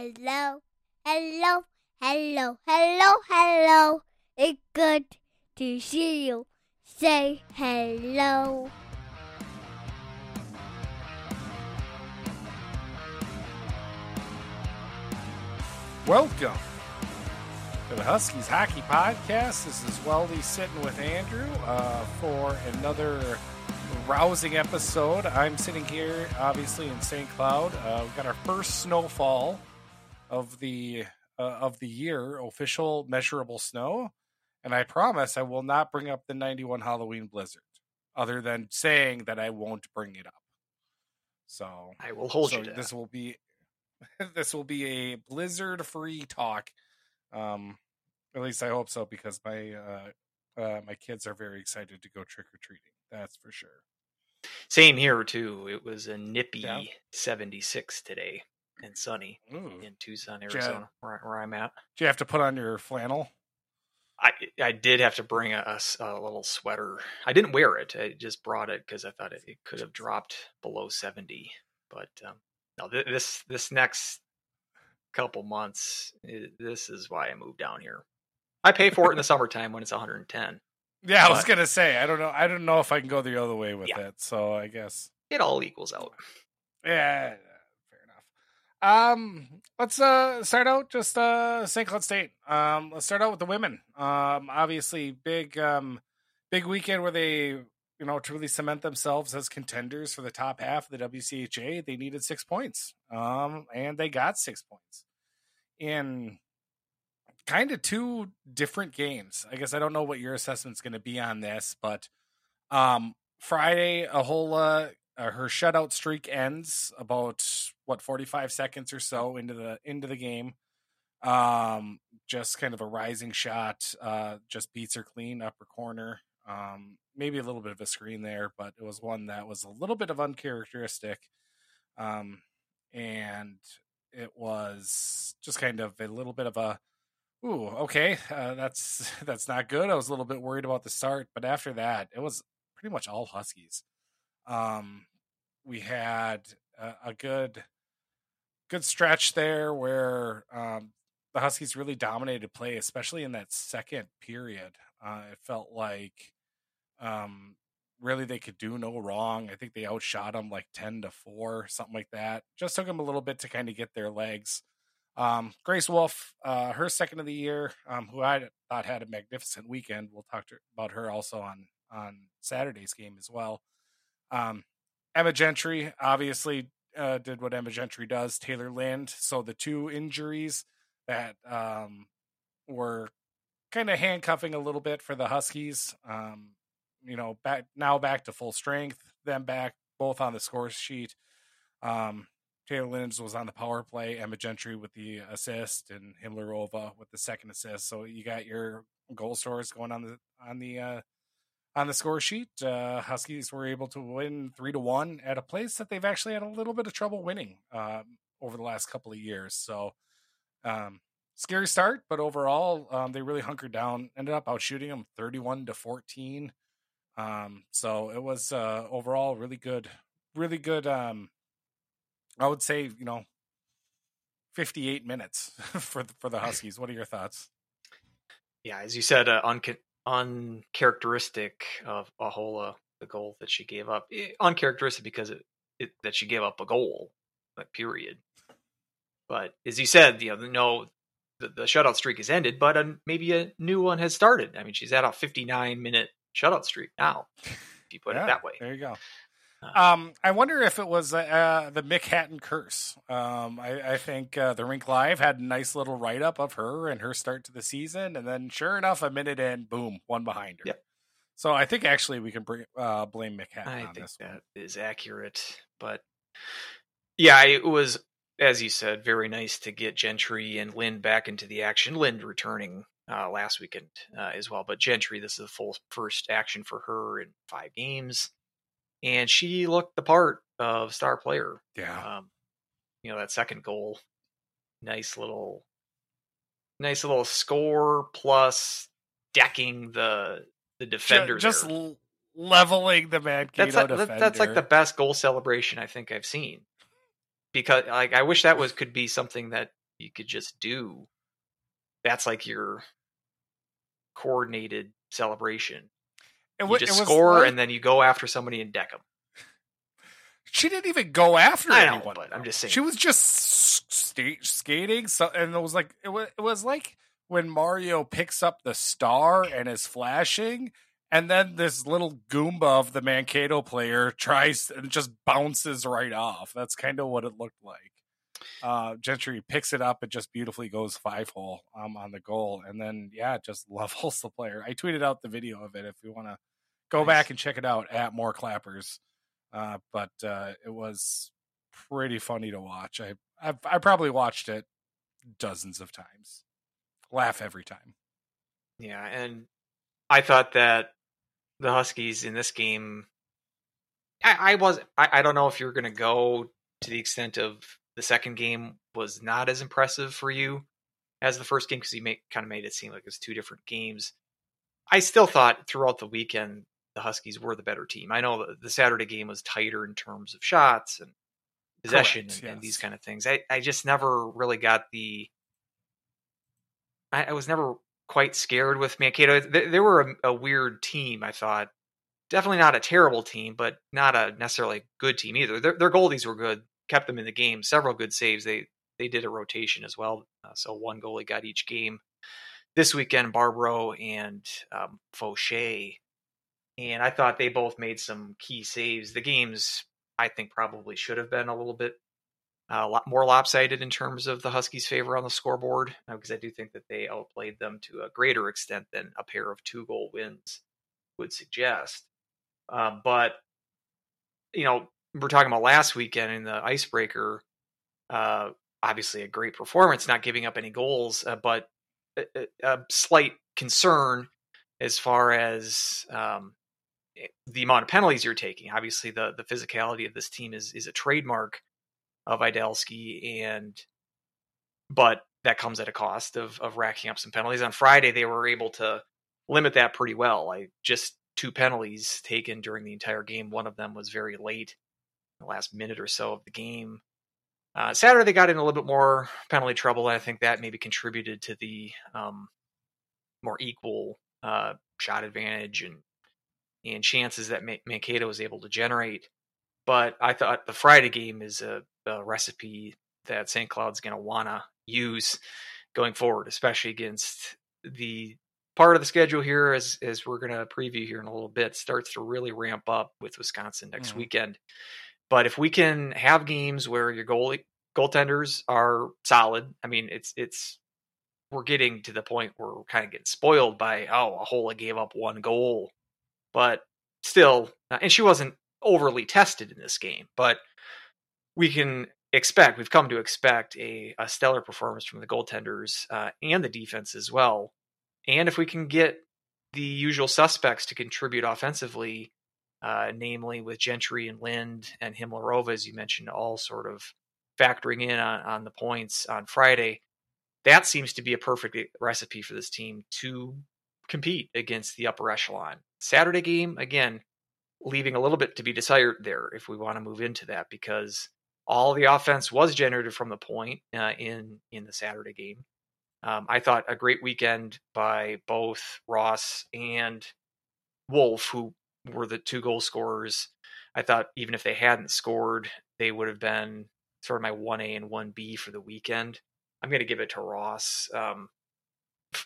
Hello, hello, hello, hello, hello. It's good to see you. Say hello. Welcome to the Huskies Hockey Podcast. This is Weldie sitting with Andrew uh, for another rousing episode. I'm sitting here, obviously, in St. Cloud. Uh, we got our first snowfall of the uh, of the year, official measurable snow, and I promise I will not bring up the 91 Halloween blizzard, other than saying that I won't bring it up. So I will hold so you to this that. will be this will be a blizzard free talk um at least i hope so because my uh, uh my kids are very excited to go trick-or-treating that's for sure Same here too. It was a nippy Yeah. 76 today and sunny Ooh. in Tucson, Yeah. Arizona, where, where I'm at. do you have to put on your flannel I I did have to bring a a little sweater. I didn't wear it. I just brought it because I thought it, it could have dropped below 70. But um, no, th- this this next couple months, i this is why I moved down here. I pay for it in the summertime when it's 110. yeah i was gonna say i don't know i don't know if i can go the other way with Yeah. it so i guess It all equals out. yeah um let's uh start out just uh st cloud state. Um let's start out with the women. Um obviously big um big weekend where they you know truly cement themselves as contenders for the top half of the wcha they needed six points. Um and they got six points in kind of two different games. I guess i don't know what your assessment's going to be on this but um friday a whole uh uh, her shutout streak ends about what 45 seconds or so into the into the game. Um just kind of a rising shot uh just beats her clean upper corner. Um maybe a little bit of a screen there but it was one that was a little bit of uncharacteristic. Um and it was just kind of a little bit of a ooh okay uh, that's that's not good. I was a little bit worried about the start. But after that it was pretty much all huskies um we had a, a good good stretch there where um the huskies really dominated play especially in that second period. Uh it felt like um really they could do no wrong. I think they outshot them like 10 to 4 something like that. Just took them a little bit to kind of get their legs. Um grace Wolfe uh her second of the year um who i thought had a magnificent weekend. We'll talk to, about her also on on saturday's game as well um Emma Gentry obviously uh, did what Emma Gentry does. Taylor Lind. So the two injuries that um, were kind of handcuffing a little bit for the Huskies. Um, you know, back now back to full strength. Them back both on the score sheet. Um, Taylor Lind was on the power play. Emma Gentry with the assist, and Himmlerova with the second assist. So you got your goal scorers going on the on the uh, on the score sheet. Uh, Huskies were able to win three to one at a place that they've actually had a little bit of trouble winning um, over the last couple of years. So, um, scary start, but overall, um, they really hunkered down. Ended up outshooting them thirty-one to fourteen. Um, so it was uh, overall really good, really good. Um, I would say you know. 58 minutes for the, for the Huskies. What are your thoughts? Yeah, as you said, uh, unca- uncharacteristic of Ahola, the goal that she gave up. Eh, uncharacteristic because it, it that she gave up a goal, like period. But as you said, you know, no, the, the shutout streak has ended, but um, maybe a new one has started. I mean, she's at a 59 minute shutout streak now, if you put Yeah, it that way. There you go. Uh, Um, I wonder if it was uh, the Mick Hatton curse. Um, I, I think uh, the Rink Live had a nice little write up of her and her start to the season, and then sure enough, a minute in, boom, one behind her. Yep. So I think actually we can bring, uh, blame Mick Hatton I on think this that one. is accurate. But yeah, it was, as you said, very nice to get Gentry and Lind back into the action. Lind returning uh, last weekend uh, as well, but Gentry, this is the full first action for her in five games, and she looked the part of star player. Yeah. Um, you know that second goal, nice little, nice little score plus decking the the defender. just l- leveling the man. that's like, defender. that's like the best goal celebration I think I've seen. Because like I wish that was could be something that you could just do. That's like your coordinated celebration. It, You just it was score like- and then you go after somebody and deck them. she didn't even go after I know, anyone. but I'm just saying. she was just skating. So, and it was like it was it was like when Mario picks up the star and is flashing, and then this little Goomba of the Mankato player tries and just bounces right off. That's kind of what it looked like. Uh, Gentry picks it up It just beautifully goes five hole um, on the goal, and then yeah, just levels the player. I tweeted out the video of it if you want to go Nice. back and check it out at more clappers. Uh, but uh, it was pretty funny to watch. I I've, I probably watched it dozens of times. Laugh every time. Yeah, and I thought that the Huskies in this game, I, I was, I, I don't know if you're going to go to the extent of the second game was not as impressive for you as the first game because you made, kind of made it seem like it was two different games. I still thought throughout the weekend the Huskies were the better team. I know the, the Saturday game was tighter in terms of shots and possession Correct, and, and these kind of things. I, I just never really got the. I, I was never quite scared with Mankato. They, they were a, a weird team. I thought definitely not a terrible team, but not a necessarily good team either. Their, their goalies were good, kept them in the game. Several good saves. They they did a rotation as well, uh, so one goalie got each game. This weekend, Barbaro and um, Fauché, and I thought they both made some key saves. The games I think probably should have been a little bit uh, a lot more lopsided in terms of the Huskies' favor on the scoreboard because I do think that they outplayed them to a greater extent than a pair of two goal wins would suggest. Uh, but you know, we're talking about last weekend in the icebreaker. Uh, obviously, a great performance, not giving up any goals, uh, but a, a, slight concern as far as um, the amount of penalties you're taking. Obviously, the the physicality of this team is is a trademark of Idalski, and but that comes at a cost of of racking up some penalties. On Friday, they were able to limit that pretty well. Like just two penalties taken during the entire game. One of them was very late, the last minute or so of the game. Uh, Saturday, they got in a little bit more penalty trouble, and I think that maybe contributed to the um, more equal uh, shot advantage and and chances that Ma- Mankato was able to generate. But I thought the Friday game is a, a recipe that St. Cloud's going to want to use going forward, especially against the part of the schedule here, as as we're going to preview here in a little bit, starts to really ramp up with Wisconsin next Mhm. weekend. But if we can have games where your goalie goaltenders are solid, I mean, it's it's we're getting to the point where we're kind of getting spoiled by oh, Ahola gave up one goal, but still, uh, and she wasn't overly tested in this game, but we can expect we've come to expect a, a stellar performance from the goaltenders uh, and the defense as well. And if we can get the usual suspects to contribute offensively, uh, namely with Gentry and Lind and Himlarova, as you mentioned, all sort of factoring in on, on the points on Friday, that seems to be a perfect recipe for this team to compete against the upper echelon. Saturday game, again, leaving a little bit to be desired there if we want to move into that because all the offense was generated from the point uh, in in the Saturday game. Um, I thought a great weekend by both Ross and Wolfe, who were the two goal scorers. I thought even if they hadn't scored, they would have been sort of my one A and one B for the weekend. I'm going to give it to Ross um,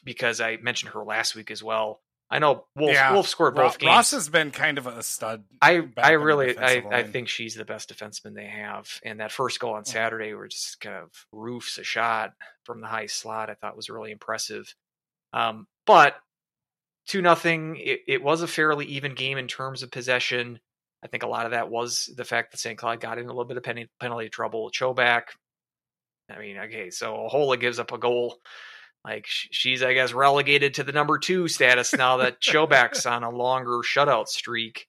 because I mentioned her last week as well. I know Wolfe, Yeah, Wolfe scored both games. Ross has been kind of a stud. I I really I, I think she's the best defenseman they have, and that first goal on Saturday were just kind of roofs a shot from the high slot. I thought was really impressive. Um, but two nothing, it, it was a fairly even game in terms of possession. I think a lot of that was the fact that St. Cloud got in a little bit of penalty, penalty trouble. Chobak, I mean, okay, so Hola gives up a goal. Like she's, I guess, relegated to the number two status now that Chobak's on a longer shutout streak,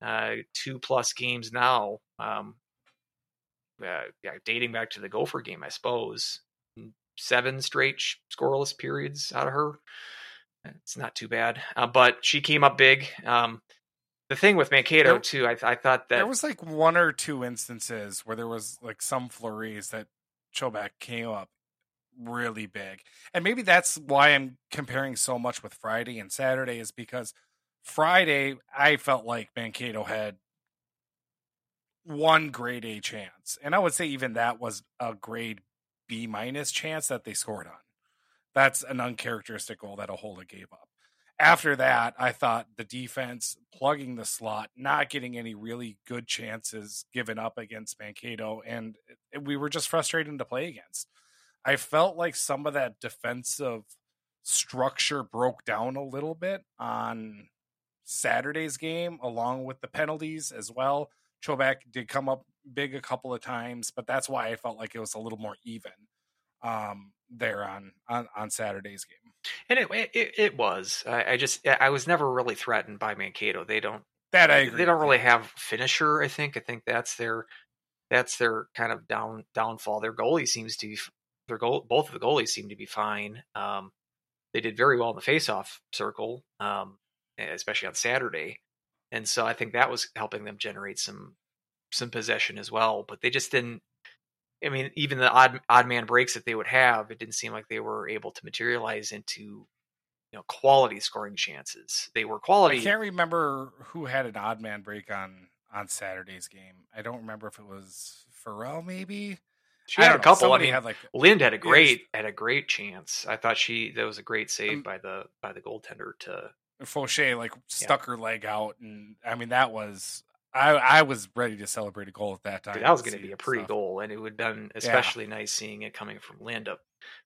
uh, two plus games now. Um, uh, yeah, dating back to the Gopher game, I suppose. Seven straight scoreless periods out of her. It's not too bad, uh, but she came up big. Um, the thing with Mankato There- too, I, I thought that There was like one or two instances where there was like some flurries that Chobak came up really big. And maybe that's why I'm comparing so much with Friday and Saturday is because Friday I felt like Mankato had one grade A chance. And I would say even that was a grade B minus chance that they scored on. That's an uncharacteristic goal that Ahola gave up. After that, I thought the defense plugging the slot, not getting any really good chances given up against Mankato, and eh, we were just frustrating to play against. I felt like some of that defensive structure broke down a little bit on Saturday's game, along with the penalties as well. Chobak did come up big a couple of times, but that's why I felt like it was a little more even um, there on, on on Saturday's game. And it it, it was. I, I, just I was never really threatened by Mankato. They don't that I agree. They don't really have finisher. I think. I think that's their that's their kind of down downfall. Their goalie seems to be their goal. Both of the goalies seem to be fine. Um, they did very well in the faceoff circle, um, especially on Saturday, and so I think that was helping them generate some some possession as well. But they just didn't I mean, even the odd odd man breaks that they would have, it didn't seem like they were able to materialize into you know quality scoring chances. They were quality. I can't remember who had an odd man break on on Saturday's game. I don't remember if it was Farrell, maybe. She had a couple. Somebody I mean, had like Lind had a was- great had a great chance. I thought she that was a great save Um, by the by the goaltender to Fauché like stuck her leg out, and I mean that was I I was ready to celebrate a goal at that time. Dude, that was going to be a pretty so. goal, and it would have been especially nice seeing it coming from Linda.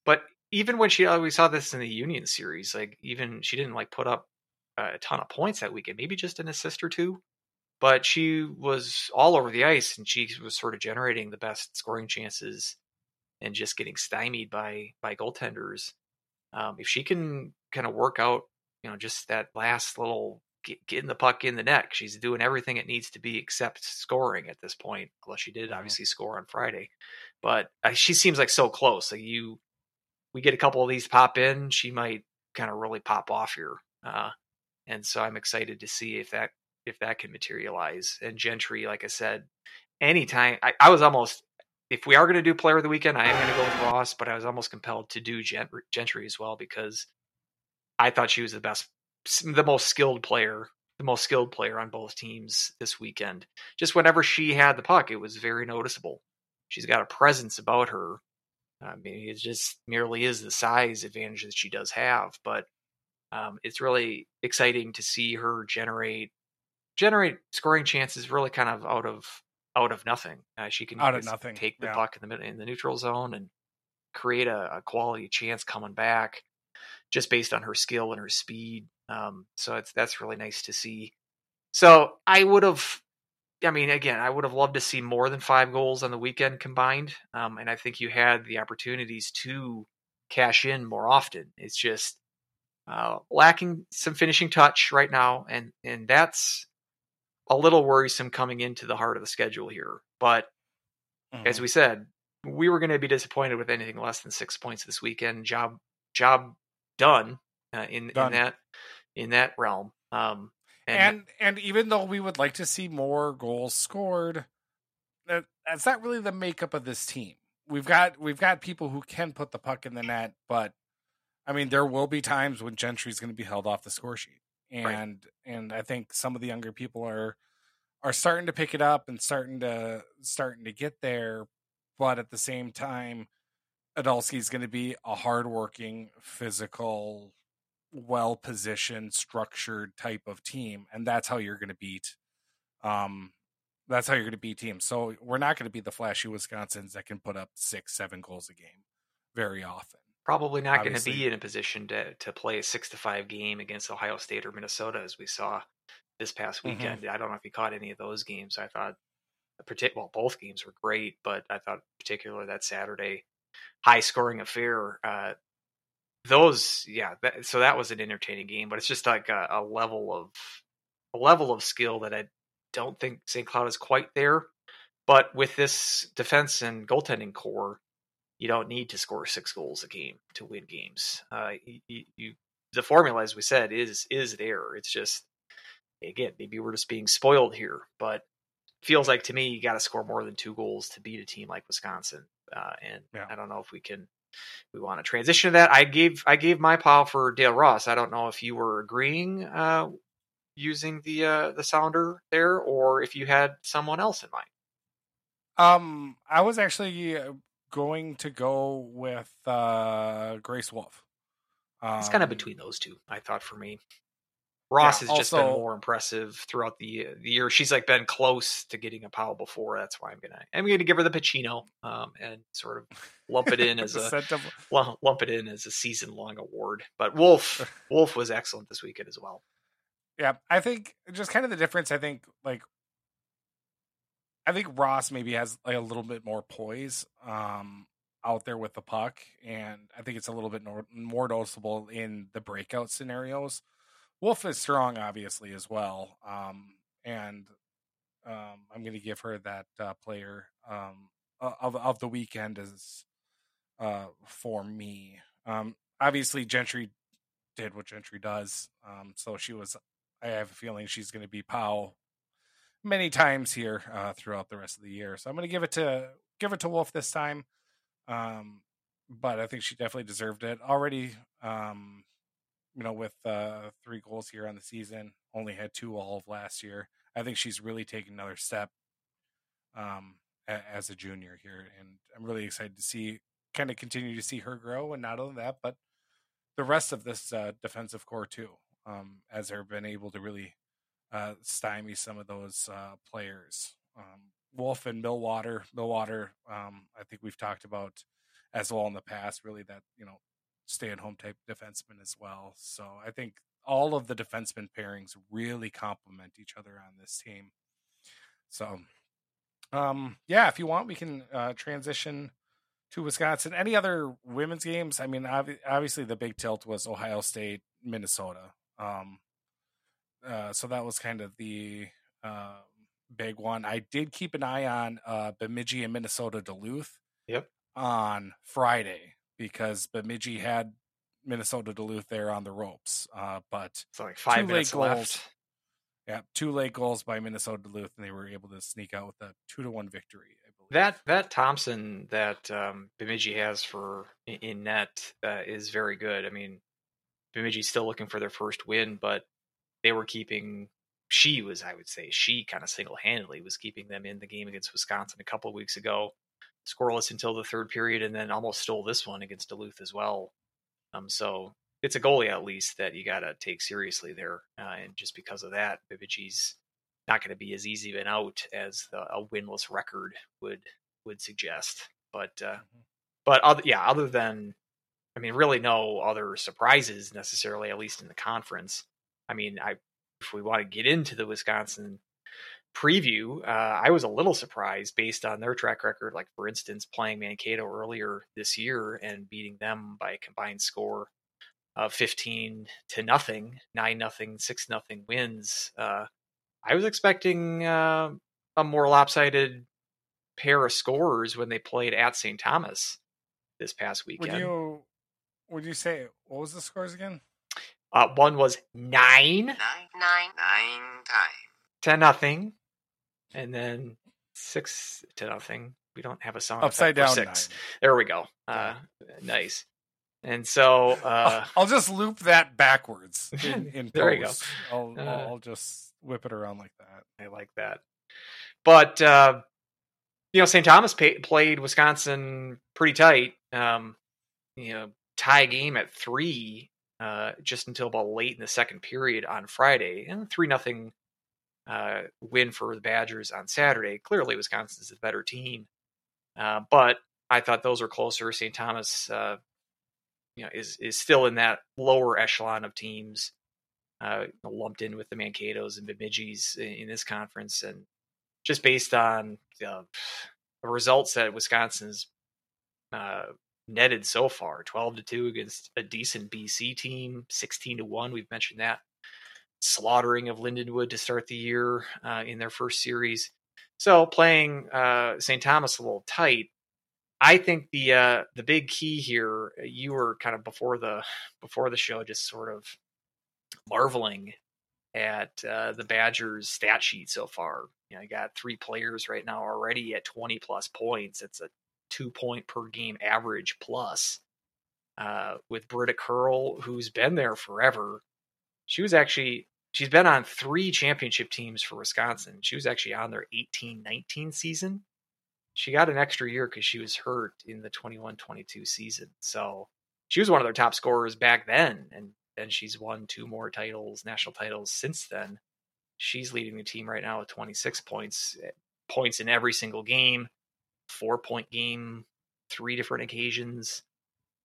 But even when she, uh, we saw this in the Union series, like even she didn't like put up a ton of points that weekend, maybe just an assist or two. But she was all over the ice, and she was sort of generating the best scoring chances, and just getting stymied by by goaltenders. Um, if she can kind of work out, you know, just that last little get, getting the puck in the net. She's doing everything it needs to be except scoring at this point. Unless she did Mhm. obviously score on Friday, but uh, she seems like so close. Like you, we get a couple of these pop in, she might kind of really pop off here. Uh, and so I'm excited to see if that if that can materialize. And Gentry, like I said, anytime I, I was almost if we are going to do player of the weekend, I am going to go with Ross, but I was almost compelled to do Gentry, Gentry as well because I thought she was the best, the most skilled player, the most skilled player on both teams this weekend. Just whenever she had the puck, it was very noticeable. She's got a presence about her. I mean, it just merely is the size advantage that she does have, but um, it's really exciting to see her generate generate scoring chances really kind of out of out of nothing. Uh, she can Out of nothing, take the yeah. puck in the in the neutral zone and create a, a quality chance coming back just based on her skill and her speed. Um, so it's that's really nice to see. So I would have, I mean, again, I would have loved to see more than five goals on the weekend combined. Um, and I think you had the opportunities to cash in more often. It's just uh, lacking some finishing touch right now, and and that's a little worrisome coming into the heart of the schedule here. But as Mhm. we said, we were going to be disappointed with anything less than six points this weekend. Job job done uh, in Done. in that in that realm. Um, and, and and even though we would like to see more goals scored, that, that's not really the makeup of this team. We've got we've got people who can put the puck in the net, but I mean there will be times when Gentry's going to be held off the score sheet, and and I think some of the younger people are are starting to pick it up and starting to starting to get there, but at the same time, Idalski's going to be a hardworking, physical, well positioned, structured type of team, and that's how you're going to beat. Um, that's how you're going to beat teams. So we're not going to be the flashy Wisconsins that can put up six, seven goals a game very often. probably not going to be in a position to to play a six to five game against Ohio State or Minnesota as we saw this past Mhm. weekend. I don't know if you caught any of those games. I thought, well, both games were great, but I thought particularly that Saturday high scoring affair. Uh, those, yeah. That, so that was an entertaining game, but it's just like a, a level of a level of skill that I don't think St. Cloud is quite there. But with this defense and goaltending core, you don't need to score six goals a game to win games. Uh, you, you, the formula, as we said, is is there. It's just again, maybe we're just being spoiled here, but feels like to me you got to score more than two goals to beat a team like Wisconsin. Uh, and Yeah. I don't know if we can we want to transition to that. I gave I gave my pile for Dale Ross. I don't know if you were agreeing uh, using the uh, the sounder there, or if you had someone else in mind. Um, I was actually uh, going to go with uh, Grace Wolfe. Um, It's kind of between those two. I thought for me, Ross Yeah, has just been more impressive throughout the the year. She's like been close to getting a pile before. That's why I'm gonna I'm gonna give her the Pacino um, and sort of lump it in as a Sentiment- lump it in as a season long award. But Wolfe Wolfe was excellent this weekend as well. Yeah, I think just kind of the difference. I think like I think Ross maybe has like a little bit more poise um out there with the puck, and I think it's a little bit more noticeable in the breakout scenarios. Wolfe is strong, obviously, as well, um, and um, I'm going to give her that uh, player um, of of the weekend as uh, for me. Um, obviously, Gentry did what Gentry does, um, so she was I have a feeling she's going to be Powell many times here uh, throughout the rest of the year. So I'm going to give it to give it to Wolfe this time. Um, but I think she definitely deserved it already. You know, with uh, three goals here on the season, only had two all of last year. I think she's really taken another step um, a- as a junior here, and I'm really excited to see kind of continue to see her grow. And not only that, but the rest of this uh, defensive core too, um, as they've been able to really uh, stymie some of those uh, players. Um, Wolfe and Millwater, Millwater, um, I think we've talked about as well in the past. Really, that you know, stay-at-home type defenseman as well. So I think all of the defenseman pairings really complement each other on this team. So, um, yeah, if you want, we can uh, transition to Wisconsin. Any other women's games? I mean, obvi- obviously the big tilt was Ohio State, Minnesota. Um, uh, so that was kind of the uh, big one. I did keep an eye on uh, Bemidji and Minnesota Duluth Yep. on Friday because Bemidji had Minnesota Duluth there on the ropes. Uh, but It's like five Two minutes left. goals. yeah, two late goals by Minnesota Duluth, and they were able to sneak out with a two to one victory. I believe That that Thompson that um, Bemidji has for in- in net uh, is very good. I mean, Bemidji's still looking for their first win, but they were keeping. She was, I would say, she kind of single handedly was keeping them in the game against Wisconsin a couple of weeks ago, scoreless until the third period, and then almost stole this one against Duluth as well. Um, so it's a goalie at least that you got to take seriously there, uh, and just because of that, Bemidji's not going to be as easy of an out as the, a winless record would would suggest. But uh, Mhm. but other, yeah, other than I mean, really no other surprises necessarily, at least in the conference. I mean, I if we want to get into the Wisconsin preview, uh, I was a little surprised based on their track record. Like for instance, playing Mankato earlier this year and beating them by a combined score of fifteen to nothing, nine nothing, six nothing wins. Uh, I was expecting uh, a more lopsided pair of scores when they played at St. Thomas this past Would weekend. you would you say what was the scores again? Uh, one was nine nine, nine, nine times. to nothing, and then six to nothing. We don't have a song Upside down six. nine. There we go. Uh, nice. And so, uh, I'll just loop that backwards in, in There you go. I'll, Uh, I'll just whip it around like that. I like that. But uh, you know, St. Thomas pay, played Wisconsin pretty tight. Um, you know, tie game at three, uh, just until about late in the second period on Friday, and three nothing uh, win for the Badgers on Saturday. Clearly, Wisconsin's the better team, uh, but I thought those were closer. St. Thomas, uh, you know, is is still in that lower echelon of teams uh, lumped in with the Mankato's and Bemidji's in, in this conference, and just based on the results that Wisconsin's uh, netted so far, twelve to two against a decent BC team, sixteen to one. We've mentioned that slaughtering of Lindenwood to start the year uh, in their first series. So playing uh, St. Thomas a little tight. I think the uh, the big key here, you were kind of before the before the show, just sort of marveling at uh, the Badgers stat sheet so far. You know, I got three players right now already at 20 plus points. It's a two point per game average plus. uh, with Britta Curl, who's been there forever. She was actually she's been on three championship teams for Wisconsin. She was actually on their 18-19 season. She got an extra year because she was hurt in the 21-22 season. So she was one of their top scorers back then, and then she's won two more titles, national titles since then. She's leading the team right now with 26 points, eh, points in every single game, four point game, three different occasions.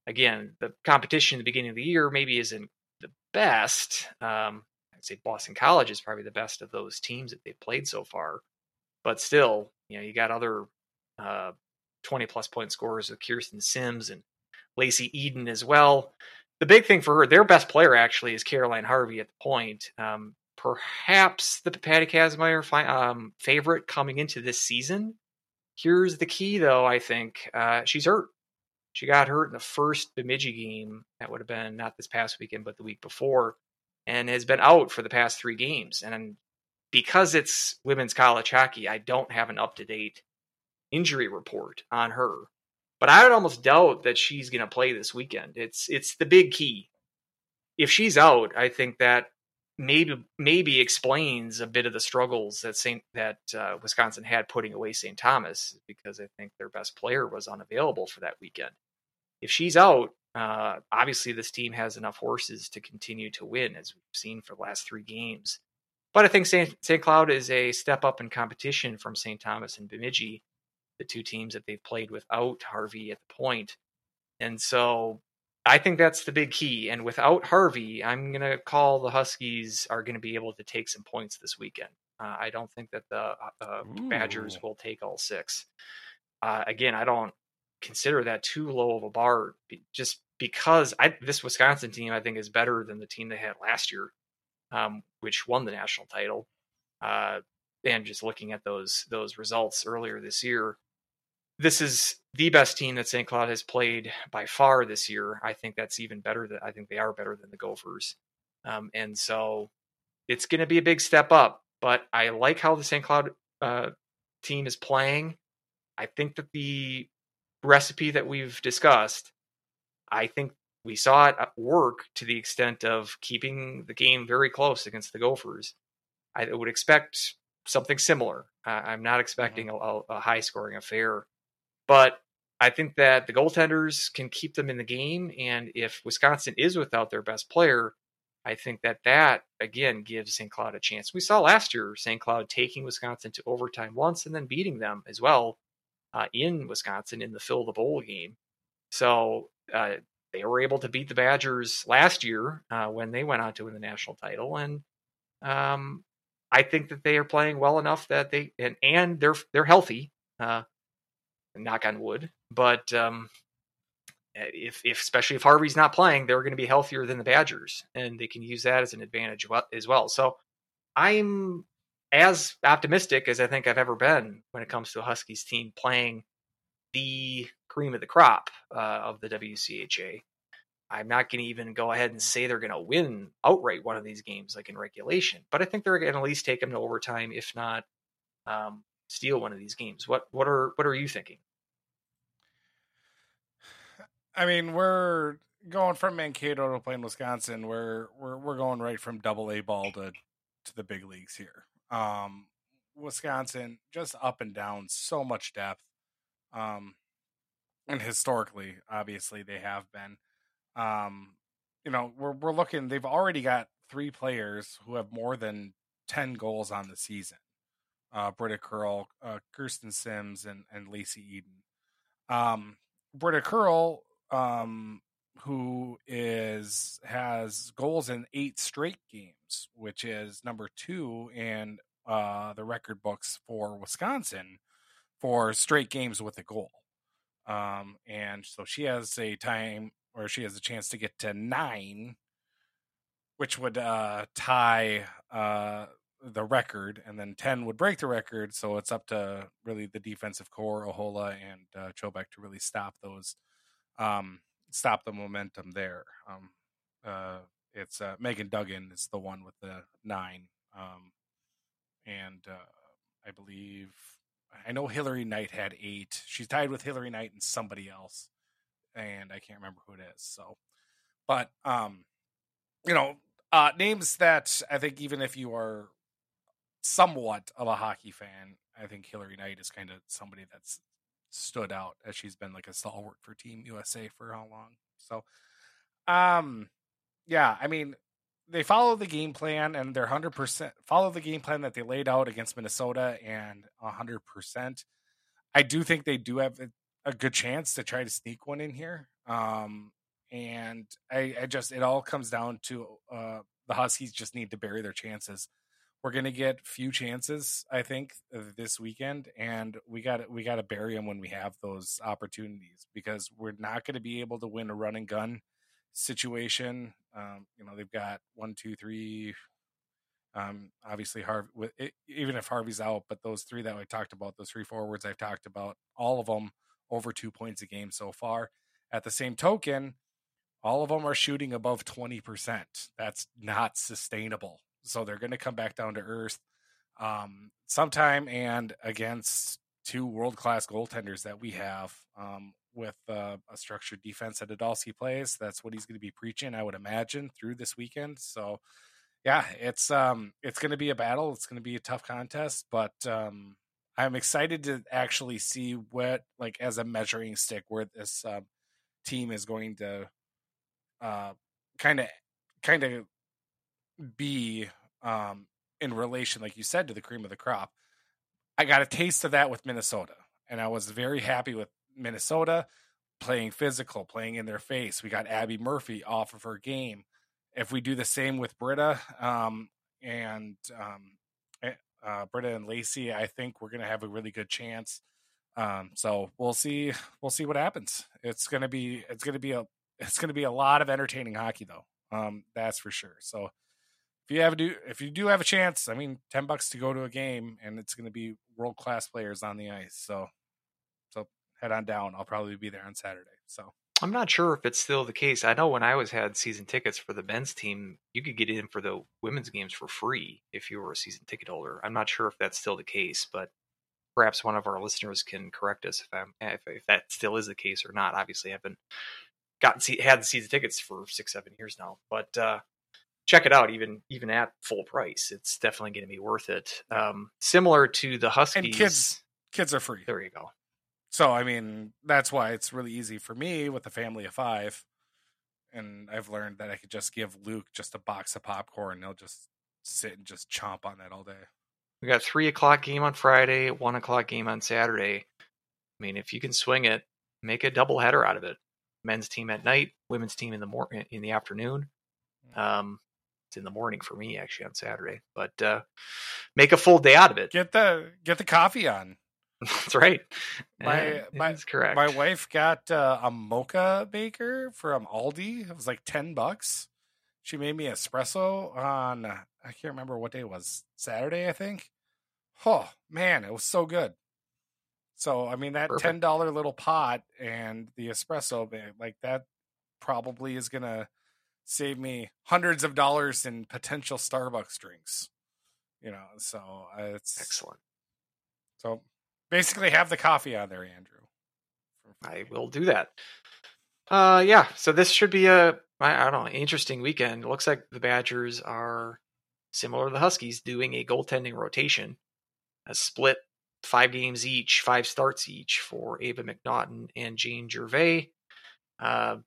Again, the competition at the beginning of the year maybe isn't the best. Um, I'd say Boston College is probably the best of those teams that they've played so far. But still, you know, you got other uh, 20 plus point scorers with Kirsten Simms and Lacey Eden as well. The big thing for her, their best player actually is Caroline Harvey at the point. Um, perhaps the Patty Kazmaier fi- um, favorite coming into this season. Here's the key, though. I think uh, she's hurt. She got hurt in the first Bemidji game. That would have been not this past weekend, but the week before, and has been out for the past three games. And because it's women's college hockey, I don't have an up to date injury report on her. But I would almost doubt that she's going to play this weekend. It's it's the big key. If she's out, I think that maybe maybe explains a bit of the struggles that Saint that uh, Wisconsin had putting away St. Thomas because I think their best player was unavailable for that weekend. If she's out, uh, obviously this team has enough horses to continue to win, as we've seen for the last three games. But I think St. St. Cloud is a step up in competition from St. Thomas and Bemidji, the two teams that they've played without Harvey at the point. And so I think that's the big key. And without Harvey, I'm going to call the Huskies are going to be able to take some points this weekend. Uh, I don't think that the uh, uh Badgers will take all six. Uh, again, I don't consider that too low of a bar just because I, this Wisconsin team, I think, is better than the team they had last year, um, which won the national title. Uh, and just looking at those those results earlier this year, this is the best team that St. Cloud has played by far this year. I think that's even better. That I think they are better than the Gophers, um, and so it's going to be a big step up. But I like how the St. Cloud uh, team is playing. I think that the recipe that we've discussed, I think we saw it work to the extent of keeping the game very close against the Gophers. I would expect something similar. I'm not expecting mm-hmm. a, a high scoring affair but I think that the goaltenders can keep them in the game. And if Wisconsin is without their best player, I think that that again gives St. Cloud a chance. We saw last year St. Cloud taking Wisconsin to overtime once and then beating them as well uh, in Wisconsin in the fill the bowl game. So uh, they were able to beat the Badgers last year uh, when they went on to win the national title, and um, I think that they are playing well enough that they and and they're they're healthy. Uh, knock on wood. But um, eh, if, if especially if Harvey's not playing, they're going to be healthier than the Badgers, and they can use that as an advantage as well. So I'm as optimistic as I think I've ever been when it comes to the Huskies team playing the cream of the crop uh, of the WCHA. I'm not going to even go ahead and say they're going to win outright one of these games like in regulation, but I think they're going to at least take them to overtime, if not um, steal one of these games. What what are what are you thinking? I mean, we're going from Mankato to playing Wisconsin. We're we're we're going right from double A ball to to the big leagues here. Um, Wisconsin just up and down, so much depth. Um, and historically, obviously, they have been. Um, you know, we're we're looking. They've already got three players who have more than ten goals on the season uh, Britta Curl, uh, Kirsten Simms, and and Lacey Eden. Um, Britta Curl, um, who is has goals in eight straight games, which is number two in uh, the record books for Wisconsin for straight games with a goal. Um, and so she has a time or she has a chance to get to nine, which would uh, tie uh, the record, and then 10 would break the record. So it's up to really the defensive core, Ahola and uh, Chobak, to really stop those, um, stop the momentum there. Um, uh, it's uh, Megan Duggan is the one with the nine, um, and uh, I believe I know Hillary Knight had eight. She's tied with Hillary Knight and somebody else. and I can't remember who it is. So, but um, you know, uh, names that I think even if you are somewhat of a hockey fan, I think Hillary Knight is kind of somebody that's stood out as she's been like a stalwart for Team USA for how long. So, um, yeah, I mean, they follow the game plan and they're 100% follow the game plan that they laid out against Minnesota and 100%. I do think they do have a, a good chance to try to sneak one in here. Um, and I, I just, it all comes down to uh, the Huskies just need to bury their chances. We're to get few chances, I think, this weekend, and we got we got to bury them when we have those opportunities because we're not going to be able to win a run and gun situation. Um, you know, they've got one, two, three. Um, obviously, Harvey, with it, even if Harvey's out, but those three that I talked about, those three forwards I've talked about, all of them over two points a game so far. At the same token, all of them are shooting above 20%. That's not sustainable. So they're going to come back down to earth um, sometime and against two world class goaltenders that we have. Um, with uh, a structured defense that Idalski plays. That's what he's going to be preaching, I would imagine, through this weekend. So, yeah, it's um, it's going to be a battle. It's going to be a tough contest, but um, I'm excited to actually see what, like, as a measuring stick, where this uh, team is going to uh, kind of kind of be um, in relation, like you said, to the cream of the crop. I got a taste of that with Minnesota, and I was very happy with Minnesota playing physical, playing in their face. We got Abby Murphy off of her game. If we do the same with Britta um, and um, eh, uh, Britta and Lacey, I think we're going to have a really good chance. Um, so we'll see. We'll see what happens. It's gonna be. It's gonna be a. It's gonna be a lot of entertaining hockey, though. Um, that's for sure. So if you have a do, if you do have a chance, I mean, ten bucks to go to a game, and it's gonna be world class players on the ice. So so head on down. I'll probably be there on Saturday. So I'm not sure if it's still the case. I know when I was had season tickets for the men's team, you could get in for the women's games for free if you were a season ticket holder. I'm not sure if that's still the case, but perhaps one of our listeners can correct us if I'm if, if that still is the case or not. Obviously, I've been gotten had the season tickets for six seven years now, but uh, check it out even even at full price. It's definitely going to be worth it. Um, similar to the Huskies, and kids kids are free. There you go. So I mean, that's why it's really easy for me with a family of five. And I've learned that I could just give Luke just a box of popcorn and he'll just sit and just chomp on that all day. We got three o'clock game on Friday, one o'clock game on Saturday. I mean, if you can swing it, make a double header out of it. Men's team at night, women's team in the mor- in the afternoon. Mm. Um, it's in the morning for me actually on Saturday, but uh, make a full day out of it. Get the get the coffee on. That's right. My my correct. My wife got uh, a mocha maker from Aldi. It was like ten bucks. She made me espresso on I can't remember what day it was. Saturday, I think. Oh man, it was so good. So I mean that Perfect. ten dollar little pot and the espresso like that probably is gonna save me hundreds of dollars in potential Starbucks drinks. You know, so uh, it's excellent. So Basically, have the coffee on there, Andrew. I will do that. Uh, yeah. So this should be a I don't know interesting weekend. It looks like the Badgers are similar to the Huskies, doing a goaltending rotation, a split five games each, five starts each for Ava McNaughton and Jane Gervais. Uh,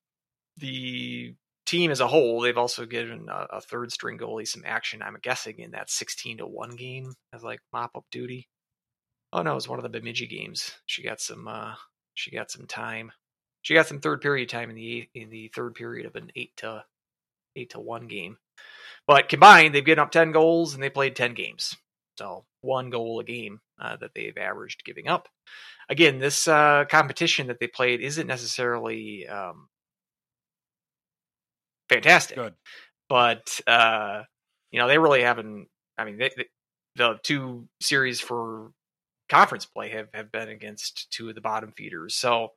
the team as a whole, they've also given a, a, third string goalie some action. I'm guessing in that 16 to one game as like mop up duty. Oh no, it was one of the Bemidji games. She got some. Uh, she got some time. She got some third period time in the in the third period of an eight to eight to one game. But combined, they've given up ten goals and they played ten games. So one goal a game uh, that they've averaged giving up. Again, this uh, competition that they played isn't necessarily um, fantastic, Good. but uh, you know they really haven't. I mean, they, they, the two series for conference play have, have been against two of the bottom feeders. So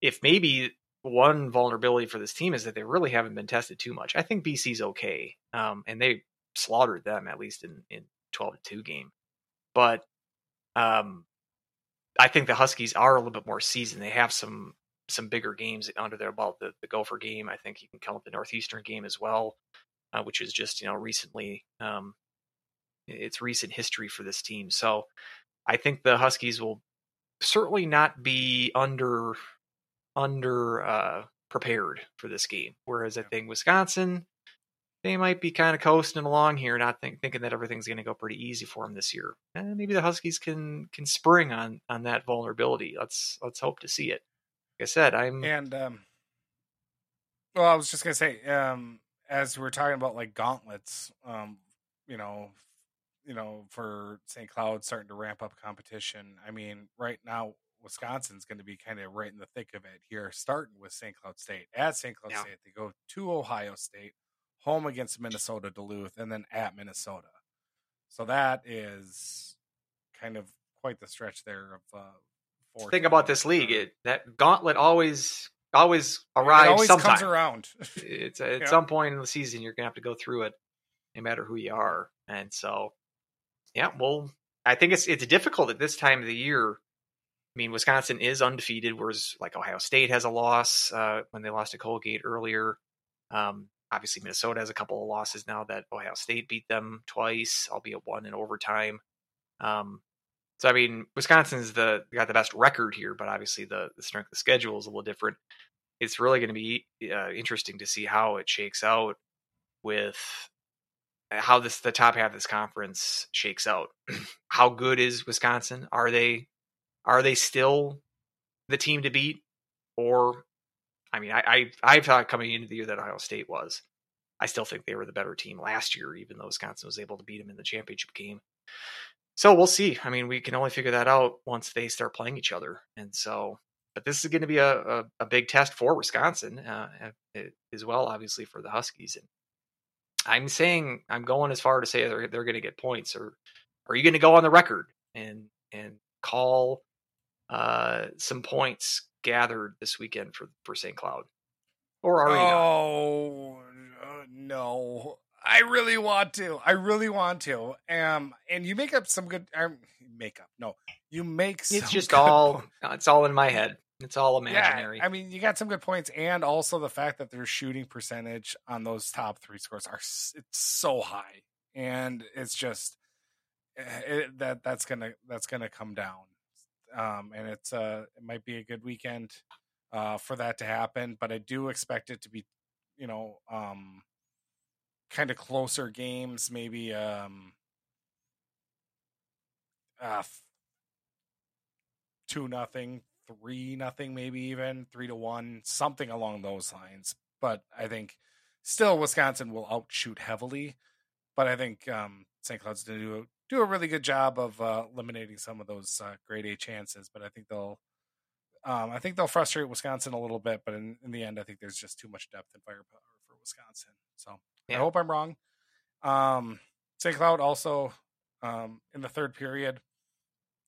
if maybe one vulnerability for this team is that they really haven't been tested too much. I think BC's okay. Um, and they slaughtered them at least in, in 12 to 2 game. But um, I think the Huskies are a little bit more seasoned. They have some some bigger games under their belt. The, the Gopher game, I think you can count the Northeastern game as well, uh, which is just you know recently um, it's recent history for this team. So I think the Huskies will certainly not be under under uh, prepared for this game. Whereas I think Wisconsin, they might be kind of coasting along here, not think, thinking that everything's going to go pretty easy for them this year. And eh, maybe the Huskies can can spring on on that vulnerability. Let's let's hope to see it. I said, I'm and um, well, I was just gonna say, um, as we're talking about like gauntlets, um, you know, you know, for St. Cloud starting to ramp up competition. I mean, right now Wisconsin's going to be kind of right in the thick of it here, starting with St. Cloud State. At St. Cloud yeah. State, they go to Ohio State, home against Minnesota Duluth, and then at Minnesota. So that is kind of quite the stretch there of. Uh, Think about this league. It, that gauntlet always always arrives. It always sometime. comes around. it's at yeah. some point in the season you're gonna have to go through it, no matter who you are. And so yeah, well, I think it's it's difficult at this time of the year. I mean, Wisconsin is undefeated, whereas like Ohio State has a loss uh, when they lost to Colgate earlier. Um, obviously, Minnesota has a couple of losses now that Ohio State beat them twice, albeit one in overtime. Um, so I mean, Wisconsin's the got the best record here, but obviously the, the strength of the schedule is a little different. It's really going to be uh, interesting to see how it shakes out with how this the top half of this conference shakes out. how good is Wisconsin? Are they are they still the team to beat? Or I mean, I I, I thought coming into the year that Ohio State was. I still think they were the better team last year, even though Wisconsin was able to beat them in the championship game. So we'll see. I mean, we can only figure that out once they start playing each other. And so, but this is going to be a, a, a big test for Wisconsin uh, as well, obviously for the Huskies. And I'm saying I'm going as far to say they're they're going to get points, or are you going to go on the record and and call uh, some points gathered this weekend for for St. Cloud, or are you? Oh uh, no, I really want to. I really want to. Um, and you make up some good. Um, make up. No, you make. It's just all. It's all in my head. It's all imaginary. Yeah, I mean, you got some good points, and also the fact that their shooting percentage on those top three scores are it's so high, and it's just eh, it, that that's gonna that's gonna come down, um, and it's uh it might be a good weekend uh, for that to happen, but I do expect it to be, you know, um, kind of closer games, maybe um, uh, two nothing three nothing, maybe even three to one, something along those lines. But I think still Wisconsin will outshoot heavily. But I think um, St. Cloud's going to do do a really good job of uh, eliminating some of those uh, grade A chances. But I think they'll um, I think they'll frustrate Wisconsin a little bit. But in, in the end, I think there's just too much depth and firepower Wisconsin. So yeah. I hope I'm wrong. Um, St. Cloud also um, in the third period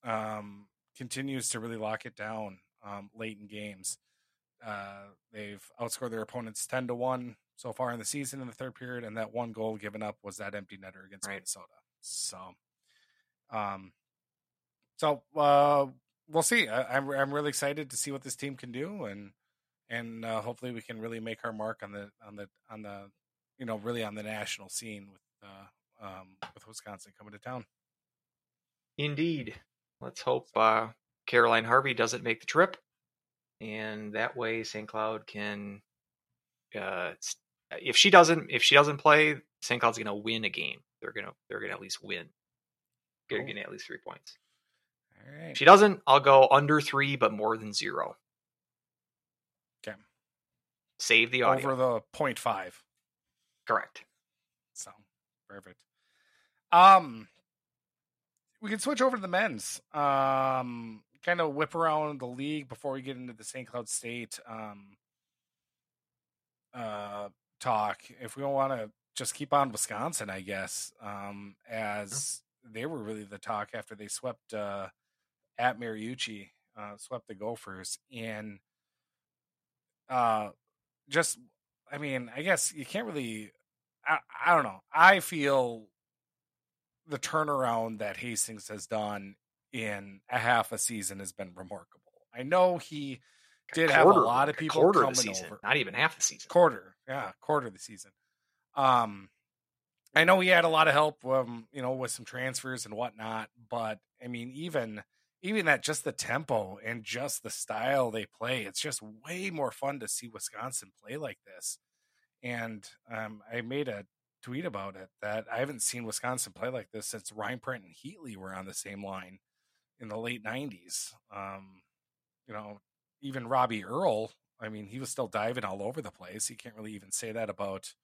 um, continues to really lock it down um, late in games. Uh, they've outscored their opponents ten to one so far in the season in the third period, and that one goal given up was that empty netter against right. Minnesota. So, um, so uh, we'll see. I, am I'm, I'm really excited to see what this team can do, and and uh, hopefully we can really make our mark on the on the on the you know really on the national scene with uh, um, with Wisconsin coming to town. Indeed. Let's hope uh, Caroline Harvey doesn't make the trip, and that way St. Cloud can. Uh, if she doesn't, if she doesn't play, St. Cloud's going to win a game. They're gonna, they're gonna at least win. They're going to get at least three points. All right. If she doesn't, I'll go under three, but more than zero. Save the audio. Over the point five. Correct. So perfect. Um, we can switch over to the men's. Um, kind of whip around the league before we get into the St. Cloud State um, uh, talk. If we don't want to just keep on Wisconsin, I guess, um, as they were really the talk after they swept uh, at Mariucci, uh, swept the Gophers, and uh, just, I mean, I guess you can't really. I, I don't know. I feel the turnaround that Hastings has done in a half a season has been remarkable. I know he did have a lot of people quarter of the coming season, over. not even half the season. quarter yeah quarter of the season um i know he had a lot of help um you know with some transfers and whatnot but i mean even even that just the tempo and just the style they play it's just way more fun to see wisconsin play like this and um i made a tweet about it that i haven't seen wisconsin play like this since reinprecht and heatley were on the same line in the late 90s um you know even robbie earl I mean, he was still diving all over the place. You can't really even say that about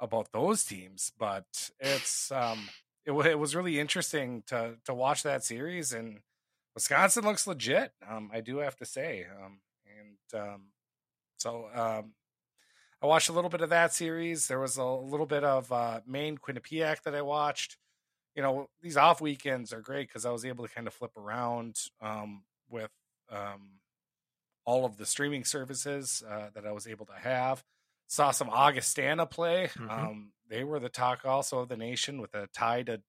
about those teams, but it's um it, it was really interesting to to watch that series and Wisconsin looks legit. Um I do have to say. Um and um so um I watched a little bit of that series. There was a little bit of uh Maine Quinnipiac that I watched. You know, these off weekends are great cuz I was able to kind of flip around um with um all of the streaming services uh, that I was able to have. Saw some Augustana play. Mhm. Um, they were the talk also of the nation with a tie to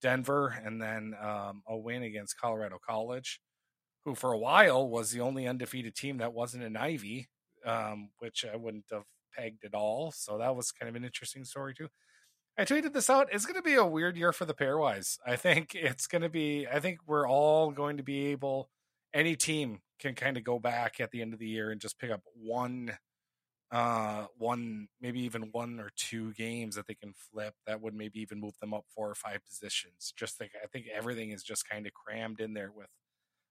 Denver and then um, a win against Colorado College, who for a while was the only undefeated team that wasn't an Ivy, um, which I wouldn't have pegged at all. So that was kind of an interesting story too. I tweeted this out. It's going to be a weird year for the pairwise. I think it's going to be. I think we're all going to be able. Any team can kind of go back at the end of the year and just pick up one, uh, one maybe even one or two games that they can flip that would maybe even move them up four or five positions. Just think, I think everything is just kind of crammed in there with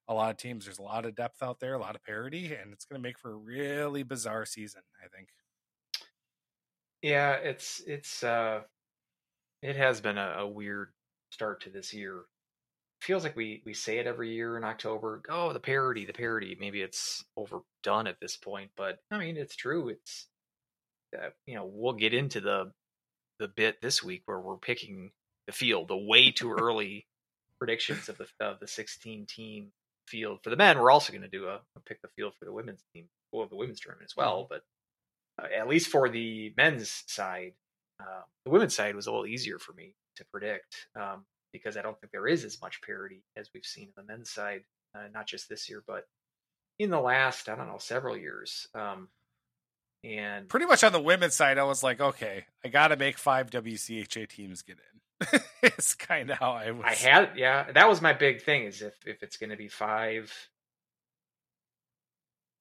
a lot of teams. There's a lot of depth out there, a lot of parity, and it's going to make for a really bizarre season. I think. Yeah, it's it's uh it has been a, a weird start to this year. Feels like we we say it every year in October. Oh, the parody, the parody. Maybe it's overdone at this point, but I mean, it's true. It's uh, you know we'll get into the the bit this week where we're picking the field, the way too early predictions of the of the 16 team field for the men. We're also going to do a, a pick the field for the women's team, well, the women's tournament as well. But uh, at least for the men's side, uh, the women's side was a little easier for me to predict um, because I don't think there is as much parity as we've seen on the men's side, uh, not just this year, but in the last, I don't know, several years. Um, and Pretty much on the women's side, I was like, okay, I got to make five WCHA teams get in. it's kind of how I was. I had, yeah, that was my big thing is if, if it's going to be five,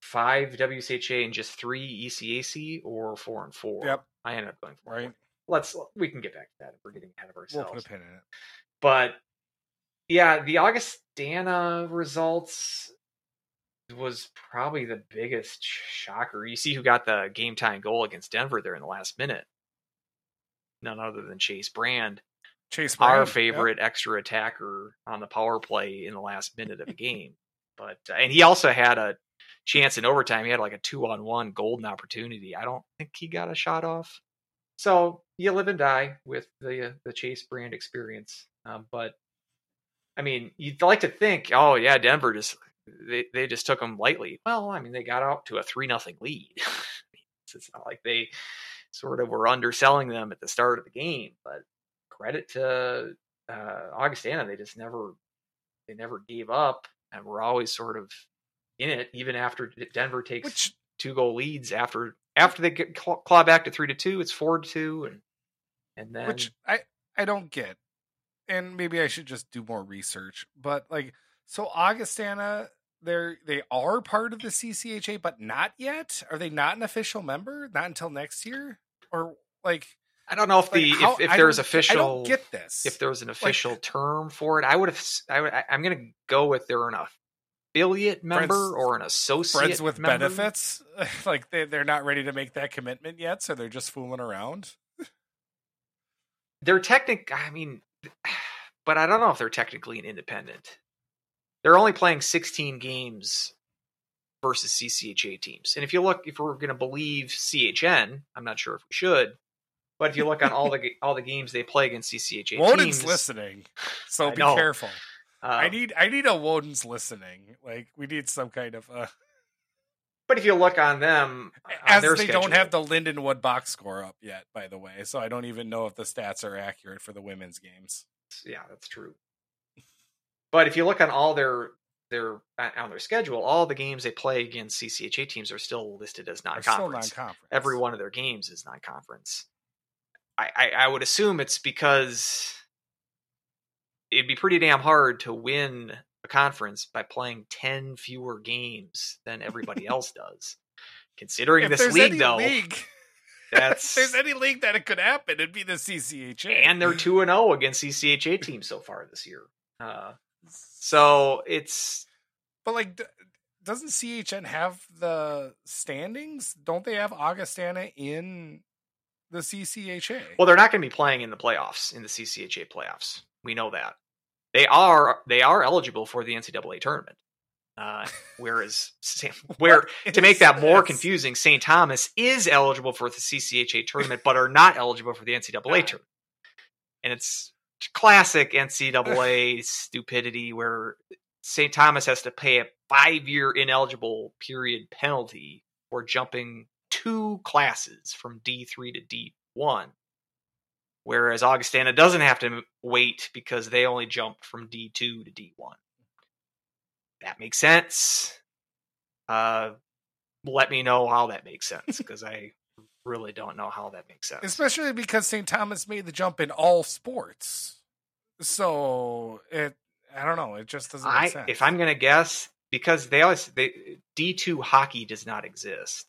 five WCHA and just three ECAC or four and four. Yep. I ended up going four. and right. four. Let's, we can get back to that if we're getting ahead of We'll ourselves. put a pin in it. But yeah, the Augustana results was probably the biggest shocker. You see who got the game time goal against Denver there in the last minute. None other than Chase Brand, Chase our Brand, yep. favorite extra attacker on the power play in the last minute of a game. But uh, and he also had a chance in overtime. He had like a two on one golden opportunity. I don't think he got a shot off. So you live and die with the the Chase Brand experience. Um, but I mean, you'd like to think, oh yeah, Denver just they they just took them lightly. Well, I mean, they got out to a three nothing lead. it's, not like they sort of were underselling them at the start of the game. But credit to uh, Augustana, they just never they never gave up and were always sort of in it, even after Denver takes Which two goal leads after after they get claw claw back to three to two. It's four to two, and and then which I I don't get, and maybe I should just do more research. But like, so Augustana, they're they are part of the CCHA, but not yet. Are they not an official member? Not until next year, or like I don't know if like, the how- if, if official I don't get this. if there was an official term for it. I would have. I would, I, am going to go with they're an affiliate member Friends- or an associate friends with member. benefits, like they they're not ready to make that commitment yet, so they're just fooling around. They're technic. I mean, but I don't know if they're technically an independent. They're only playing 16 games versus CCHA teams. And if you look, if we're going to believe CHN, I'm not sure if we should, but if you look on all the all the games they play against CCHA teams. Woden's teams, listening, so I be know. careful. uh, I need I need a Woden's listening. Like we need some kind of uh But if you look on them, uh, on as their they schedule, don't have the Lindenwood box score up yet, by the way. So I don't even know if the stats are accurate for the women's games. yeah, that's true. But if you look on all their their uh, on their schedule, all the games they play against CCHA teams are still listed as non-conference. non-conference. Every one of their games is non-conference. I, I, I would assume it's because it'd be pretty damn hard to win conference by playing ten fewer games than everybody else does. Considering If this league, though, league, that's if there's any league that it could happen, it'd be the CCHA. and they're two and zero against CCHA teams so far this year. Uh, so it's But like, doesn't CHN have the standings? Don't they have Augustana in the CCHA? well, they're not going to be playing in the playoffs in the CCHA playoffs. We know that they are they are eligible for the NCAA tournament. Uh, whereas where to make that more this? confusing, St. Thomas is eligible for the CCHA tournament, but are not eligible for the NCAA tournament. And it's classic NCAA stupidity where St. Thomas has to pay a five year ineligible period penalty for jumping two classes from D3 to D1. Whereas Augustana doesn't have to wait because they only jumped from D2 to D1. That makes sense. Uh, let me know how that makes sense because I really don't know how that makes sense. especially because St. Thomas made the jump in all sports. So it, I don't know, it just doesn't make I, sense. if I'm gonna guess, because they always they D two hockey does not exist,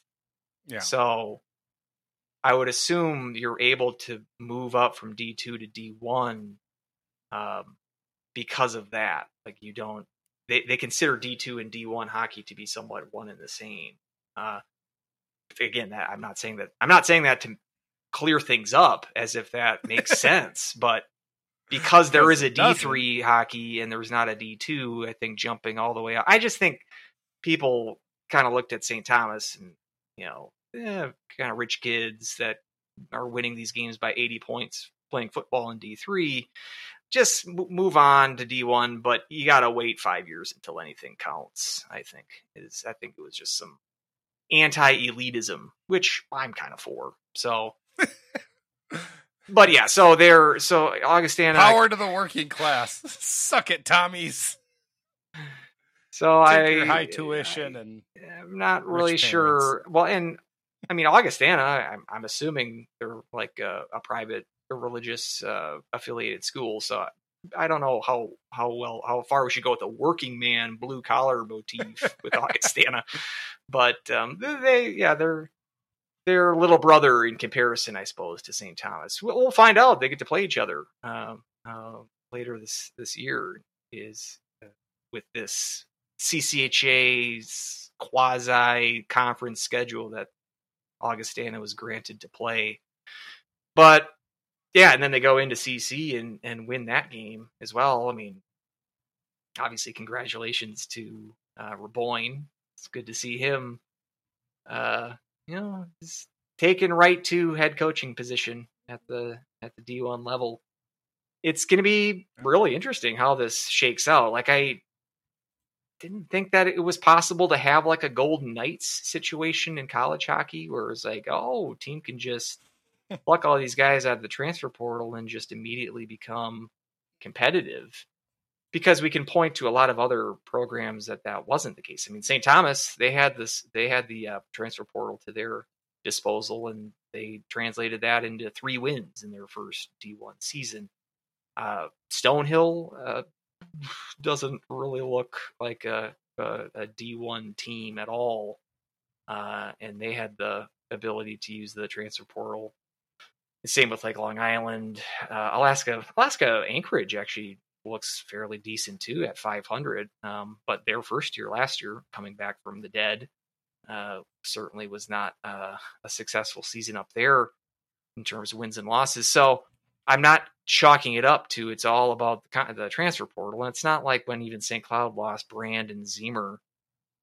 yeah, so I would assume you're able to move up from D two to D one, um, because of that. Like you don't, they they consider D two and D one hockey to be somewhat one and the same. Uh, again, that I'm not saying that I'm not saying that to clear things up as if that makes sense, but because there is a it doesn't. D3 hockey and there's not a D2, I think jumping all the way up. I just think people kind of looked at St. Thomas and, you know, eh, kind of rich kids that are winning these games by 80 points playing football in D3. Just m- move on to D1, but you got to wait five years until anything counts. I think is I think it was just some anti-elitism, which I'm kind of for. So, but yeah, so they're so Augustana. power to the working class. Suck it, Tommies. So Take I your high tuition and I'm not really sure. Well, and I mean Augustana, I'm, I'm assuming they're like a, a private, a religious uh, affiliated school. So I don't know how how well how far we should go with the working man blue collar motif with Augustana, but um, they, yeah they're their little brother in comparison, I suppose, to St. Thomas. We'll, we'll find out. They get to play each other um, uh, later this this year. Is uh, with this CCHA's quasi conference schedule that Augustana was granted to play. But yeah, and then they go into CC and and win that game as well. I mean, obviously, congratulations to uh, Raboin. It's good to see him. Uh, you know, he's taken right to head coaching position at the at the D1 level. It's going to be really interesting how this shakes out. Like I didn't think that it was possible to have like a Golden Knights situation in college hockey where it's like, oh, team can just pluck all these guys out of the transfer portal and just immediately become competitive. Because we can point to a lot of other programs that that wasn't the case. I mean, St. Thomas, they had this, they had the uh, transfer portal to their disposal, and they translated that into three wins in their first D1 season. Uh, Stonehill uh, doesn't really look like a, a, a D1 team at all, uh, and they had the ability to use the transfer portal. Same with like Long Island, uh, Alaska. Alaska Anchorage actually looks fairly decent too at 500. Um, but their first year last year, coming back from the dead, uh, certainly was not uh, a successful season up there in terms of wins and losses. So I'm not chalking it up to it's all about the, the transfer portal. And it's not like when even St. Cloud lost Brand and Zemer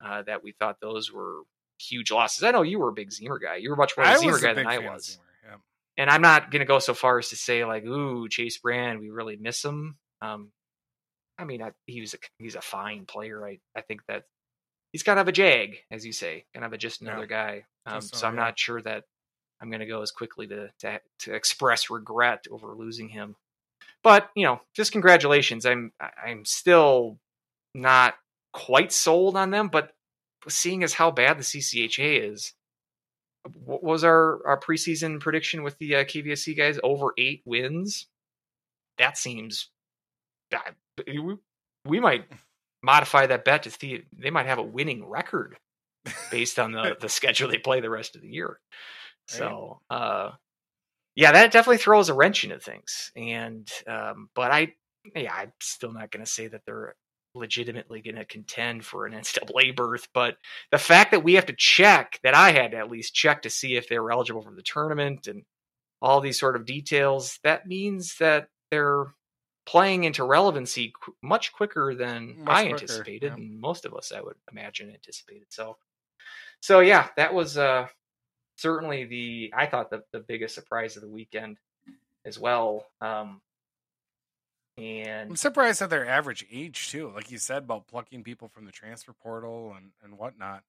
uh, that we thought those were huge losses. I know you were a big Zemer guy. You were much more a Zemer guy than I was yeah. and I'm not going to go so far as to say like, "Ooh, Chase Brand, we really miss him." Um, I mean, I, he was a he's a fine player. I I think that he's kind of a jag, as you say, kind of a just Yeah. another guy. Um, so I'm guy. not sure that I'm going to go as quickly to, to to express regret over losing him. But you know, just congratulations. I'm I- I'm still not quite sold on them, but seeing as how bad the CCHA is, what was our, our preseason prediction with the uh, KVSC guys? Over eight wins. That seems. uh, we- We might modify that bet to see they might have a winning record based on the the schedule they play the rest of the year. So, uh, yeah, that definitely throws a wrench into things. And um, but I, yeah, I'm still not going to say that they're legitimately going to contend for an NCAA berth. But the fact that we have to check, that I had to at least check to see if they were eligible for the tournament and all these sort of details, that means that they're playing into relevancy qu- much quicker than Much I quicker, anticipated, yeah. and most of us, I would imagine, anticipated. So, so yeah, that was uh, certainly the I thought the the biggest surprise of the weekend as well. Um, and I'm surprised at their average age too. Like you said about plucking people from the transfer portal and and whatnot.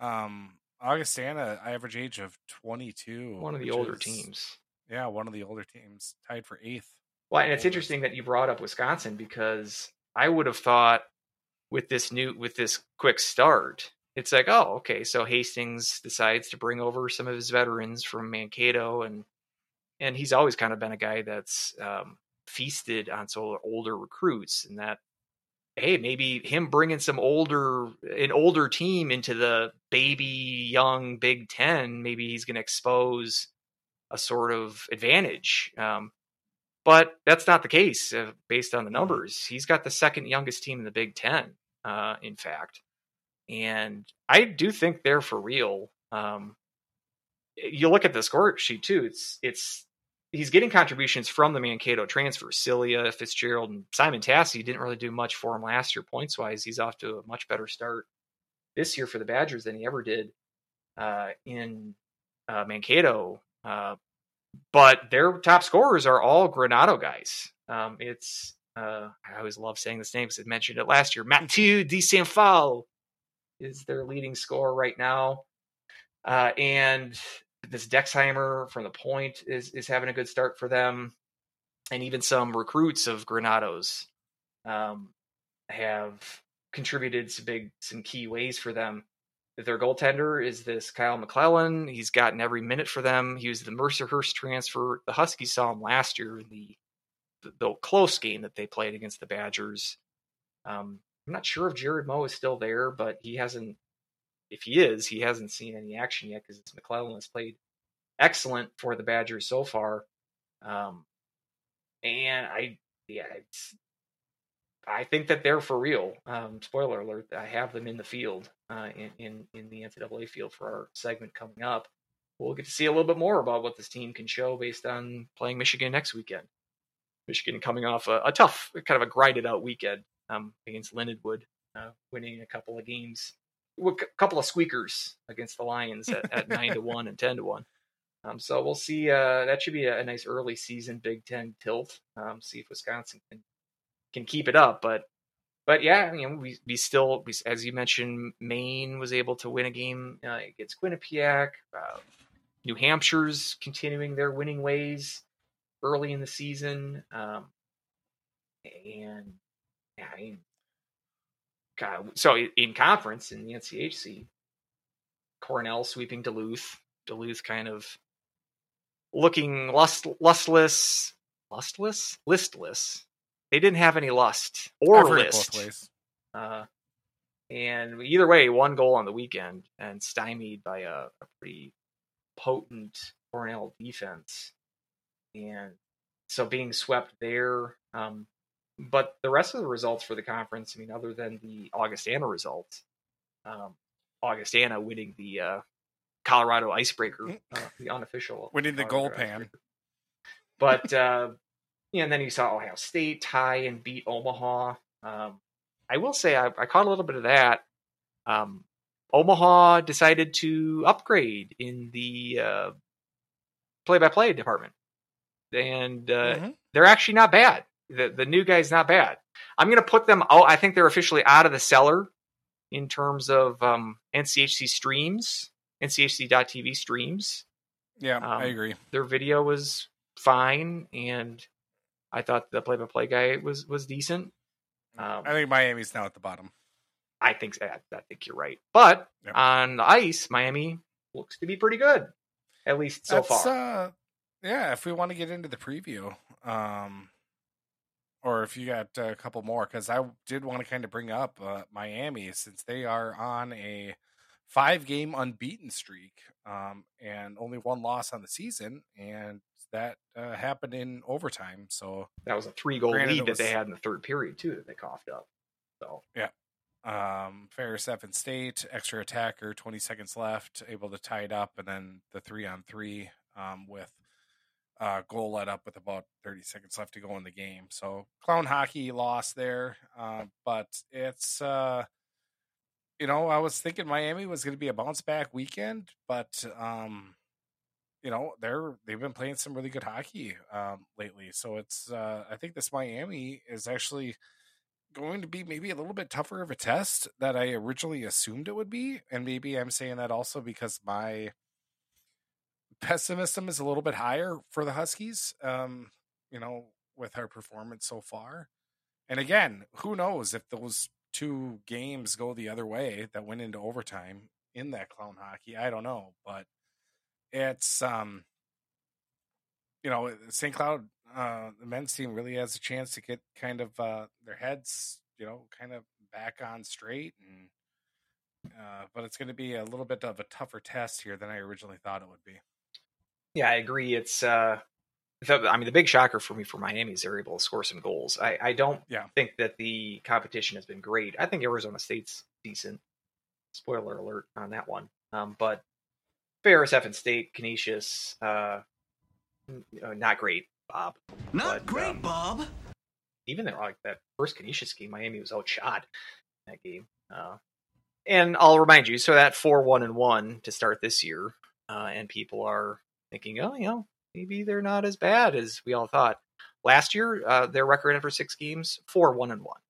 Um, Augustana average age of 22. one of the older is- teams. Yeah, one of the older teams, tied for eighth. Well, and it's interesting that you brought up Wisconsin because I would have thought with this new with this quick start, it's like, oh, okay, so Hastings decides to bring over some of his veterans from Mankato, and and he's always kind of been a guy that's um, feasted on sort of older recruits, and that hey, maybe him bringing some older an older team into the baby young Big Ten, maybe he's going to expose a sort of advantage. Um, but that's not the case uh, based on the numbers. He's got the second youngest team in the Big Ten, uh, in fact, and I do think they're for real. Um, you look at the score sheet too; it's it's he's getting contributions from the Mankato transfer. Silye, Fitzgerald, and Simon Tassy didn't really do much for him last year points wise. He's off to a much better start this year for the Badgers than he ever did uh, in uh, Mankato. Uh, but their top scorers are all Granato guys. Um, it's uh, I always love saying this name because I mentioned it last year. Mathieu De St. Phalle is their leading scorer right now, uh, and this Dexheimer from the point is is having a good start for them, and even some recruits of Granato's um, have contributed some big some key ways for them. Their goaltender is this Kyle McClellan. He's gotten every minute for them. He was the Mercyhurst transfer. The Huskies saw him last year in the the, the close game that they played against the Badgers. Um, I'm not sure if Jared Moe is still there, but he hasn't. If he is, he hasn't seen any action yet because McClellan has played excellent for the Badgers so far. Um, and I, yeah, it's, I think that they're for real. Um, spoiler alert: I have them in the field, uh, in, in in the NCAA field for our segment coming up. We'll get to see a little bit more about what this team can show based on playing Michigan next weekend. Michigan coming off a, a tough, kind of a grinded out weekend um, against Lindenwood, uh, winning a couple of games, a couple of squeakers against the Lions at, at nine to one and ten to one. Um, so we'll see. Uh, that should be a, a nice early season Big Ten tilt. Um, see if Wisconsin can can keep it up. But but yeah, you know, we we still, we, as you mentioned, Maine was able to win a game uh, against Quinnipiac. Uh, New Hampshire's continuing their winning ways early in the season, um, and yeah, I mean, God, so in conference in the NCHC, Cornell sweeping Duluth. Duluth kind of looking lust, lustless, lustless, listless. They didn't have any lust or I've list. Uh, and either way, one goal on the weekend and stymied by a, a pretty potent Cornell defense. And so being swept there. Um, but the rest of the results for the conference, I mean, other than the Augustana result, um, Augustana winning the uh, Colorado Icebreaker, uh, the unofficial Winning the Colorado Gold Pan. But uh, yeah, and then you saw Ohio State tie and beat Omaha. Um, I will say I, I caught a little bit of that. Um, Omaha decided to upgrade in the uh, play-by-play department, and uh, Mhm. they're actually not bad. The the new guy's not bad. I'm going to put them out. I think they're officially out of the cellar in terms of um, NCHC streams, NCHC.TV streams. Yeah, Um, I agree. Their video was fine, and I thought the play-by-play guy was was decent. Um, I think Miami's now at the bottom. I think I, I think you're right. But Yep. on the ice, Miami looks to be pretty good, at least so That's, far. Uh, yeah, if we want to get into the preview, um, or if you got a couple more, because I did want to kind of bring up uh, Miami since they are on a five-game unbeaten streak, um, and only one loss on the season, and that uh, happened in overtime. So that was a three goal lead it that they had in the third period too that they coughed up. So yeah. um, Ferris F and State, extra attacker, 20 seconds left, able to tie it up, and then the three on three um, with uh, goal let up with about 30 seconds left to go in the game. So clown hockey lost there, uh, but it's uh, you know I was thinking Miami was going to be a bounce back weekend, but um, you know they're they've been playing some really good hockey um, lately. So it's uh, I think this Miami is actually going to be maybe a little bit tougher of a test that I originally assumed it would be. And maybe I'm saying that also because my pessimism is a little bit higher for the Huskies, um, you know, with our performance so far. And again, who knows if those two games go the other way that went into overtime in that clown hockey? I don't know. But it's, um, you know, St. Cloud, uh, the men's team really has a chance to get kind of uh, their heads, you know, kind of back on straight. And, uh, but it's going to be a little bit of a tougher test here than I originally thought it would be. Yeah, I agree. It's uh, I mean the big shocker for me for Miami is they're able to score some goals. I, I don't Yeah. think that the competition has been great. I think Arizona State's decent. Spoiler alert on that one. Um, but Ferris F and State, Canisius, uh, uh, not great, Bob. Not But, great, um, Bob. even there, like that first Canisius game, Miami was outshot in that game. Uh, and I'll remind you, so that four one and one to start this year, uh, and people are thinking, oh, you know, maybe they're not as bad as we all thought. Last year, uh, their record after six games, four one and one.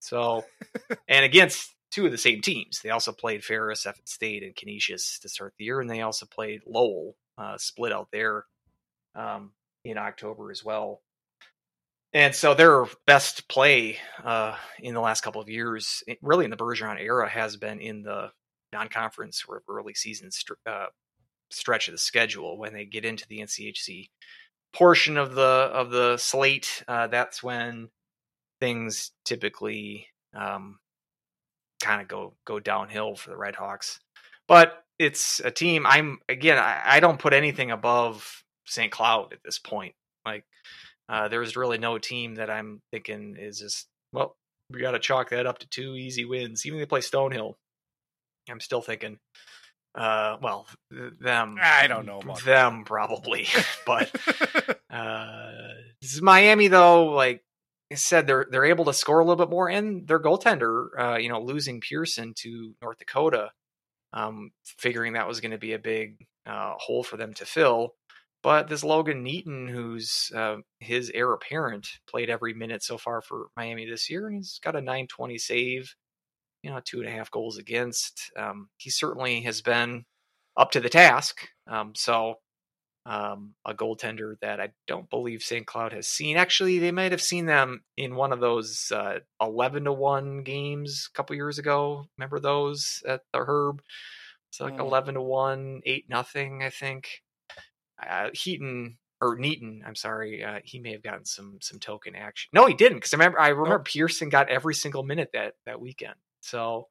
So, and against two of the same teams, they also played Ferris, F State, and Canisius to start the year, and they also played Lowell, uh, split out there um, in October as well. And so their best play uh, in the last couple of years, really in the Bergeron era, has been in the non-conference or early season uh, stretch of the schedule. When they get into the NCHC portion of the of the slate, uh, that's when things typically um, kind of go go downhill for the Red Hawks. But it's a team. I'm again. I, I don't put anything above St. Cloud at this point. Like uh, there's really no team that I'm thinking is just well. We got to chalk that up to two easy wins. Even if they play Stonehill, I'm still thinking. Uh, well, them. I don't know about them probably, but uh, this Miami though. Like I said, they're they're able to score a little bit more, and their goaltender, uh, you know, losing Pearson to North Dakota, um, figuring that was going to be a big uh, hole for them to fill. But this Logan Neaton, who's uh, his heir apparent, played every minute so far for Miami this year, and he's got a 920 save, you know, two and a half goals against. Um, he certainly has been up to the task. Um, so um, a goaltender that I don't believe St. Cloud has seen. Actually, they might have seen them in one of those uh, eleven to one games a couple years ago. Remember those at the Herb? It's like Mm. eleven to one, eight nothing, I think. Uh, Heaton or Neaton, I'm sorry, uh, he may have gotten some some token action. No, he didn't because I remember I remember. Pearson got every single minute that that weekend. So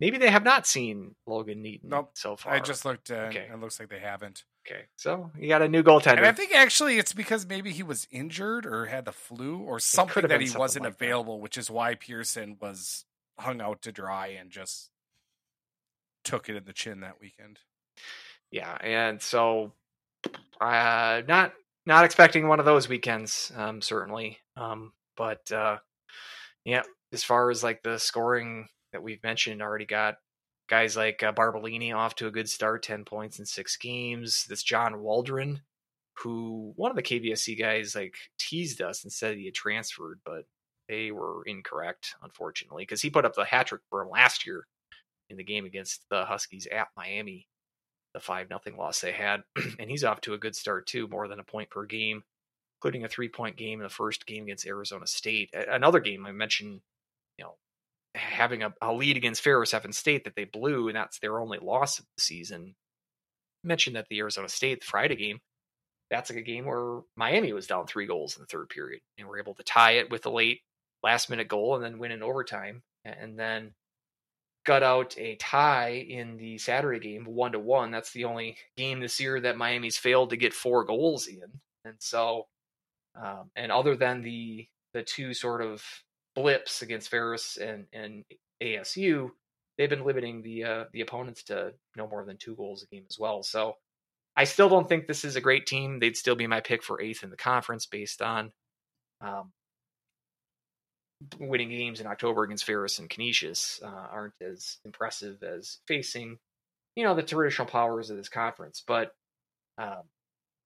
maybe they have not seen Logan Neaton Nope. so far. I just looked, uh, Okay. it looks like they haven't. okay. So you got a new goaltender. And I think actually it's because maybe he was injured or had the flu or something that he something wasn't like that. available, which is why Pearson was hung out to dry and just took it in the chin that weekend. yeah and so uh not not expecting one of those weekends um certainly um but uh yeah as far as like the scoring that we've mentioned already got guys like uh, Barbolini off to a good start 10 points in 6 games this John Waldron who one of the KVSC guys like teased us and said he had transferred but they were incorrect unfortunately because he put up the hat trick for him last year in the game against the Huskies at Miami the five nothing loss they had, and he's off to a good start too, more than a point per game, including a three point game in the first game against Arizona State. Another game I mentioned, you know, having a, a lead against Ferris Evan State that they blew, and that's their only loss of the season. Mentioned that the Arizona State Friday game, that's like a game where Miami was down three goals in the third period and were able to tie it with a late last minute goal and then win in overtime. And then gut out a tie in the Saturday game, one to one. That's the only game this year that Miami's failed to get four goals in. And so, um, and other than the the two sort of blips against Ferris and and ASU, they've been limiting the uh, the opponents to no more than two goals a game as well. So, I still don't think this is a great team. They'd still be my pick for eighth in the conference based on um, winning games in October against Ferris and Canisius uh, aren't as impressive as facing, you know, the traditional powers of this conference. But um,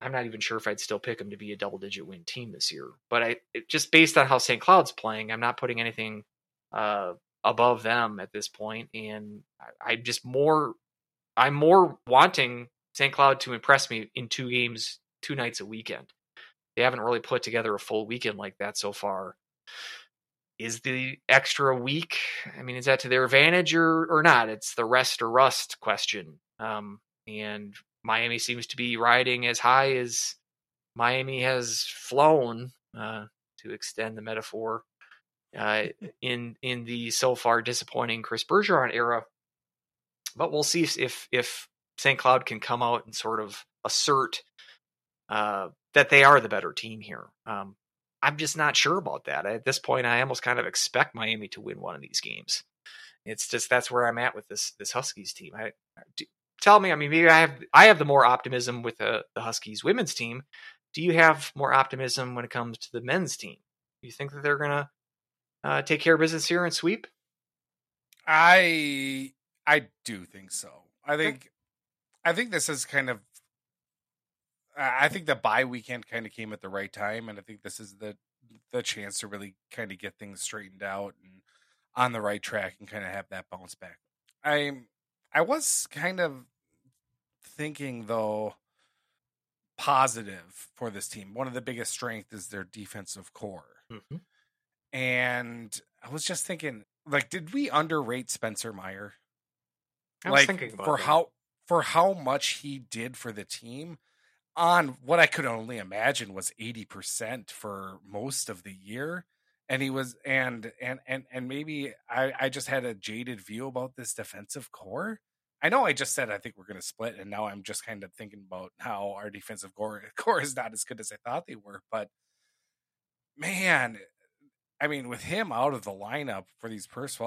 I'm not even sure if I'd still pick them to be a double digit win team this year. But I just based on how St. Cloud's playing, I'm not putting anything uh, above them at this point, and I, I'm just more I'm more wanting St. Cloud to impress me in two games, two nights a weekend. They haven't really put together a full weekend like that so far is the extra week i mean is that to their advantage or or not it's the rest or rust question um, and miami seems to be riding as high as miami has flown uh, to extend the metaphor uh, in in the so far disappointing chris bergeron era but we'll see if if st cloud can come out and sort of assert uh, that they are the better team here um, I'm just not sure about that. At this point, I almost kind of expect Miami to win one of these games. It's just that's where I'm at with this this Huskies team. I, do, tell me, I mean, maybe I have I have the more optimism with the, the Huskies women's team. Do you have more optimism when it comes to the men's team? Do you think that they're gonna uh, take care of business here and sweep? I I do think so. I think I think this is kind of I think the bye weekend kind of came at the right time, and I think this is the the chance to really kind of get things straightened out and on the right track and kind of have that bounce back. I I was kind of thinking though positive for this team. One of the biggest strengths is their defensive core. Mm-hmm. And I was just thinking, like, did we underrate Spencer Meyer? I was like, thinking for that. how for how much he did for the team on what I could only imagine was 80% for most of the year. And he was and and and and maybe I, I just had a jaded view about this defensive core. I know I just said I think we're gonna split, and now I'm just kind of thinking about how our defensive core core is not as good as I thought they were. But man, I mean, with him out of the lineup for these first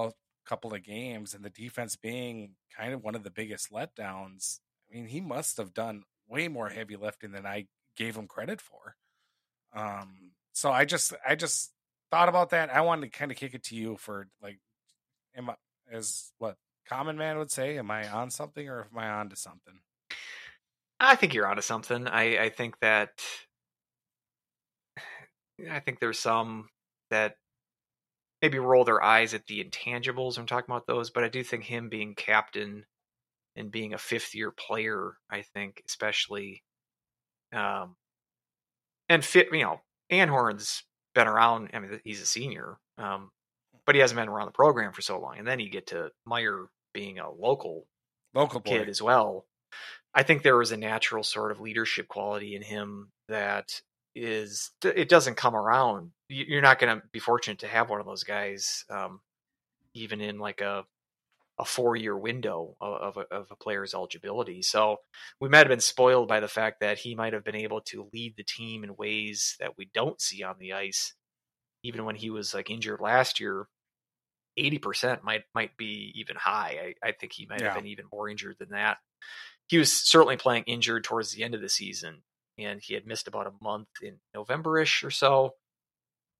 couple of games and the defense being kind of one of the biggest letdowns, I mean, he must have done way more heavy lifting than I gave him credit for. Um, so I just I just thought about that. I wanted to kind of kick it to you for like, am I as what common man would say? Am I on something or am I on to something? I think you're onto something. I I think that I think there's some that maybe roll their eyes at the intangibles. I'm talking about those, but I do think him being captain and being a fifth year player, I think, especially, um, and fit, you know, Anhorn's been around. I mean, he's a senior, um, but he hasn't been around the program for so long. And then you get to Meyer being a local, local kid boy. as well. I think there was a natural sort of leadership quality in him that is it doesn't come around. You're not going to be fortunate to have one of those guys, um, even in like a a four year window of, of, a, of a player's eligibility. So we might have been spoiled by the fact that he might have been able to lead the team in ways that we don't see on the ice. Even when he was like injured last year, 80% might might be even high. I, I think he might yeah. have been even more injured than that. He was certainly playing injured towards the end of the season, and he had missed about a month in November-ish or so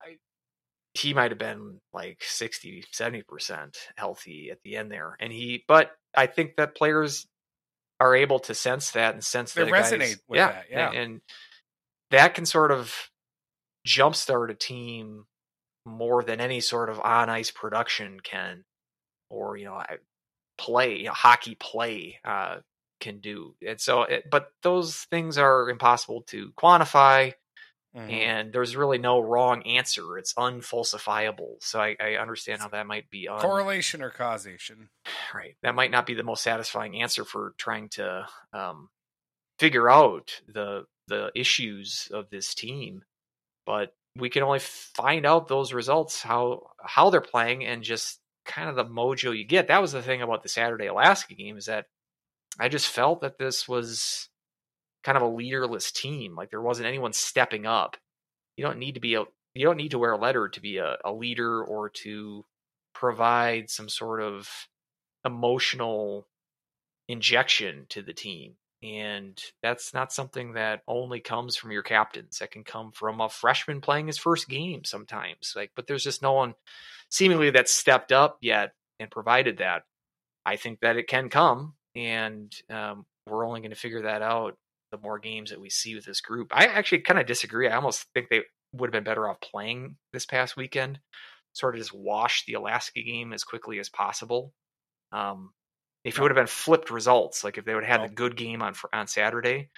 I, he might have been like 60 70% healthy at the end there and he but i think that players are able to sense that and sense they that resonate guys, with yeah, that yeah and, and that can sort of jumpstart a team more than any sort of on ice production can or you know play you know, hockey play uh, can do and so it, but those things are impossible to quantify Mhm. and there's really no wrong answer. It's unfalsifiable. So I, I understand how that might be un- correlation or causation. right. That might not be the most satisfying answer for trying to um, figure out the the issues of this team, but we can only find out those results how how they're playing and just kind of the mojo you get. That was the thing about the Saturday Alaska game is that I just felt that this was kind of a leaderless team. Like there wasn't anyone stepping up. You don't need to be a you don't need to wear a letter to be a, a leader or to provide some sort of emotional injection to the team. And that's not something that only comes from your captains. That can come from a freshman playing his first game sometimes. Like, but there's just no one seemingly that's stepped up yet and provided that. I think that it can come, and um, we're only going to figure that out the more games that we see with this group. I actually kind of disagree. I almost think they would have been better off playing this past weekend, sort of just wash the Alaska game as quickly as possible. Um, if it would have been flipped results, like if they would have had the good game on on Saturday,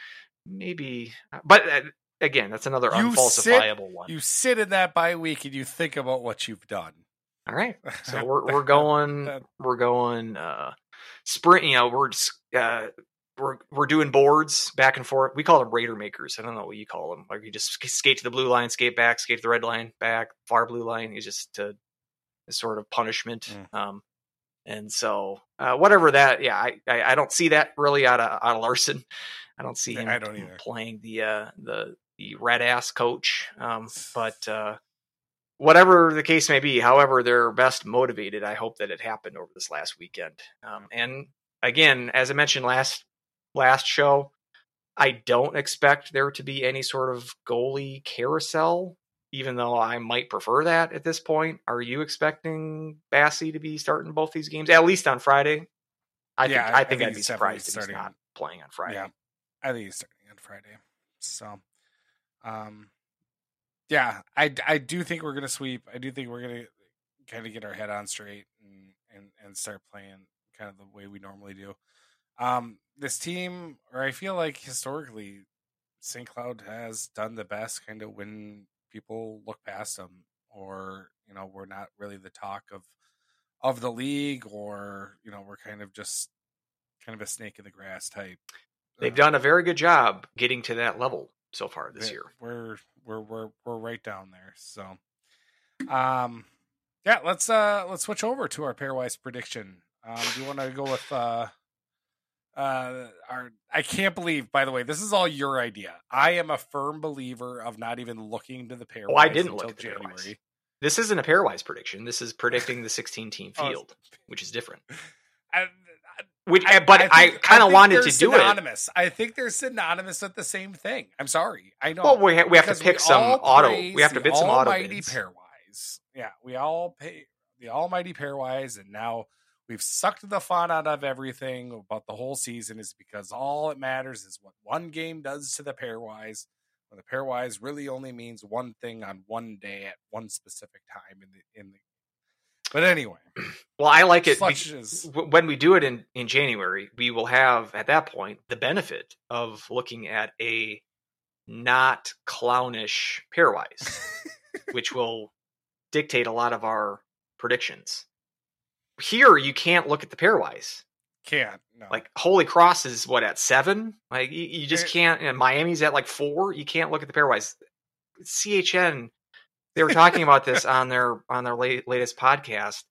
maybe. But uh, again, that's another You sit- unfalsifiable one. You sit in that bye week and you think about what you've done. All right. So we're we're going we're going uh sprint, you know, we're uh we're we're doing boards back and forth. We call them Raider makers. I don't know what you call them. Like you just skate to the blue line, skate back, skate to the red line, back, far blue line. It's just a, a sort of punishment. Mm. Um and so uh whatever that yeah, I, I I don't see that really out of out of Larson. I don't see him I don't either. playing the uh the the red ass coach. Um but uh whatever the case may be, however they're best motivated, I hope that it happened over this last weekend. Um, and again, as I mentioned last last show, I don't expect there to be any sort of goalie carousel, even though I might prefer that at this point. Are you expecting Bassey to be starting both these games at least on Friday? I Yeah, think I- I I think think I'd be surprised if he's not playing on Friday. Yeah, I think he's starting on Friday. So, um, yeah, I, I do think we're gonna sweep. I do think we're gonna kind of get our head on straight and, and and start playing kind of the way we normally do. Um, this team, or I feel like historically, St. Cloud has done the best kind of when people look past them, or you know, we're not really the talk of of the league, or you know, we're kind of just kind of a snake in the grass type. They've uh, done a very good job getting to that level so far this year. We're we're we're we're right down there. So, um, yeah, let's uh let's switch over to our pairwise prediction. Um, do you want to go with uh uh our? I can't believe. By the way, this is all your idea. I am a firm believer of not even looking to the pairwise. Oh, I didn't until look at the pairwise. January. This isn't a pairwise prediction. This is predicting the 16 team Oh, field, which is different. I, Which, eh, but I, kind of wanted to do it. synonymous. I think they're synonymous with the same thing. I'm sorry. I know. Well, we, we have to pick some auto. We have to bid some auto almighty bids. pairwise. Yeah, we all pay the almighty pairwise, and now we've sucked the fun out of everything about the whole season. Is because all it matters is what one game does to the pairwise. When the pairwise really only means one thing on one day at one specific time in the in the. But anyway, Well, I like it. is when we do it in, in January, we will have at that point the benefit of looking at a not clownish pairwise, which will dictate a lot of our predictions. Here, you can't look at the pairwise. can't no. Like Holy Cross is what at seven? Like you, you just Eh. can't. And Miami's at like four. You can't look at the pairwise. CHN, they were talking about this on their on their late, latest podcast,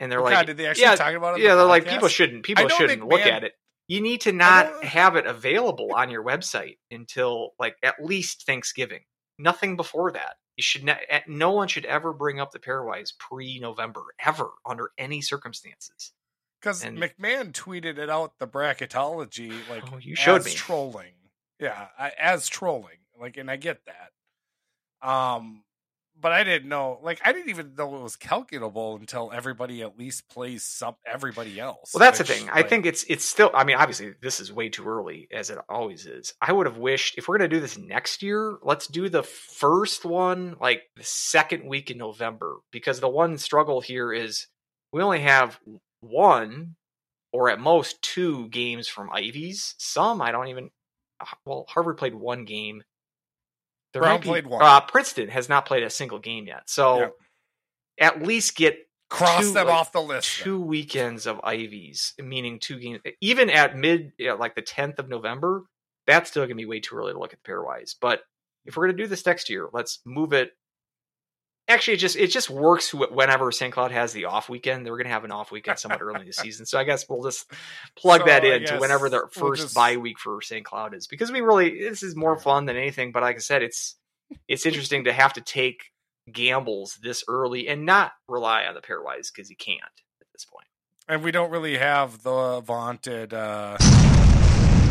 and they're Oh, like, God, did they actually yeah, talk about it? yeah, the they're like people shouldn't people shouldn't look McMahon- at it. You need to not have it available on your website until like at least Thanksgiving. Nothing before that. You should not. No one should ever bring up the pairwise pre-November ever under any circumstances. Because McMahon tweeted it out the bracketology like Oh, you showed as me. trolling. Yeah, I, as trolling. Like, and I get that. Um, but I didn't know. Like, I didn't even know it was calculable until everybody at least plays some everybody else. Well, that's which, the thing. I think it's it's still. I mean, obviously, this is way too early, as it always is. I would have wished if we're going to do this next year, let's do the first one like the second week in November, because the one struggle here is we only have one or at most two games from Ivies. Some I don't even. Uh, well, Harvard played one game. There Brown be- played one. Uh, Princeton has not played a single game yet, so Yep. at least get Cross two, them like, off the list. then. two weekends of Ivies, meaning two games. Even at mid, yeah, like the tenth of November, that's still gonna be way too early to look at the pairwise. But if we're gonna do this next year, let's move it. Actually, it just it just works whenever St. Cloud has the off weekend. They're gonna have an off weekend somewhat early in the season, so I guess we'll just plug So, that I in to whenever the guess we'll 1st just- bye week for St. Cloud is, because we really this is more fun than anything. But like I said, it's it's interesting to have to take gambles this early and not rely on the pairwise because you can't at this point. and we don't really have the vaunted. uh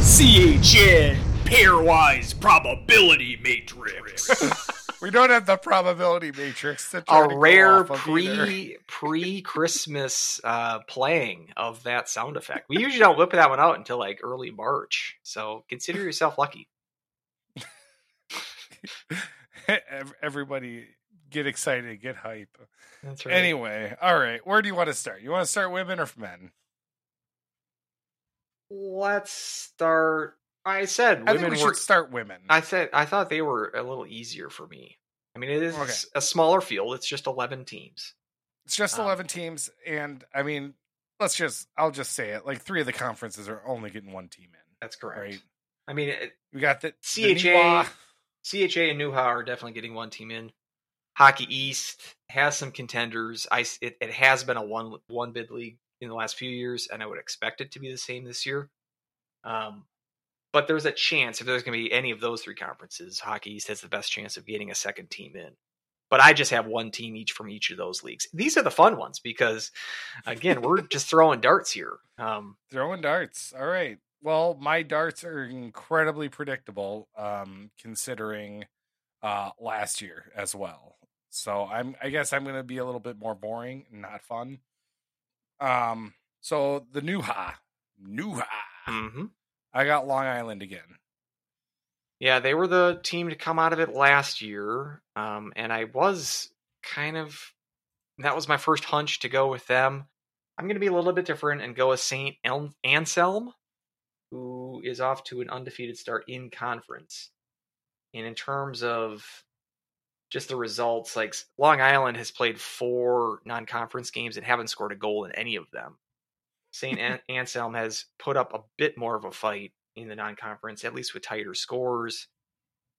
CHN pairwise probability matrix. We don't have the probability matrix. To try a rare off of pre pre Christmas uh, playing of that sound effect. We usually don't whip that one out until like early March, so consider yourself lucky. Everybody get excited, get hype. That's right. Anyway, all right. Where do you want to start? You want to start women or men? let's start. I said I think women we were. should start women. I said I thought they were a little easier for me. I mean, it is Okay. a smaller field. It's just eleven teams. It's just Um, 11 teams. And I mean, let's just, I'll just say it. Like three of the conferences are only getting one team in. That's correct. Right. I mean, it, We got the CHA, the CHA and NEWHA are definitely getting one team in. Hockey East has some contenders. I it, it has been a one one bid league in the last few years, and I would expect it to be the same this year. Um, but there's a chance if there's going to be any of those three conferences, Hockey East has the best chance of getting a second team in. But I just have one team each from each of those leagues. These are the fun ones because, again, we're just throwing darts here. Um, Throwing darts. All right. Well, my darts are incredibly predictable, um, considering uh last year as well. So I'm I guess I'm gonna be a little bit more boring and not fun. Um so the NEWHA. NEWHA. mhm. I got Long Island again. Yeah, they were the team to come out of it last year. Um, and I was kind of that was my first hunch to go with them. I'm going to be a little bit different and go with Saint El- Anselm, who is off to an undefeated start in conference. And in terms of just the results, like Long Island has played four non-conference games and haven't scored a goal in any of them. Saint An- Anselm has put up a bit more of a fight in the non-conference, at least with tighter scores.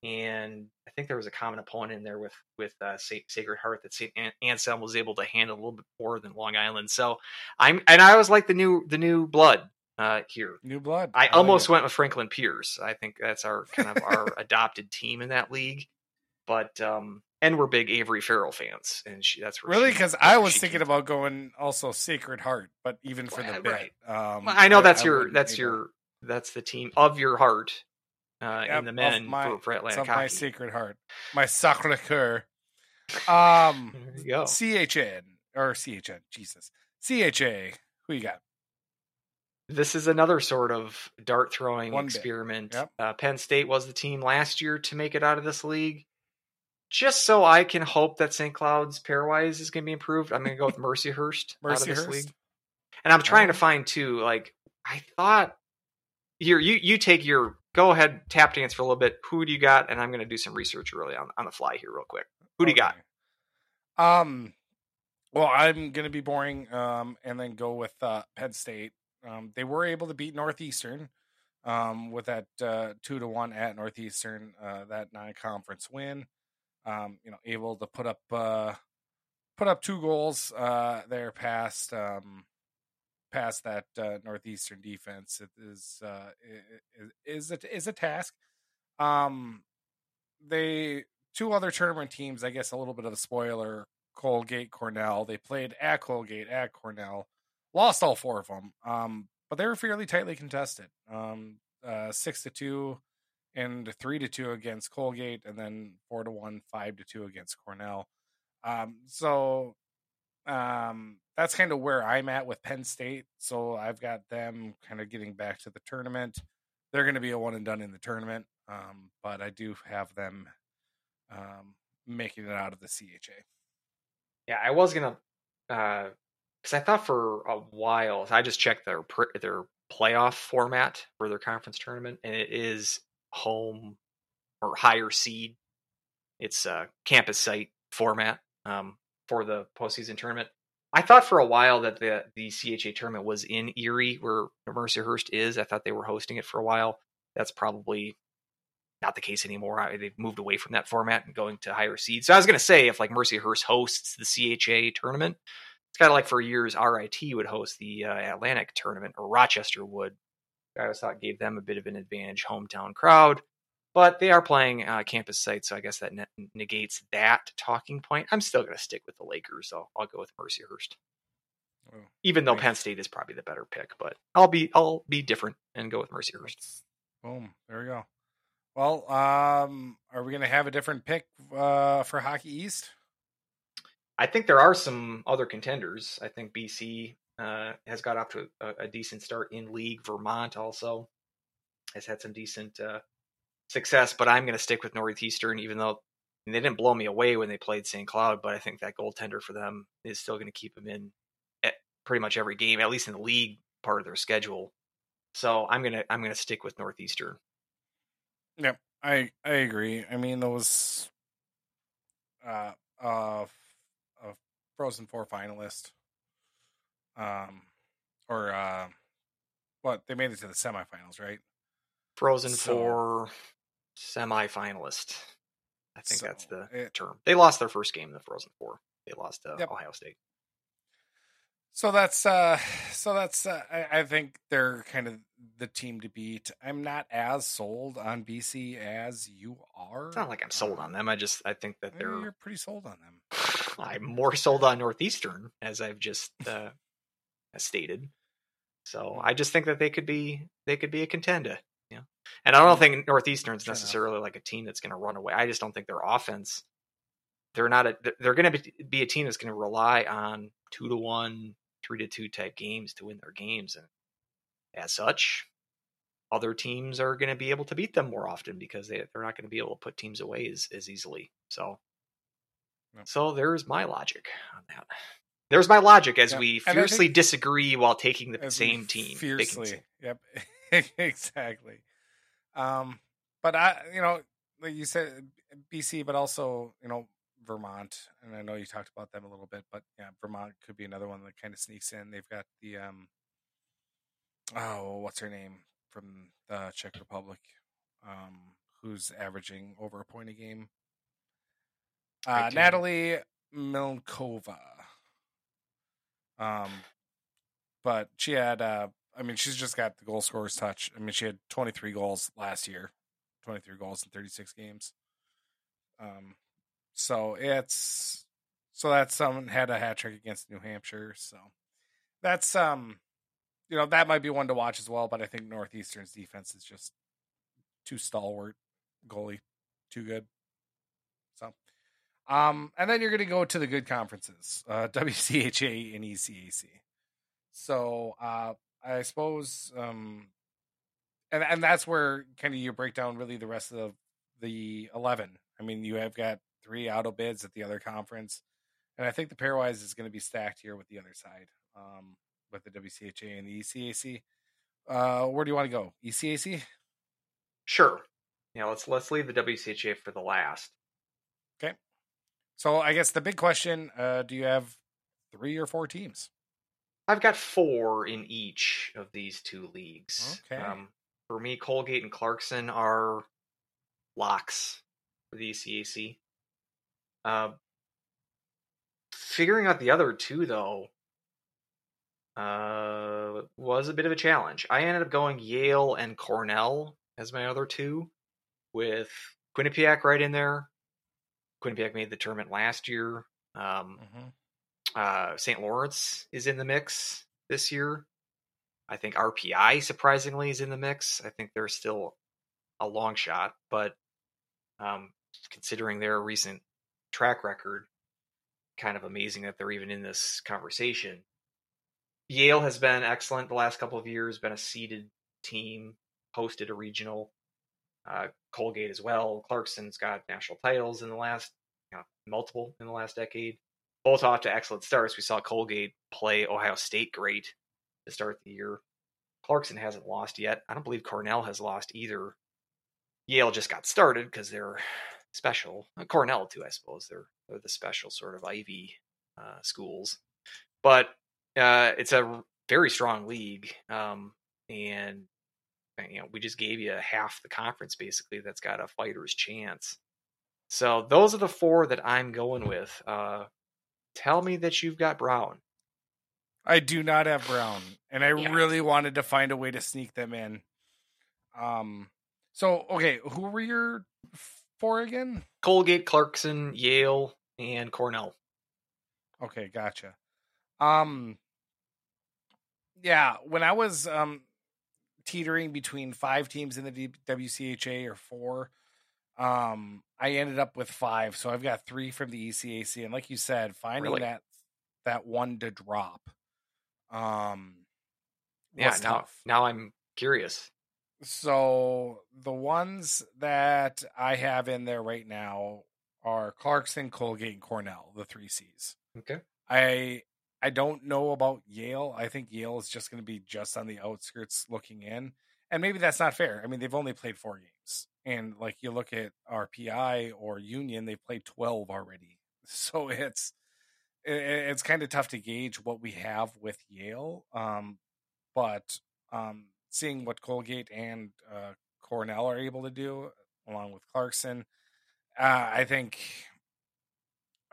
And I think there was a common opponent in there with with uh, Sa- Sacred Heart that Saint An- Anselm was able to handle a little bit more than Long Island. So I'm and I was like the new the new blood uh, here. New blood. I like almost it. went with Franklin Pierce. I think that's our kind of our adopted team in that league. But um and we're big Avery Farrell fans, and she, that's Really, because I was thinking about going also Sacred Heart, but even for the Well, bit. right. Um, Well, I know that's your wouldn't that's able- your that's the team of your heart uh, Yep, in the men my- for, for Atlantic of my. Sacred Heart, my Sacre Coeur. Um. CHN or CHN, Jesus, CHA. Who you got? This is another sort of dart throwing One experiment. Yep. Uh, Penn State was the team last year to make it out of this league. Just so I can hope that St. Cloud's pairwise is going to be improved, I'm going to go with Mercyhurst out of this Mercyhurst? league. And I'm trying to find too. Like I thought, here you you take your go ahead tap dance for a little bit. Who do you got? And I'm going to do some research really on on the fly here, real quick. Who do you got? Um, well, I'm gonna be boring. Um, and then go with uh, Penn State. Um, they were able to beat Northeastern. Um, with that uh, two to one at Northeastern, uh, that non-conference win. Um, you know, able to put up uh, put up two goals uh, there past um, past that uh, Northeastern defense. It is uh, i- i- is a, is a task. Um, they two other tournament teams, I guess a little bit of a spoiler. Colgate, Cornell. They played at Colgate, at Cornell, lost all four of them. Um, but they were fairly tightly contested. Um, uh, six to two and three to two against Colgate, and then four to one, five to two against Cornell. Um, so um, that's kind of where I'm at with Penn State. So I've got them kind of getting back to the tournament. They're going to be a one and done in the tournament, um, but I do have them um, making it out of the CHA. Yeah, I was gonna, because I thought for a while I just checked their their playoff format for their conference tournament, and it is home or higher seed its a campus site format um, for the postseason tournament. I thought for a while that the the CHA tournament was in Erie, where Mercyhurst is. I thought they were hosting it for a while. That's probably not the case anymore. I, they've moved away from that format and going to higher seeds. So I was going to say, if like Mercyhurst hosts the CHA tournament, it's kind of like for years RIT would host the uh, Atlantic tournament or Rochester would. I always thought gave them a bit of an advantage, hometown crowd. But they are playing uh, campus sites, so I guess that ne- negates that talking point. I'm still going to stick with the Lakers, so I'll go with Mercyhurst. Oh, Even though nice. Penn State is probably the better pick, but I'll be I'll be different and go with Mercyhurst. Boom. There we go. Well, um, are we going to have a different pick uh, for Hockey East? I think there are some other contenders. I think BC uh, has got off to a, a decent start in league. Vermont also has had some decent uh, success, but I'm going to stick with Northeastern, even though they didn't blow me away when they played St. Cloud. But I think that goaltender for them is still going to keep them in at pretty much every game, at least in the league part of their schedule. So I'm gonna I'm gonna stick with Northeastern. Yep, I I agree. I mean those uh uh a Frozen Four finalist, um, or uh, what they made it to the semifinals, right? Frozen So- Four semifinalist. I think that's the it- term. They lost their first game in the Frozen Four. They lost to Yep. Ohio State. So that's uh so that's uh, I, I think they're kind of the team to beat. I'm not as sold on BC as you are. It's not like I'm sold on them. I just I think that Eh, they're You're pretty sold on them. I'm more sold on Northeastern as I've just uh, stated. So I just think that they could be they could be a contender. Yeah, and I don't think Northeastern's necessarily like a team that's going to run away. I just don't think their offense. They're not a. They're going to be a team that's going to rely on two to one, three to two type games to win their games, and as such, other teams are going to be able to beat them more often because they they're not going to be able to put teams away as, as easily. So, Yep. so there's my logic on that. There's my logic as Yep. we fiercely disagree while taking the same team. fiercely. Yep, exactly. Um, but I, you know, like you said, BC, but also you know Vermont, and I know you talked about them a little bit, but yeah, Vermont could be another one that kind of sneaks in. They've got the um, oh, what's her name from the Czech Republic, um, who's averaging over a point a game. Uh, Natalie Mlynkova. Um, but she had, uh, I mean, she's just got the goal scorer's touch. I mean, she had 23 goals last year, 23 goals in 36 games. Um, so it's so that's someone had a hat trick against New Hampshire. So that's um, you know, that might be one to watch as well. But I think Northeastern's defense is just too stalwart, goalie, too good. Um, and then you're going to go to the good conferences, uh, WCHA and ECAC. So, uh, I suppose, um, and and that's where kind of you break down really the rest of the eleven. I mean, you have got three auto bids at the other conference, and I think the pairwise is going to be stacked here with the other side, um, with the WCHA and the ECAC. Uh, where do you want to go? ECAC? Sure. Yeah, let's let's leave the WCHA for the last. So I guess the big question: uh, Do you have three or four teams? I've got four in each of these two leagues. Okay. Um, for me, Colgate and Clarkson are locks for the ECAC. Uh, figuring out the other two, though, uh, was a bit of a challenge. I ended up going Yale and Cornell as my other two, with Quinnipiac right in there. Quinnipiac made the tournament last year. Um, Mm-hmm. uh, St. Lawrence is in the mix this year. I think RPI surprisingly is in the mix. I think they're still a long shot, but um, considering their recent track record, kind of amazing that they're even in this conversation. Yale has been excellent the last couple of years, been a seeded team, hosted a regional. Uh, Colgate as well. Clarkson's got national titles in the last, you know, multiple in the last decade both off to excellent starts. We saw Colgate play Ohio State great to start the year. Clarkson hasn't lost yet. I don't believe Cornell has lost either. Yale just got started because they're special. Uh, Cornell too, I suppose. They're they're the special sort of Ivy uh, schools, but uh, it's a very strong league, um, and you know we just gave you half the conference basically that's got a fighter's chance. So those are the four that I'm going with. Uh, tell me that you've got Brown. I do not have Brown, and I Yeah. really wanted to find a way to sneak them in. Um. So okay, who were your four again? Colgate, Clarkson, Yale, and Cornell. Okay, gotcha. Um. Yeah, when I was um teetering between five teams in the WCHA or four, um, I ended up with five. So I've got three from the ECAC, and like you said, finding Really? that that one to drop, um, Yeah, now tough. now I'm curious. So the ones that I have in there right now are Clarkson, Colgate, and Cornell, the three C's. Okay. I I don't know about Yale. I think Yale is just going to be just on the outskirts looking in. And maybe that's not fair. I mean, they've only played 4 games. And like you look at RPI or Union, they've played 12 already. So it's it's kind of tough to gauge what we have with Yale. Um but um seeing what Colgate and uh Cornell are able to do along with Clarkson, uh, I think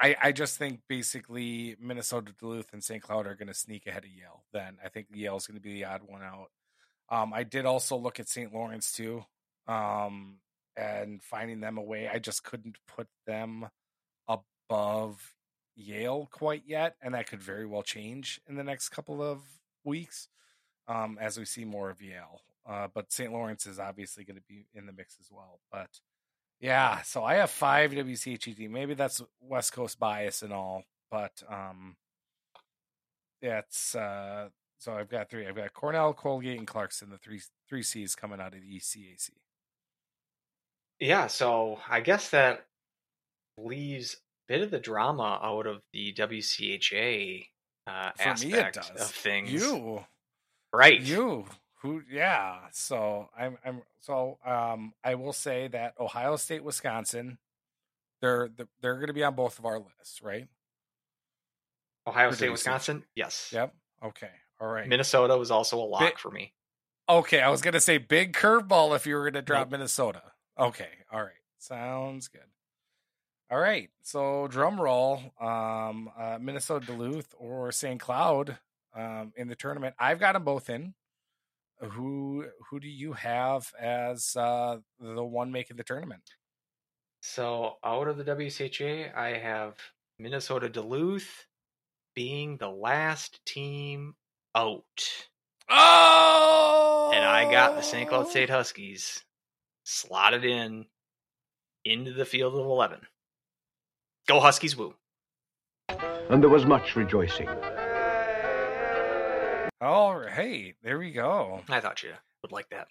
I, I just think basically Minnesota, Duluth, and St. Cloud are going to sneak ahead of Yale. Then I think Yale's going to be the odd one out. Um, I did also look at St. Lawrence too, um, and finding them away. I just couldn't put them above Yale quite yet, and that could very well change in the next couple of weeks um, as we see more of Yale. Uh, but St. Lawrence is obviously going to be in the mix as well. But yeah, so I have five WCHET. E Maybe that's West Coast bias and all, but um, it's uh, so I've got three. I've got Cornell, Colgate, and Clarkson, the three three C's coming out of the ECAC. Yeah, so I guess that leaves a bit of the drama out of the WCHA uh, For me, it aspect does. of things. You, right? you, who? Yeah. So I'm, I'm. So um, I will say that Ohio State, Wisconsin, they're they're going to be on both of our lists, right? Ohio State. Wisconsin. Yes. Yep. Okay. All right. Minnesota was also a lock Bit- for me. Okay, I was gonna say big curveball if you were gonna drop Minnesota. Okay, all right, sounds good. All right, so drum roll, um, uh, Minnesota Duluth or St. Cloud um, in the tournament. I've got them both in. Who who do you have as uh, the one making the tournament? So out of the WCHA, I have Minnesota Duluth being the last team out. Oh, and I got the St. Cloud State Huskies slotted in into the field of 11. Go Huskies, woo. and there was much rejoicing. All right, there we go. I thought you would like that.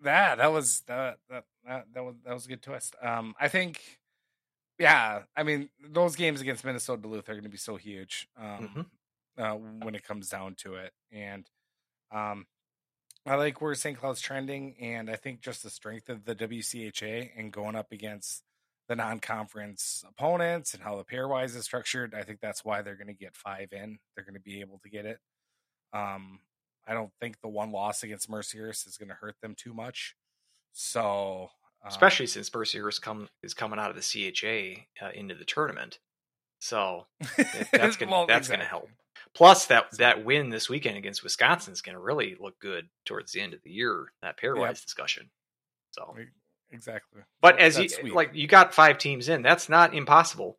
that that was that that that, that was that was a good twist. Um, I think, yeah, I mean those games against Minnesota Duluth are going to be so huge. Um, uh, when it comes down to it, and um, I like where St. Cloud's trending, and I think just the strength of the WCHA and going up against the non-conference opponents and how the pairwise is structured. I think that's why they're going to get five in. They're going to be able to get it. Um, I don't think the one loss against Mercyhurst is going to hurt them too much. So, um, Especially since Mercyhurst come, is coming out of the CHA uh, into the tournament. So that's going to Well, that's going to help. Plus, that, that win this weekend against Wisconsin is going to really look good towards the end of the year, that pairwise Yep. discussion. So, Exactly. But as you sweet. like, you got five teams in. That's not impossible.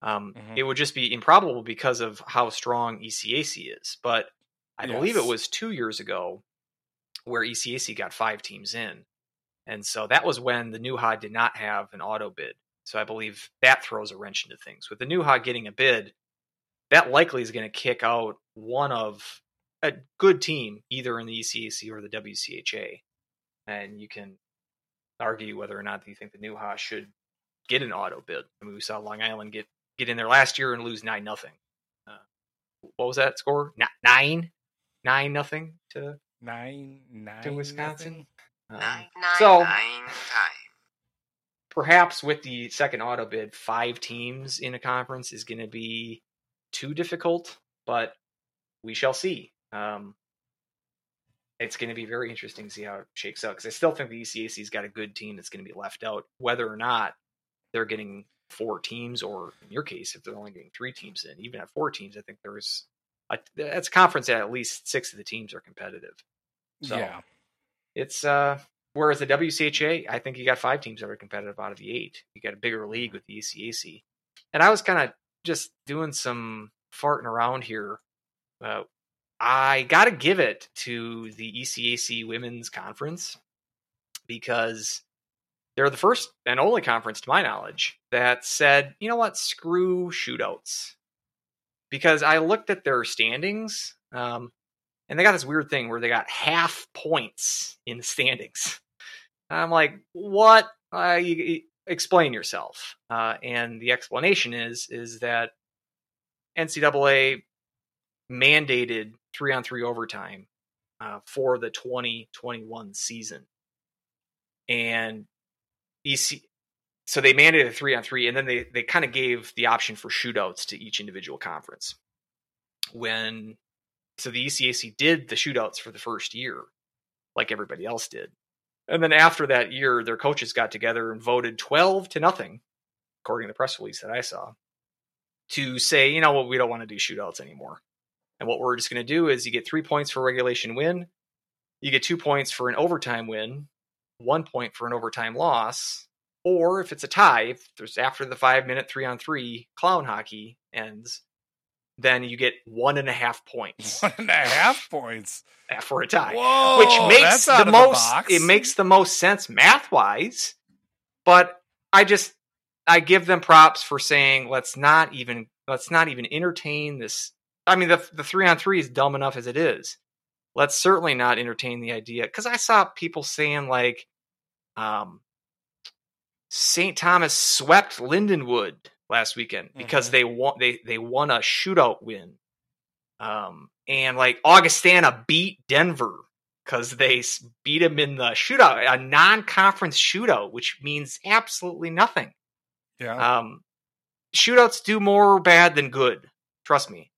Um, Mhm. It would just be improbable because of how strong ECAC is. But I believe it was two years ago where ECAC got five teams in, and so that was when the NEWHA did not have an auto bid. So I believe that throws a wrench into things. With the NEWHA getting a bid, that likely is going to kick out one of a good team, either in the ECAC or the WCHA, and you can argue whether or not you think the NEWHA should get an auto bid. I mean, we saw Long Island get get in there last year and lose nine nothing. Uh, what was that score? Nine, nine nothing to nine nine to Wisconsin. nothing? Um, Nine, nine, so nine perhaps with the second auto bid, five teams in a conference is going to be too difficult, but we shall see. Um, it's going to be very interesting to see how it shakes out because I still think the ECAC's got a good team that's going to be left out, whether or not they're getting four teams, or in your case, if they're only getting three teams in. Even at four teams, I think there's that's a conference that at least six of the teams are competitive. So yeah. it's uh whereas the WCHA, I think you got five teams that are competitive out of the eight. You got a bigger league with the ECAC. And I was kind of just doing some farting around here. Uh, I got to give it to the ECAC Women's Conference because they're the first and only conference, to my knowledge, that said, you know what, screw shootouts. Because I looked at their standings, um, and they got this weird thing where they got half points in the standings. And I'm like, what? Uh, you- explain yourself. Uh, and the explanation is is that NCAA mandated three on three overtime uh, for the 2021 season, and EC. So they mandated a three on three, and then they they kind of gave the option for shootouts to each individual conference. When so the ECAC did the shootouts for the first year, like everybody else did. And then after that year, their coaches got together and voted 12 to nothing, according to the press release that I saw, to say, you know what, we don't want to do shootouts anymore. And what we're just going to do is you get three points for regulation win, you get two points for an overtime win, one point for an overtime loss, or if it's a tie, if there's after the five minute three on three clown hockey ends, then you get one and a half points One and a half points. for a tie Whoa, which makes the most box. it makes the most sense math wise but i just i give them props for saying let's not even let's not even entertain this i mean the the 3 on 3 is dumb enough as it is let's certainly not entertain the idea cuz i saw people saying like um St. Thomas swept Lindenwood last weekend because Mhm. they won they they won a shootout win um, and like Augustana beat Denver because they beat them in the shootout, a non-conference shootout, which means absolutely nothing. Yeah. Um, shootouts do more bad than good, trust me.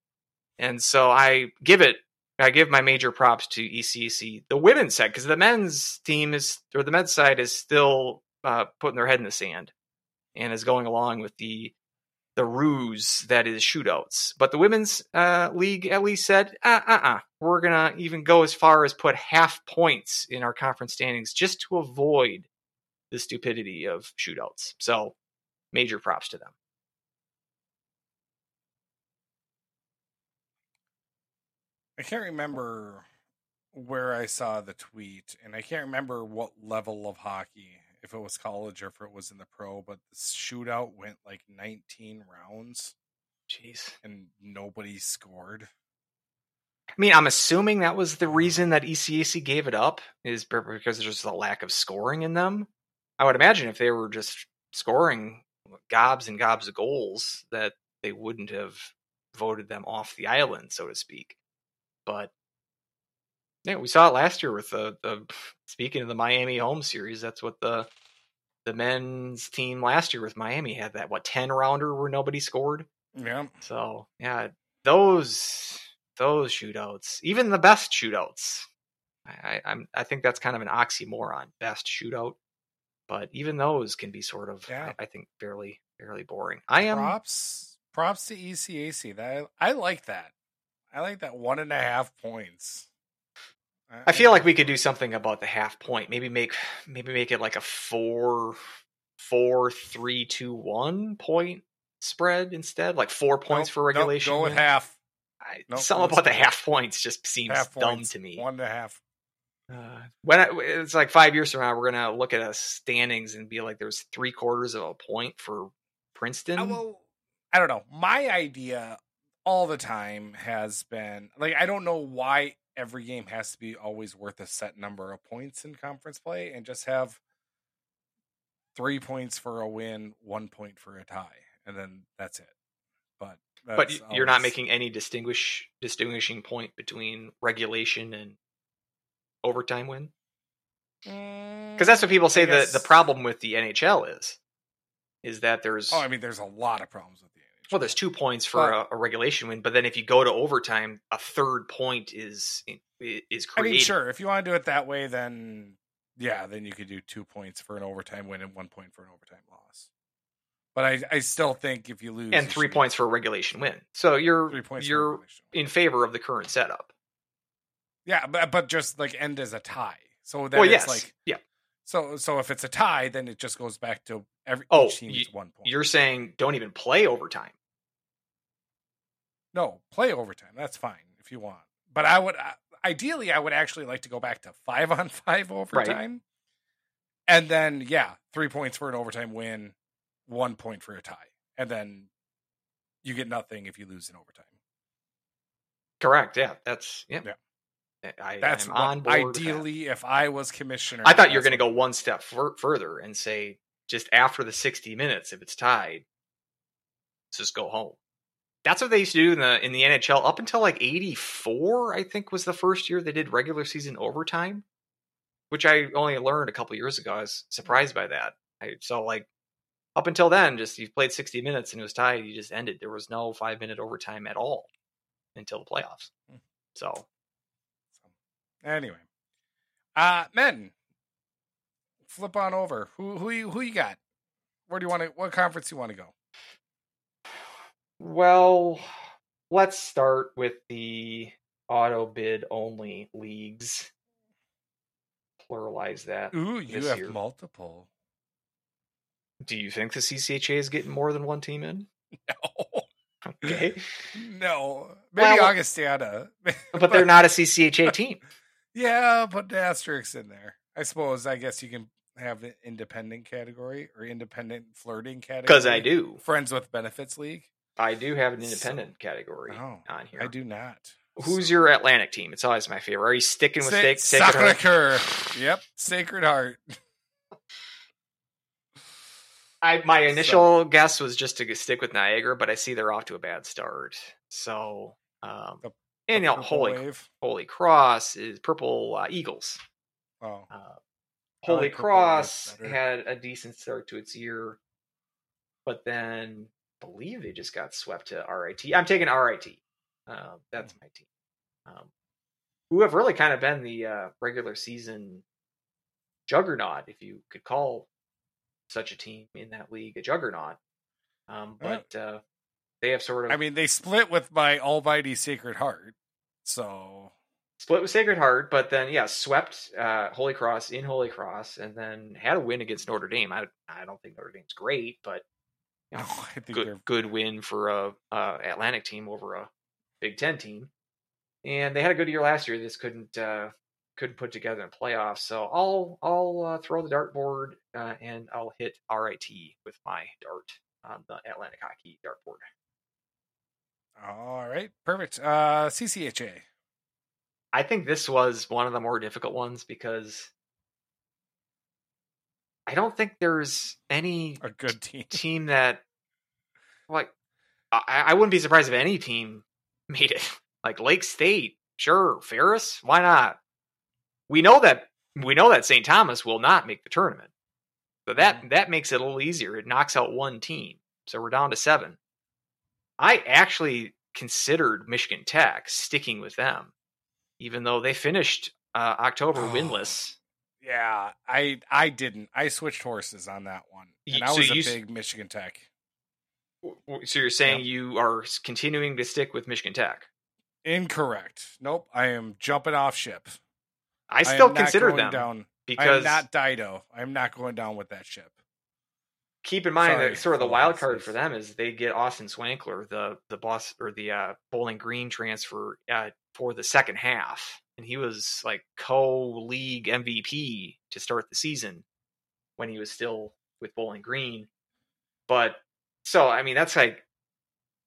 And so I give it, I give my major props to ECC, the women's side, because the men's team is, or the men's side is still uh, putting their head in the sand and is going along with the the ruse that is shootouts. But the women's uh, league at least said, uh, uh, uh, we're gonna even go as far as put half points in our conference standings just to avoid the stupidity of shootouts. So major props to them. I can't remember where I saw the tweet, and I can't remember what level of hockey, if it was college or if it was in the pro, but the shootout went like 19 rounds Jeez. and nobody scored. I mean, I'm assuming that was the reason that ECAC gave it up is because there's a lack of scoring in them. I would imagine if they were just scoring gobs and gobs of goals, that they wouldn't have voted them off the island, so to speak. But yeah, we saw it last year with the, the speaking of the Miami home series. That's what the the men's team last year with Miami had that what ten rounder where nobody scored. Yeah. So yeah, those those shootouts, even the best shootouts, I, I, I'm I think that's kind of an oxymoron, best shootout. But even those can be sort of, Yeah. I, I think, fairly fairly boring. I am Props props to ECAC. That I like that. I like that one and a half points. I feel like we could do something about the half point. Maybe make maybe make it like a four four three two one point spread instead, like four points Nope, for nope, regulation. go with half. I, Nope, something about the half points just seems half dumb points, to me. One and a half. Uh, when I, it's like five years from now, we're gonna look at us standings and be like, "There's three quarters of a point for Princeton." I, well, I don't know. My idea all the time has been like I don't know why every game has to be always worth a set number of points in conference play, and just have three points for a win, one point for a tie, and then that's it. But but that's y- you're not making any distinguish distinguishing point between regulation and overtime win mm, because because that's what people say I the the problem with the NHL is is that there's Oh, I mean, there's a lot of problems with the NHL. Well, there's two points for a, a regulation win, but then if you go to overtime, a third point is is created. I mean, sure. If you want to do it that way, then yeah, then you could do two points for an overtime win and one point for an overtime loss. But I, I still think if you lose, and three points for a regulation win. So you're three points. you're in favor of the current setup. yeah, but but just like end as a tie. So then well, it's yes, like yeah. So so if it's a tie, then it just goes back to every Oh, each team gets one point. You're saying don't even play overtime. No, play overtime. That's fine if you want. But I would ideally I would actually like to go back to five on five overtime. And then yeah, three points for an overtime win, one point for a tie. And then you get nothing if you lose in overtime. Correct. Yeah, that's yeah. I, That's on board. ideally if I was commissioner. I thought you were going to go one step fur- further and say just after the 60 minutes, if it's tied, just go home. That's what they used to do in the in the NHL up until like 84, I think was the first year they did regular season overtime, which I only learned a couple years ago. I was surprised by that. I, so like up until then, just you played 60 minutes and it was tied, you just ended. There was no five minute overtime at all until the playoffs. Hmm. So Anyway. Uh men. Flip on over. Who who you who you got? Where do you want to what conference you want to go? Well, let's start with the auto bid only leagues. Pluralize that. Ooh, you have year. multiple. Do you think the CCHA is getting more than one team in? No. Okay. No. Maybe Well- Augustana. But they're not a CCHA team. Yeah, put the asterisks in there. I suppose. I guess you can have an independent category or independent flirting category. Because I do. Friends with Benefits League. I do have an So- independent category Oh, on here. I do not. Who's your Atlantic team? It's always my favorite. Are you sticking with Sa- Sa- Sacred Heart? Sacre-Cœur. Yep, Sacred Heart. I my initial guess was just to stick with Niagara, but I see they're off to a bad start. So, um, The- and you know, Holy Wave. Holy Cross is Purple uh, Eagles. Oh, Uh, Holy like Cross had a decent start to its year, but then I believe they just got swept to RIT. I'm taking RIT. Uh, that's my team. Um, who have really kind of been the uh, regular season juggernaut, if you could call such a team in that league a juggernaut. Um, Yeah. but uh, they have sort of I mean, they split with my Almighty Sacred Heart. So split with Sacred Heart, but then yeah, swept uh, Holy Cross in Holy Cross, and then had a win against Notre Dame. I I don't think Notre Dame's great, but no, I think good they're good win for a, a Atlantic team over a Big Ten team. And they had a good year last year. This couldn't uh, couldn't put together in playoffs. So I'll I'll uh, throw the dartboard uh, and I'll hit RIT with my dart on the Atlantic hockey dartboard. All right. Perfect. Uh, CCHA. I think this was one of the more difficult ones because I don't think there's any A good team. team that like I, I wouldn't be surprised if any team made it. Like Lake State, sure, Ferris, why not? We know that we know that St. Thomas will not make the tournament. So that that makes it a little easier. It knocks out one team. So we're down to seven. I actually considered Michigan Tech sticking with them, even though they finished uh, October Oh. winless. Yeah, I I didn't. I switched horses on that one, and You- I so was a big Michigan Tech. So you're saying you are continuing to stick with Michigan Tech? Incorrect. Nope. I am jumping off ship. I still not consider them down. I because not Dido. I'm not going down with that ship. Keep in mind Sorry that sort of the wild card for them is they get Austin Swankler, the the boss or the uh, Bowling Green transfer uh, for the second half, and he was like co-league MVP to start the season when he was still with Bowling Green. But so I mean that's like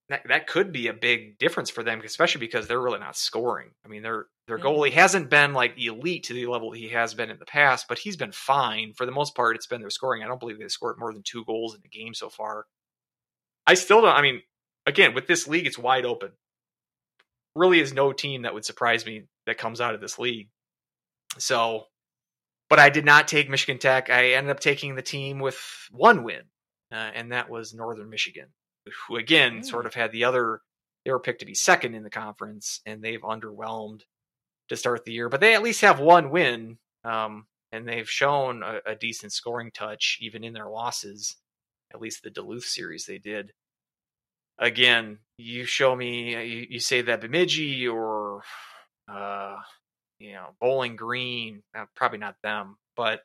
that, that could be a big difference for them, especially because they're really not scoring. I mean, their their Mhm. goalie hasn't been like elite to the level he has been in the past, but he's been fine for the most part. It's been their scoring. I don't believe they've scored more than two goals in the game so far. I still don't. I mean, again, with this league, it's wide open. Really, is no team that would surprise me that comes out of this league. So, but I did not take Michigan Tech. I ended up taking the team with one win, uh, and that was Northern Michigan, who again Mm. sort of had the other. They were picked to be second in the conference, and they've underwhelmed to start the year. But they at least have one win, um, and they've shown a, a decent scoring touch even in their losses. At least the Duluth series they did. Again, you show me, uh, you, you say that Bemidji or, uh, you know, Bowling Green, uh, probably not them, but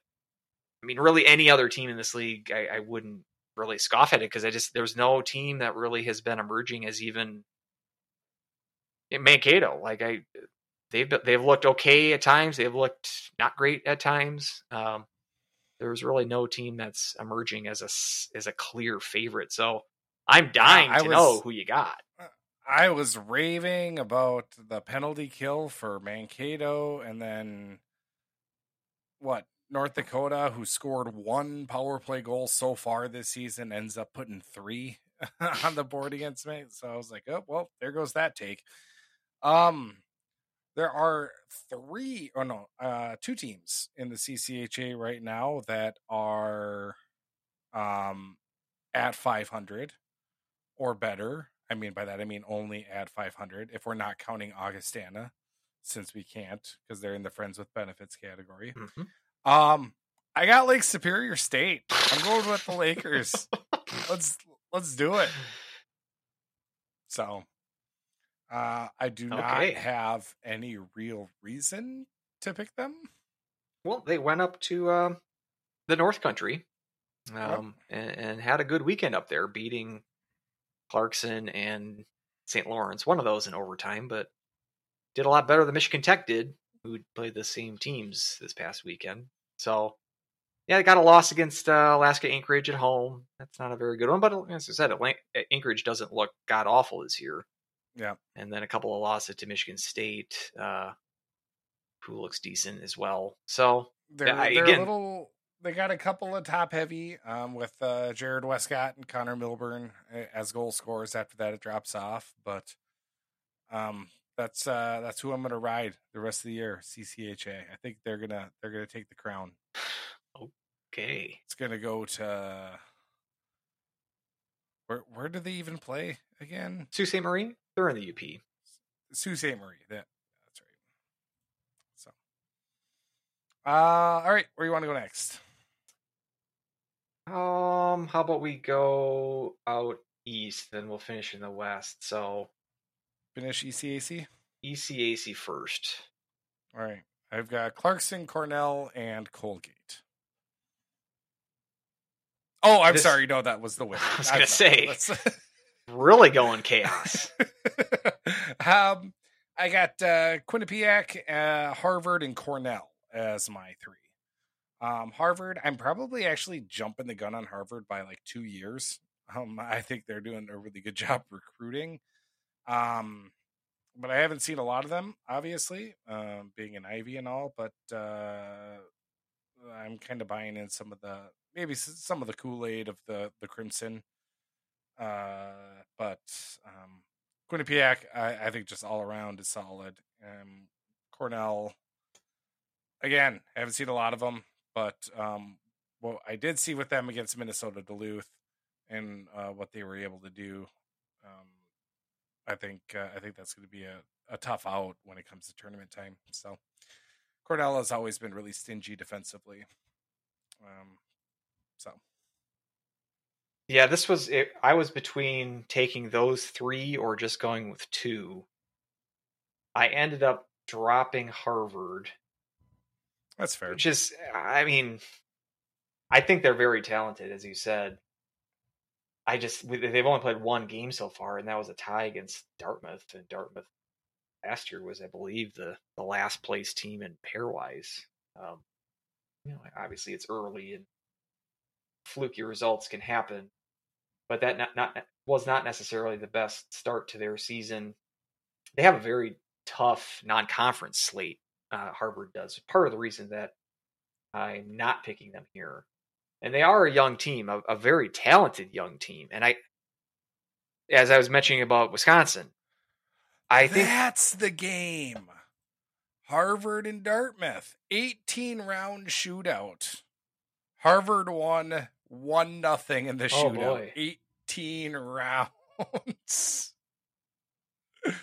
I mean, really any other team in this league, I, I wouldn't really scoff at it because I just there's no team that really has been emerging as even in Mankato. Like I, they've they've looked okay at times. They've looked not great at times. Um, there's really no team that's emerging as a as a clear favorite. So I'm dying I to know who you got. I was raving about the penalty kill for Mankato, and then what? North Dakota, who scored one power play goal so far this season, ends up putting three on the board against me. So I was like, oh well, there goes that take. Um, there are three, or no, uh, two teams in the CCHA right now that are um at 500 or better. I mean by that I mean only at 500 if we're not counting Augustana since we can't because they're in the friends with benefits category. Mhm. Um I got Lake Superior State. I'm going with the Lakers. let's let's do it. So uh I do not have any real reason to pick them. Well, they went up to um, the North Country Yep. um, and, and had a good weekend up there, beating Clarkson and St. Lawrence. One of those in overtime, but did a lot better than Michigan Tech did, who played the same teams this past weekend. So, yeah, they got a loss against uh, Alaska Anchorage at home. That's not a very good one, but as I said, Atlan- Anchorage doesn't look god awful this year. Yeah. And then a couple of losses to Michigan State, uh, who looks decent as well. So, they're, Yeah, they're again- a little they got a couple of top heavy um, with uh, Jared Westcott and Connor Milburn uh, as goal scorers. After that, it drops off, but um, that's uh, that's who I'm going to ride the rest of the year. CCHA. I think they're gonna they're gonna take the crown. okay. It's gonna go to where where do they even play again? Sault Ste. Marie, they're in the UP. Sault Ste. Marie. That that's right. So, uh, all right, where you want to go next? Um, how about we go out east, then we'll finish in the west. So Finish ECAC. ECAC first. All right. I've got Clarkson, Cornell, and Colgate. Oh, I'm This- sorry. No, that was the winner. I was going to say. Really going chaos. um, I got uh, Quinnipiac, uh, Harvard, and Cornell as my three. Um, Harvard, I'm probably actually jumping the gun on Harvard by like two years. Um, I think they're doing a really good job recruiting. Um, but I haven't seen a lot of them, obviously, um, being an Ivy and all. But uh, I'm kind of buying in some of the maybe some of the Kool Aid of the the Crimson. Uh, but um, Quinnipiac, I, I think just all around is solid. Um, Cornell, again, I haven't seen a lot of them, but um, what I did see with them against Minnesota Duluth and uh, what they were able to do, um, I think uh, I think that's going to be a, a tough out when it comes to tournament time. So Cornell has always been really stingy defensively. Um, so yeah, this was it, I was between taking those three or just going with two. I ended up dropping Harvard, that's fair. which is I mean, I think they're very talented, as you said. I just they've only played one game so far, and that was a tie against Dartmouth. And Dartmouth last year was, I believe, the the last place team in pairwise. Um, you know, obviously it's early and fluky results can happen, but that not, not was not necessarily the best start to their season. They have a very tough non-conference slate. Uh, Harvard does. Part of the reason that I'm not picking them here and they are a young team, a, a very talented young team. And I, as I was mentioning about Wisconsin, I think that's the game. Harvard and Dartmouth, 18 round shootout. Harvard won one nothing in the Oh, shootout. boy. Eighteen rounds.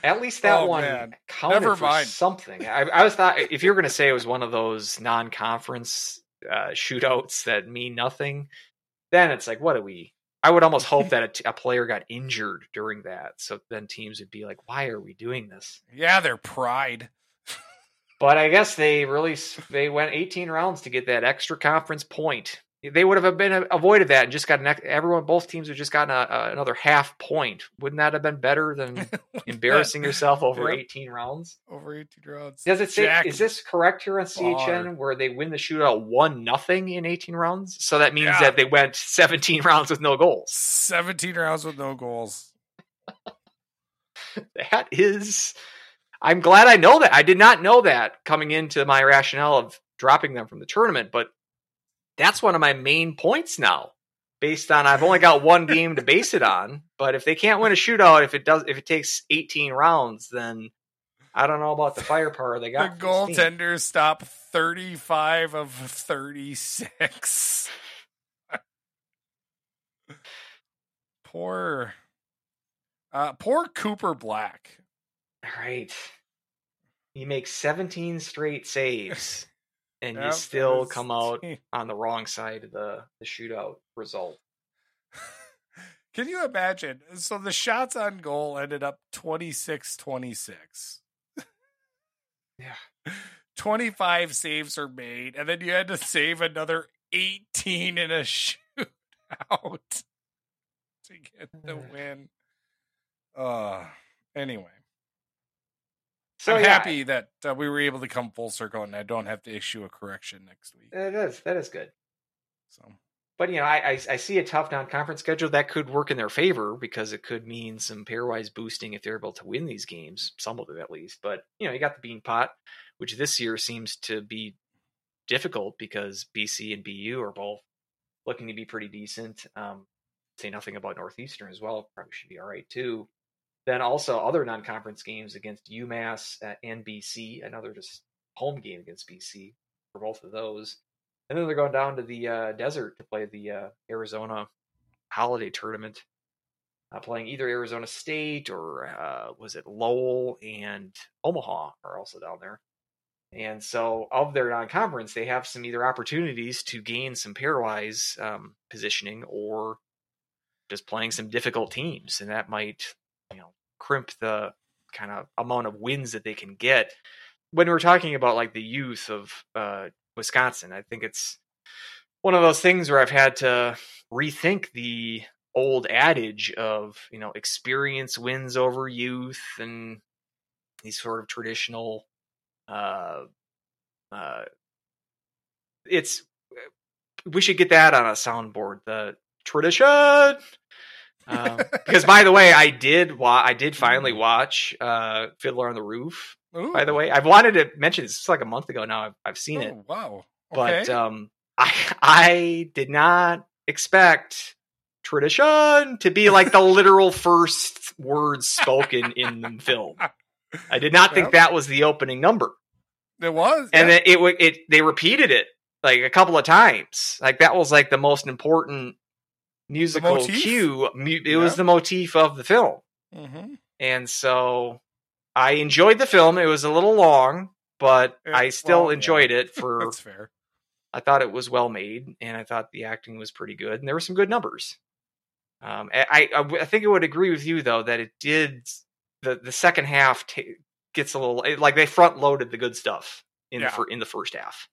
At least that Oh, one man. counted Never for mind. something. I, I was thought if you were going to say it was one of those non-conference uh, shootouts that mean nothing, then it's like, what do we? I would almost hope that a, t- a player got injured during that, so then teams would be like, "Why are we doing this?" Yeah, their pride. But I guess they really they went 18 rounds to get that extra conference point. They would have been uh, avoided that and just got an ex- everyone. Both teams have just gotten a, a, another half point. Wouldn't that have been better than embarrassing yourself over Yep. 18 rounds? over eighteen rounds. Does it say? Jack is this correct here on CHN where they win the shootout one nothing in 18 rounds? So that means Yeah. that they went 17 rounds with no goals. seventeen rounds with no goals? That is. I'm glad I know that. I did not know that coming into my rationale of dropping them from the tournament, but that's one of my main points now. Based on I've only got one game to base it on, but if they can't win a shootout, if it does, if it takes 18 rounds, then I don't know about the firepower they got. The goaltenders stop thirty-five of thirty-six. poor, uh, poor Cooper Black. All right. He makes 17 straight saves and Yep, you still come out on the wrong side of the, the shootout result. Can you imagine? So the shots on goal ended up 26 26. Yeah. 25 saves are made, and then you had to save another 18 in a shootout to get the win. Uh, anyway, So I'm yeah, happy that uh, we were able to come full circle and I don't have to issue a correction next week. That is that is good. So, But you know, I, I I see a tough non-conference schedule that could work in their favor because it could mean some pairwise boosting if they're able to win these games, some of them at least. But you know, you got the Bean Pot, which this year seems to be difficult because BC and BU are both looking to be pretty decent. Um, say nothing about Northeastern as well; probably should be all right too. Then also other non-conference games against UMass uh, and BC, another just home game against BC for both of those. And then they're going down to the uh, desert to play the uh, Arizona Holiday Tournament, uh, playing either Arizona State or uh, was it Lowell and Omaha are also down there. And so, of their non-conference, they have some either opportunities to gain some pairwise um, positioning or just playing some difficult teams, and that might, you know, crimp the kind of amount of wins that they can get. When we're talking about like the youth of uh, Wisconsin. I think it's one of those things where I've had to rethink the old adage of, you know, experience wins over youth and these sort of traditional uh uh it's we should get that on a soundboard the tradition um, because by the way i did wa- i did finally watch uh fiddler on the roof Ooh. by the way. I've wanted to mention this. It's like a month ago now. I've, I've seen it, Oh, wow. but um, I I did not expect tradition to be like the literal first words spoken in the film. I did not think that was the opening number, it was. and yeah. then it it they repeated it like a couple of times. Like that was like the most important musical cue. Mu- It was the motif of the film. Mhm. and so I enjoyed the film. It was a little long, but Yeah, I still well, yeah. enjoyed it for. That's fair. I thought it was well made, and I thought the acting was pretty good, and there were some good numbers. Um, I, I I think I would agree with you though that it did the the second half ta gets a little it- like they front loaded the good stuff in Yeah. the fir- in the first half.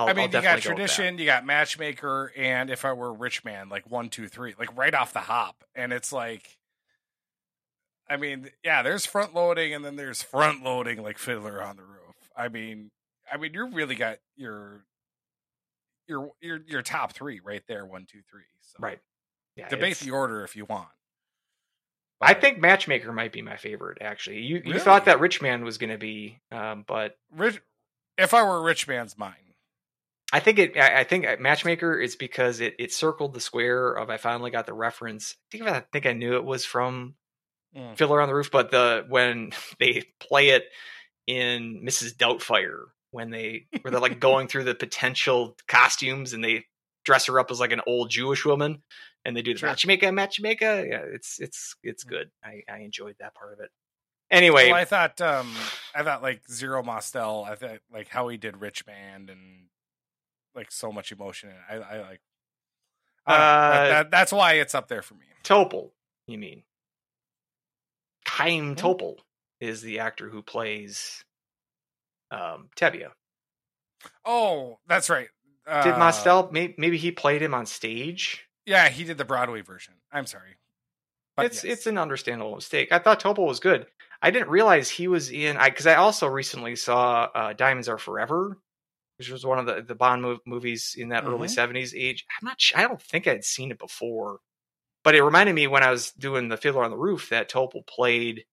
I'll, I mean, I'll you got go tradition, you got matchmaker, and if I were a rich man, like one, two, three, like right off the hop. And it's like, I mean, yeah, there's front loading, and then there's front loading like Fiddler on the Roof. I mean, I mean, you really got your your your your top three right there, one, two, three. So right. Yeah, debate the order if you want. I think Matchmaker might be my favorite. Actually, you you Really? thought that Rich Man was going to be, um, but rich, if I were rich man's mind, I think it. I I think Matchmaker is because it, it circled the square of. I finally got the reference. I think I think I knew it was from Mm. Fiddler on the Roof, but the when they play it in Mrs. Doubtfire, when they where they're like going through the potential costumes and they dress her up as like an old Jewish woman, and they do the Sure. matchmaker, matchmaker. Yeah, it's it's it's good. I I enjoyed that part of it. Anyway, Well, I thought um I thought like Zero Mostel, I thought like how he did Rich Band and like so much emotion in it. I, I like I don't know. Uh, That- that- that's why it's up there for me. Topol, you mean? Chaim Hmm? Topol is the actor who plays um, Tevye. Oh, that's right. Uh, Did Mostel? Maybe, maybe he played him on stage. Yeah, he did the Broadway version. I'm sorry. But it's yes. it's an understandable mistake. I thought Topol was good. I didn't realize he was in. I because I also recently saw uh, Diamonds Are Forever, which was one of the the Bond mov- movies in that early Mhm. '70s age. I'm not. I don't think I'd seen it before, but it reminded me when I was doing the Fiddler on the Roof that Topol played.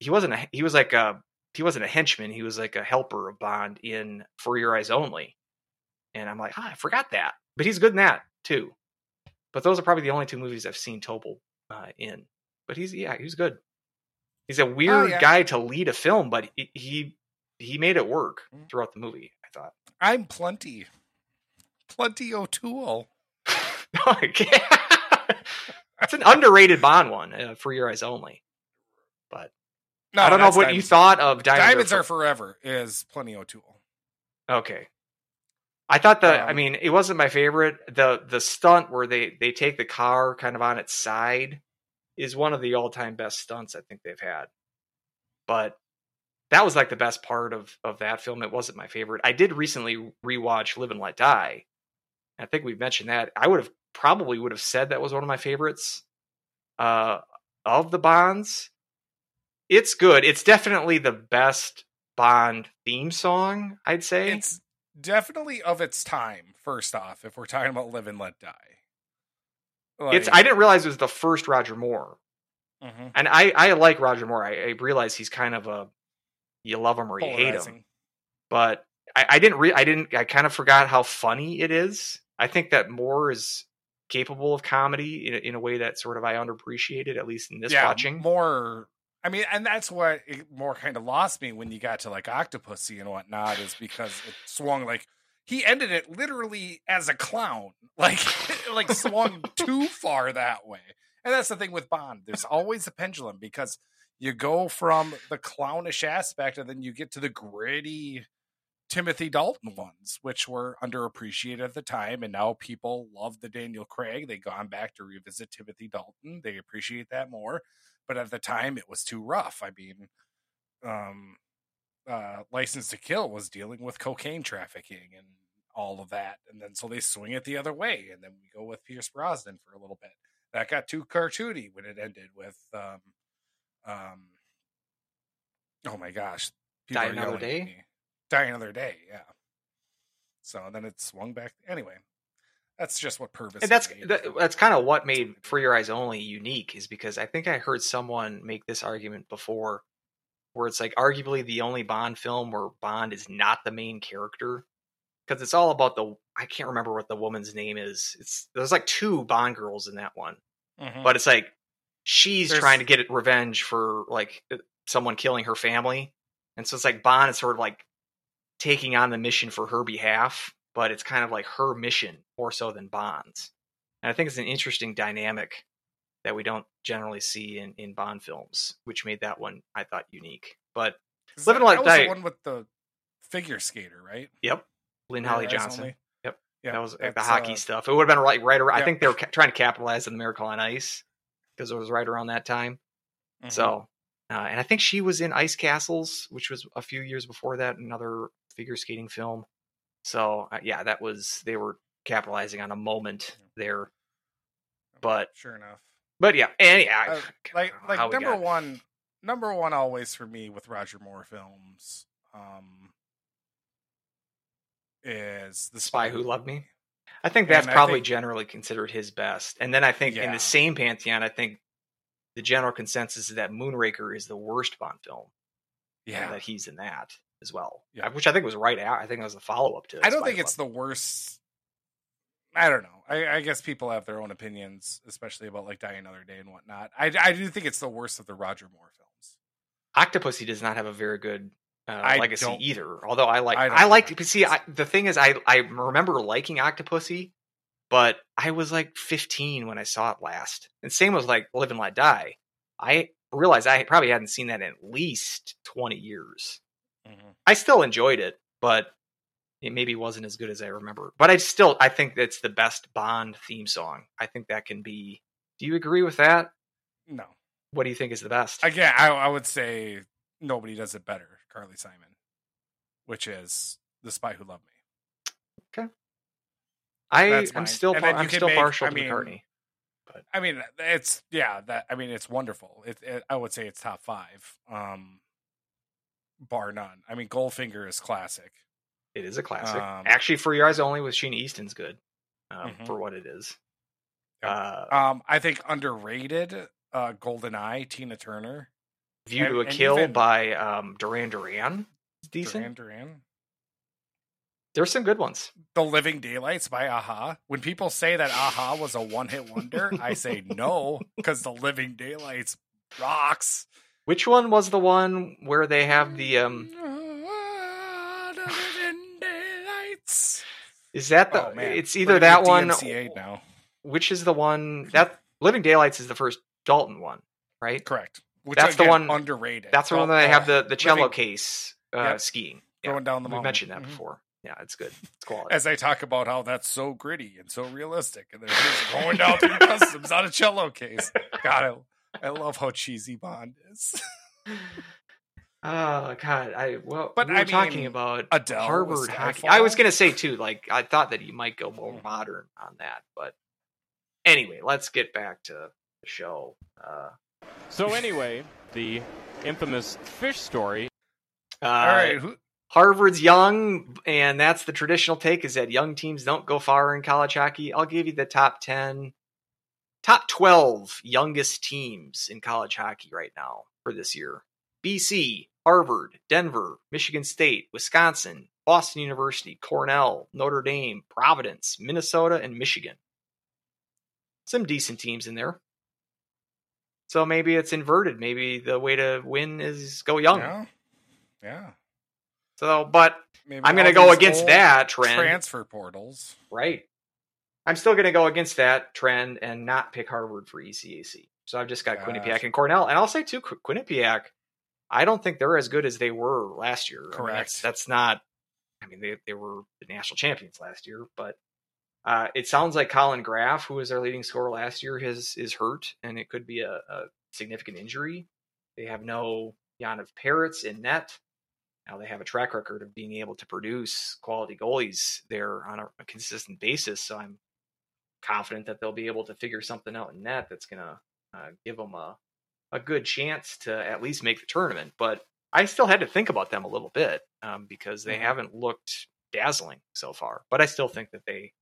He wasn't. A, he was like a. He wasn't a henchman. He was like a helper of Bond in For Your Eyes Only, and I'm like, ah, I forgot that. But he's good in that too. But those are probably the only two movies I've seen Topol uh, in. But he's yeah, he's good. He's a weird yeah. guy to lead a film, but he he, he made it work Mm. throughout the movie. I thought. I'm plenty. Plenty O'Toole. it's an underrated Bond one uh, for your eyes only. But No, I don't know what you thought of Diamonds, Diamonds Are Are Forever is Plenty O'Toole. Okay. I thought the I Um, mean it wasn't my favorite. The the stunt where they they take the car kind of on its side is one of the all-time best stunts I think they've had. But that was like the best part of of that film. It wasn't my favorite. I did recently rewatch Live and Let Die. I think we've mentioned that. I would have probably would have said that was one of my favorites uh of the Bonds. It's good. It's definitely the best Bond theme song, I'd say. It's definitely of its time, first off, if we're talking about Live and Let Die. it's I didn't realize it was the first Roger Moore, mhm. and I I like Roger Moore. I, I realize he's kind of a you love them or you hate them. But I, I didn't re I didn't I kind of forgot how funny it is. I think that Moore is capable of comedy in a, in a way that sort of I underappreciated at least in this yeah, watching. more. I mean, and that's what it more kind of lost me when you got to like Octopussy and whatnot, is because it swung like he ended it literally as a clown, like like swung too far that way. And that's the thing with Bond. There's always a pendulum because you go from the clownish aspect and then you get to the gritty Timothy Dalton ones, which were underappreciated at the time, and now people love the Daniel Craig. They've gone back to revisit Timothy Dalton. They appreciate that more, but at the time it was too rough. I mean, um, uh, License to Kill was dealing with cocaine trafficking and all of that, and then so they swing it the other way, and then we go with Pierce Brosnan for a little bit. That got too cartoony when it ended with, um, um, oh my gosh, Die Another Day? Die another day, yeah. So then it swung back. Anyway, that's just what Purvis. And that's that, that's kind of what made For Your Eyes Only unique is because I think I heard someone make this argument before, where it's like arguably the only Bond film where Bond is not the main character because it's all about the I can't remember what the woman's name is. It's there's like two Bond girls in that one, Mhm. but it's like she's There's- trying to get revenge for like uh, someone killing her family, and so it's like Bond is sort of like taking on the mission for her behalf, but it's kind of like her mission more so than Bond's. And I think it's an interesting dynamic that we don't generally see in, in Bond films, which made that one I thought unique. But Live and that- Let that was the one with the figure skater, right? yep, Lynn Holly Eyes Johnson. Only? Yep. Yeah, that was like the hockey uh, stuff. It would have been right, right around. I think they were ca- trying to capitalize on the Miracle on Ice because it was right around that time. mhm. So, uh, and I think she was in Ice Castles, which was a few years before that, another figure skating film. So, uh, yeah, that was they were capitalizing on a moment there. But, sure enough, but yeah, and yeah, Uh, like like number one, number one always for me with Roger Moore films, um, is the Spy Who Loved Me. I think that's I probably think- generally considered his best. And then I think in the same pantheon, I think the general consensus is that Moonraker is the worst Bond film. Yeah, that he's in that as well. Yeah. Which I think was right out. I think it was a follow up to. I don't Spy think Who it's the worst. I don't know. I, I guess people have their own opinions, especially about like Die Another Day and whatnot. I, I do think it's the worst of the Roger Moore films. Octopussy does not have a very good uh, legacy either. Although I like, I I, like to see. I, the thing is, I I remember liking Octopussy, but I was like 15 when I saw it last. And same was like Live and Let Die. I realized I probably hadn't seen that in at least 20 years. Mhm. I still enjoyed it, but it maybe wasn't as good as I remember. But I still I think that's the best Bond theme song. I think that can be. Do you agree with that? No. What do you think is the best? Again, I, I would say nobody does it better, Carly Simon, which is The Spy Who Loved Me. Okay. I I'm still And I'm still make- partial I to mean, McCartney. I mean, it's yeah. That I mean, it's wonderful. It, it I would say it's top five, um, bar none. I mean, Goldfinger is classic. It is a classic. Um, Actually, for your eyes only with Sheena Easton's good um, Mhm. for what it is. Uh, Um, I think underrated. Uh, Golden Eye, Tina Turner, View and- to a Kill even- by um, Duran Duran decent. Duran Duran. There's some good ones. The Living Daylights by a-ha. When people say that a-ha was a one hit wonder, I say no, because The Living Daylights rocks. Which one was the one where they have the um? the Living Daylights. Is that the? Oh, man. It's We're either that one. DMCA'd now. Which is the one that Living Daylights is the first Dalton one, right? Correct. Which That's the one- underrated. That's the one that I have the the cello Living- case uh, Yep. skiing. Going down the we mountain. mentioned that Mhm. before. Yeah, it's good. It's quality. As I talk about how that's so gritty and so realistic, and they're just going down through customs on a cello case. God, I, I love how cheesy Bond is. Oh God, I well, But we were I talking about Adele Harvard hockey. I was gonna say too, like I thought that you might go more Mm. modern on that, but anyway, let's get back to the show. Uh, So anyway, the infamous fish story. uh, All right, who, Harvard's young, and that's the traditional take: is that young teams don't go far in college hockey. I'll give you the top ten, top twelve youngest teams in college hockey right now for this year: BC, Harvard, Denver, Michigan State, Wisconsin, Boston University, Cornell, Notre Dame, Providence, Minnesota, and Michigan. Some decent teams in there. So maybe it's inverted. Maybe the way to win is go young. yeah, yeah. So, but Maybe I'm going to go against that trend. Transfer portals. right. I'm still going to go against that trend and not pick Harvard for ECAC. So I've just got Quinnipiac and Cornell. And I'll say too, Quinnipiac, I don't think they're as good as they were last year. I mean, Correct. that's, that's not, I mean, they, they were the national champions last year, but uh, it sounds like Collin Graf, who was their leading scorer last year, has, is hurt and it could be a, a significant injury. They have no Yaniv Perets in net. Now they have a track record of being able to produce quality goalies there on a, a consistent basis. So I'm confident that they'll be able to figure something out in net that's going to uh, give them a, a good chance to at least make the tournament. But I still had to think about them a little bit um, because they Mhm. haven't looked dazzling so far. But I still think that they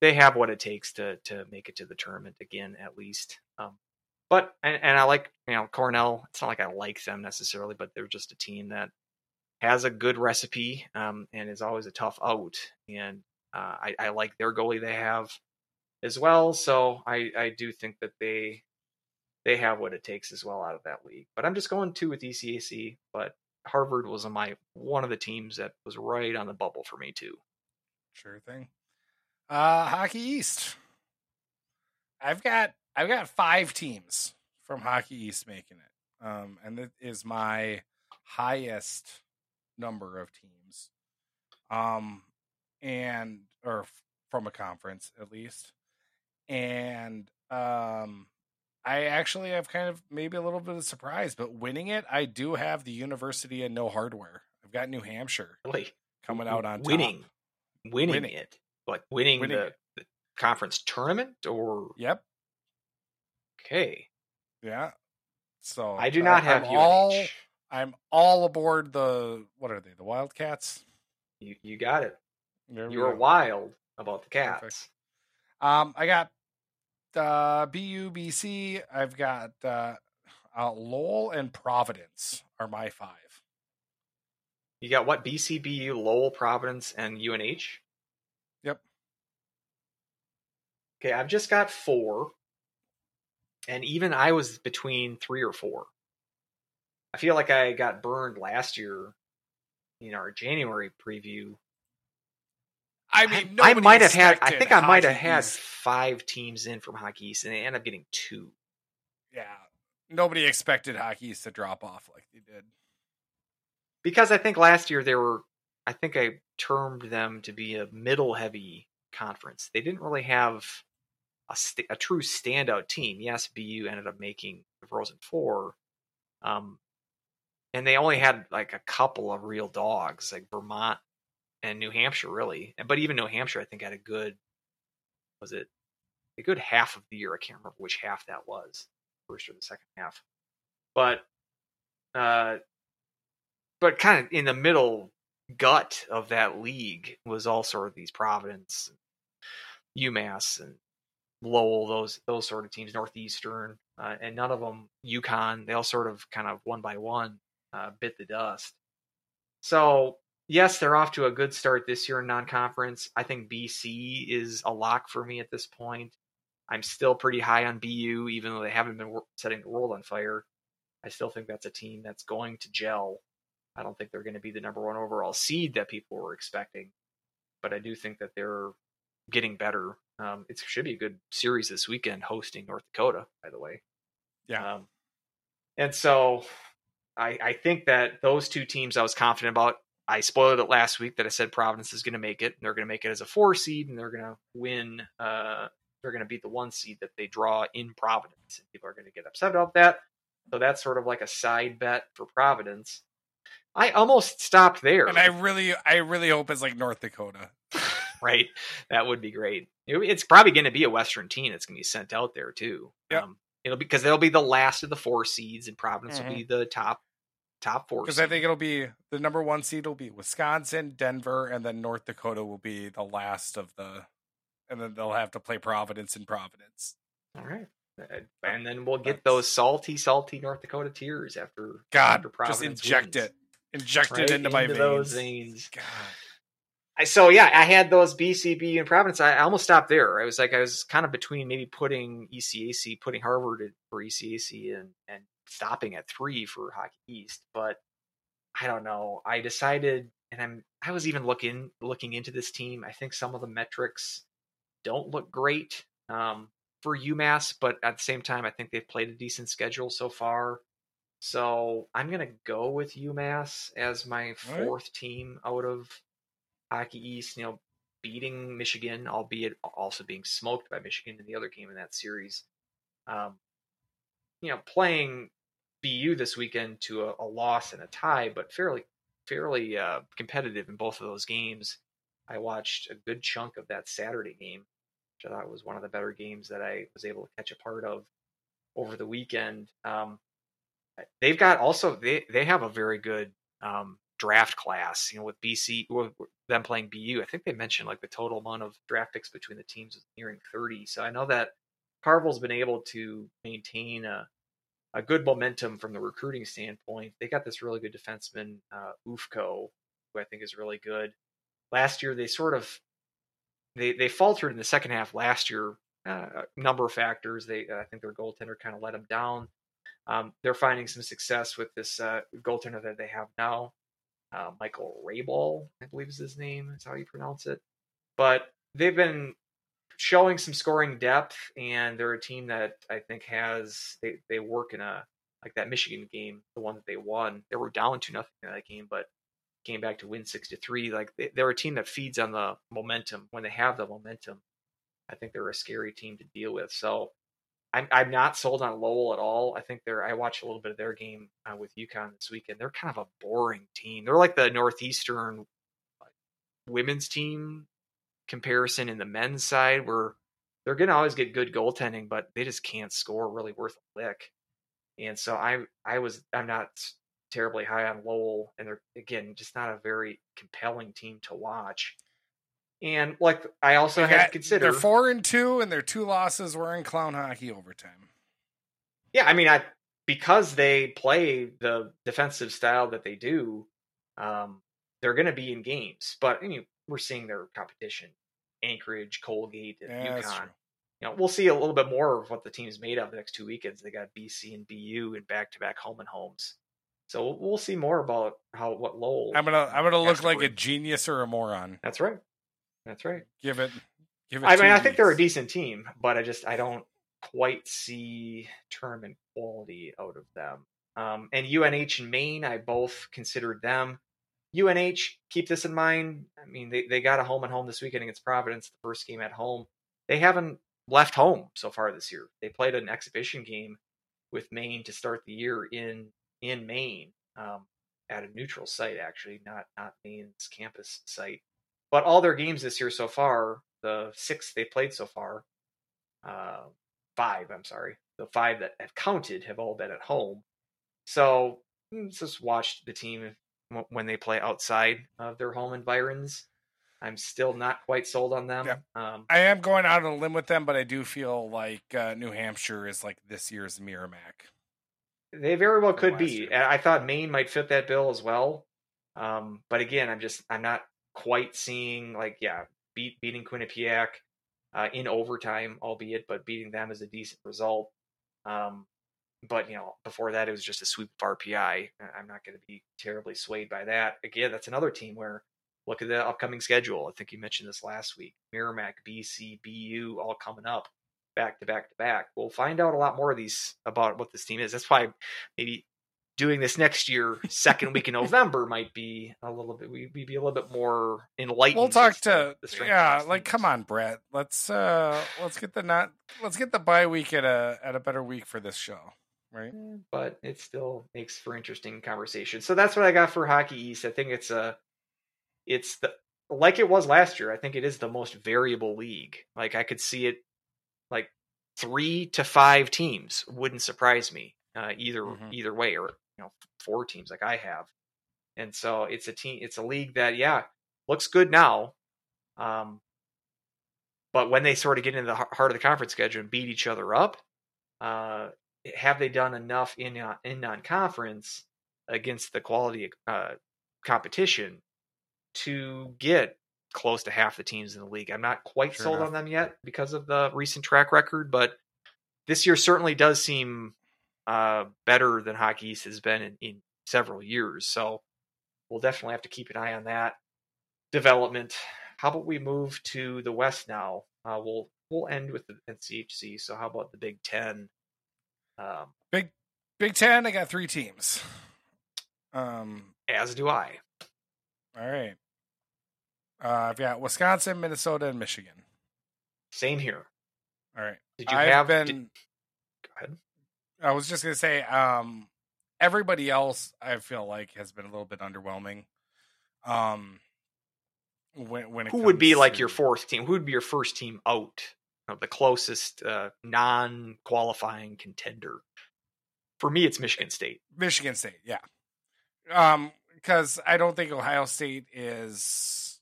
they have what it takes to to make it to the tournament again, at least. Um, but and, and I like you know Cornell. It's not like I like them necessarily, but they're just a team that has a good recipe um, and is always a tough out. And uh, I, I like their goalie they have as well. So I, I do think that they they have what it takes as well out of that league. But I'm just going two with ECAC. But Harvard was on my one of the teams that was right on the bubble for me too. Sure thing. Uh Hockey East. I've got I've got five teams from Hockey East making it. Um and that is my highest number of teams. Um and or f- from a conference at least. And um I actually have kind of maybe a little bit of surprise, but winning it, I do have the University and no hardware. I've got New Hampshire Really coming out on top. winning, winning, Winning. it, like winning, Winning the, the conference tournament, or Yep. okay. Yeah. So I do not I- have I'm UNH. all I'm all aboard the what are they? The Wildcats. You you got it. You were go. wild about the cats. Perfect. Um, I got uh, BUBC. I've got uh, uh, Lowell and Providence are my five. You got what? BCBU, Lowell, Providence, and UNH. Yep. Okay, I've just got four, and even I was between three or four. I feel like I got burned last year in our January preview. I mean, I nobody might have had. I think I might have had five teams in from Hockey East, and they ended up getting two. Yeah, nobody expected Hockey East to drop off like they did. because I think last year they were, I think I termed them to be a middle heavy conference. They didn't really have a, st- a true standout team. Yes, BU ended up making the Frozen Four, um, and they only had like a couple of real dogs, like Vermont and New Hampshire, really. But even New Hampshire, I think had a good, was it a good half of the year? I can't remember which half that was, first or the second half, but. Uh, but kind of in the middle gut of that league was all sort of these Providence, UMass, and Lowell, those those sort of teams, Northeastern, uh, and none of them UConn. They all sort of kind of one by one uh, bit the dust. So yes, they're off to a good start this year in non-conference. I think BC is a lock for me at this point. I'm still pretty high on BU, even though they haven't been setting the world on fire. I still think that's a team that's going to gel. I don't think they're going to be the number one overall seed that people were expecting, but I do think that they're getting better. Um, it should be a good series this weekend, hosting North Dakota, by the way. Yeah. Um, and so I, I think that those two teams I was confident about. I spoiled it last week that I said Providence is going to make it. And they're going to make it as a four seed, and they're going to win. Uh, they're going to beat the one seed that they draw in Providence. And people are going to get upset about that. So that's sort of like a side bet for Providence. I almost stopped there. And I really, I really hope it's like North Dakota. Right? That would be great. It's probably going to be a Western team that's going to be sent out there too. Yep. Um, it'll be because they'll be the last of the four seeds, and Providence will be the top top four. Because I think it'll be the number one seed will be Wisconsin, Denver, and then North Dakota will be the last of the, and then they'll have to play Providence and Providence. All right. Uh, And then we'll get That's- those salty, salty North Dakota tears after God, after just inject wins. it, inject Right it into my veins. veins. God. I, so yeah, I had those BCB and Providence. I, I almost stopped there. I was like, I was kind of between maybe putting ECAC, putting Harvard for ECAC, and and stopping at three for Hockey East. But I don't know. I decided, and I'm I was even looking looking into this team. I think some of the metrics don't look great um, for UMass, but at the same time, I think they've played a decent schedule so far. So I'm gonna go with UMass as my All right. fourth team out of Hockey East. You know, beating Michigan, albeit also being smoked by Michigan in the other game in that series. Um, you know, playing BU this weekend to a, a loss and a tie, but fairly fairly uh, competitive in both of those games. I watched a good chunk of that Saturday game, which I thought was one of the better games that I was able to catch a part of over the weekend. Um, they've got also they they have a very good um, draft class. You know, with BC with them playing BU, I think they mentioned like the total amount of draft picks between the teams is nearing thirty. So I know that Carvel's been able to maintain a a good momentum from the recruiting standpoint. They got this really good defenseman, uh, Ufko, who I think is really good. Last year, they sort of they they faltered in the second half last year. Uh, a number of factors. They I think their goaltender kind of let them down. Um, they're finding some success with this uh, goaltender that they have now, uh, Michael Hrabal, I believe is his name. Is how you pronounce it. But they've been showing some scoring depth, and they're a team that I think has they they work in a like that Michigan game, the one that they won. They were down to nothing in that game, but came back to win six to three. Like they, they're a team that feeds on the momentum. When they have the momentum, I think they're a scary team to deal with. So I'm I'm not sold on Lowell at all. I think they're. I watched a little bit of their game uh, with UConn this weekend. They're kind of a boring team. They're like the Northeastern women's team comparison in the men's side, where they're going to always get good goaltending, but they just can't score really worth a lick. And so I I was I'm not terribly high on Lowell, and they're again just not a very compelling team to watch. And like I also They had got- to consider, They're four and two, and their two losses were in clown hockey overtime. yeah, I mean, I because they play the defensive style that they do, um, they're going to be in games. But I mean, we're seeing their competition: Anchorage, Colgate, and Yeah, UConn. You know, we'll see a little bit more of what the team's made of the next two weekends. They got BC and BU in back-to-back home and homes, so we'll, we'll see more about how what Lowell. I'm gonna I'm gonna look like a genius or a moron. That's right. That's right. Give it. Give it. I mean, two I think they're a decent team, but I just I don't quite see tournament quality out of them. Um, and UNH and Maine, I both considered them. UNH, keep this in mind. I mean, they, they got a home and home this weekend against Providence, the first game at home. They haven't left home so far this year. They played an exhibition game with Maine to start the year in in Maine um, at a neutral site, actually, not not Maine's campus site. But all their games this year so far, the six they played so far, uh, five, I'm sorry, the five that have counted have all been at home. So mm, just watch the team when they play outside of their home environs. I'm still not quite sold on them. Yeah. Um, I am going out on a limb with them, but I do feel like uh, New Hampshire is like this year's Merrimack. They very well could be. year. I thought Maine might fit that bill as well. Um, but again, I'm just I'm not quite seeing like yeah, beat beating Quinnipiac uh, in overtime, albeit, but beating them is a decent result. Um, but you know, before that, it was just a sweep of RPI. I- I'm not going to be terribly swayed by that. Again, that's another team where look at the upcoming schedule. I think you mentioned this last week. Merrimack, BC, BU, all coming up back to back to back. We'll find out a lot more of these about what this team is. That's why maybe doing this next year, second week in November, might be a little bit. We would be a little bit more enlightened. We'll talk to to the yeah, like team. come on, Brett. Let's uh let's get the not let's get the bye week at a at a better week for this show, right? but it still makes for interesting conversation. So that's what I got for Hockey East. I think it's a, it's the like it was last year. I think it is the most variable league. Like I could see it, like three to five teams wouldn't surprise me uh, either Mhm. either way, or you know four teams like I have. And so it's a team. It's a league that yeah looks good now. Um, but when they sort of get into the heart of the conference schedule and beat each other up, uh, have they done enough in uh, in non-conference against the quality uh, competition to get close to half the teams in the league? I'm not quite Sure sold enough. on them yet because of the recent track record, but this year certainly does seem uh, better than Hockey East has been in, in several years. So we'll definitely have to keep an eye on that development. How about we move to the West now? Uh, we'll we'll end with the NCHC. So how about the Big Ten? Um, Big Big Ten, I got three teams. Um as do I. all right. Uh I've got Wisconsin, Minnesota, and Michigan. Same here. All right. Did you I've have? been did- go ahead. I was just gonna say, um, everybody else I feel like has been a little bit underwhelming. Um, when when it Who would be comes like your fourth team? Who would be your first team out of the closest uh, non-qualifying contender? For me, it's Michigan State. Michigan State? Yeah, um, because I don't think Ohio State is.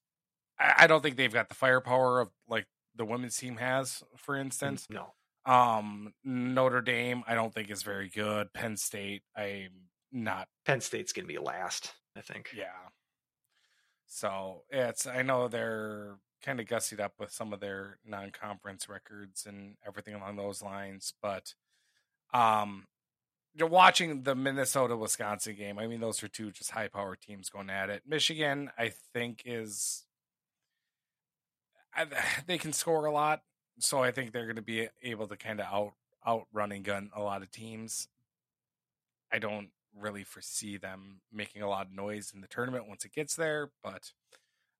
I, I don't think they've got the firepower of like the women's team has, for instance. No, Um, Notre Dame, I don't think is very good. Penn State, I'm not Penn State's going to be last. I think. Yeah. So it's I know they're kind of gussied up with some of their non-conference records and everything along those lines, but um you're watching the Minnesota Wisconsin game. I mean, those are two just high power teams going at it. Michigan, I think, is I, they can score a lot, so I think they're going to be able to kind of out out running gun a lot of teams. I don't really foresee them making a lot of noise in the tournament once it gets there, but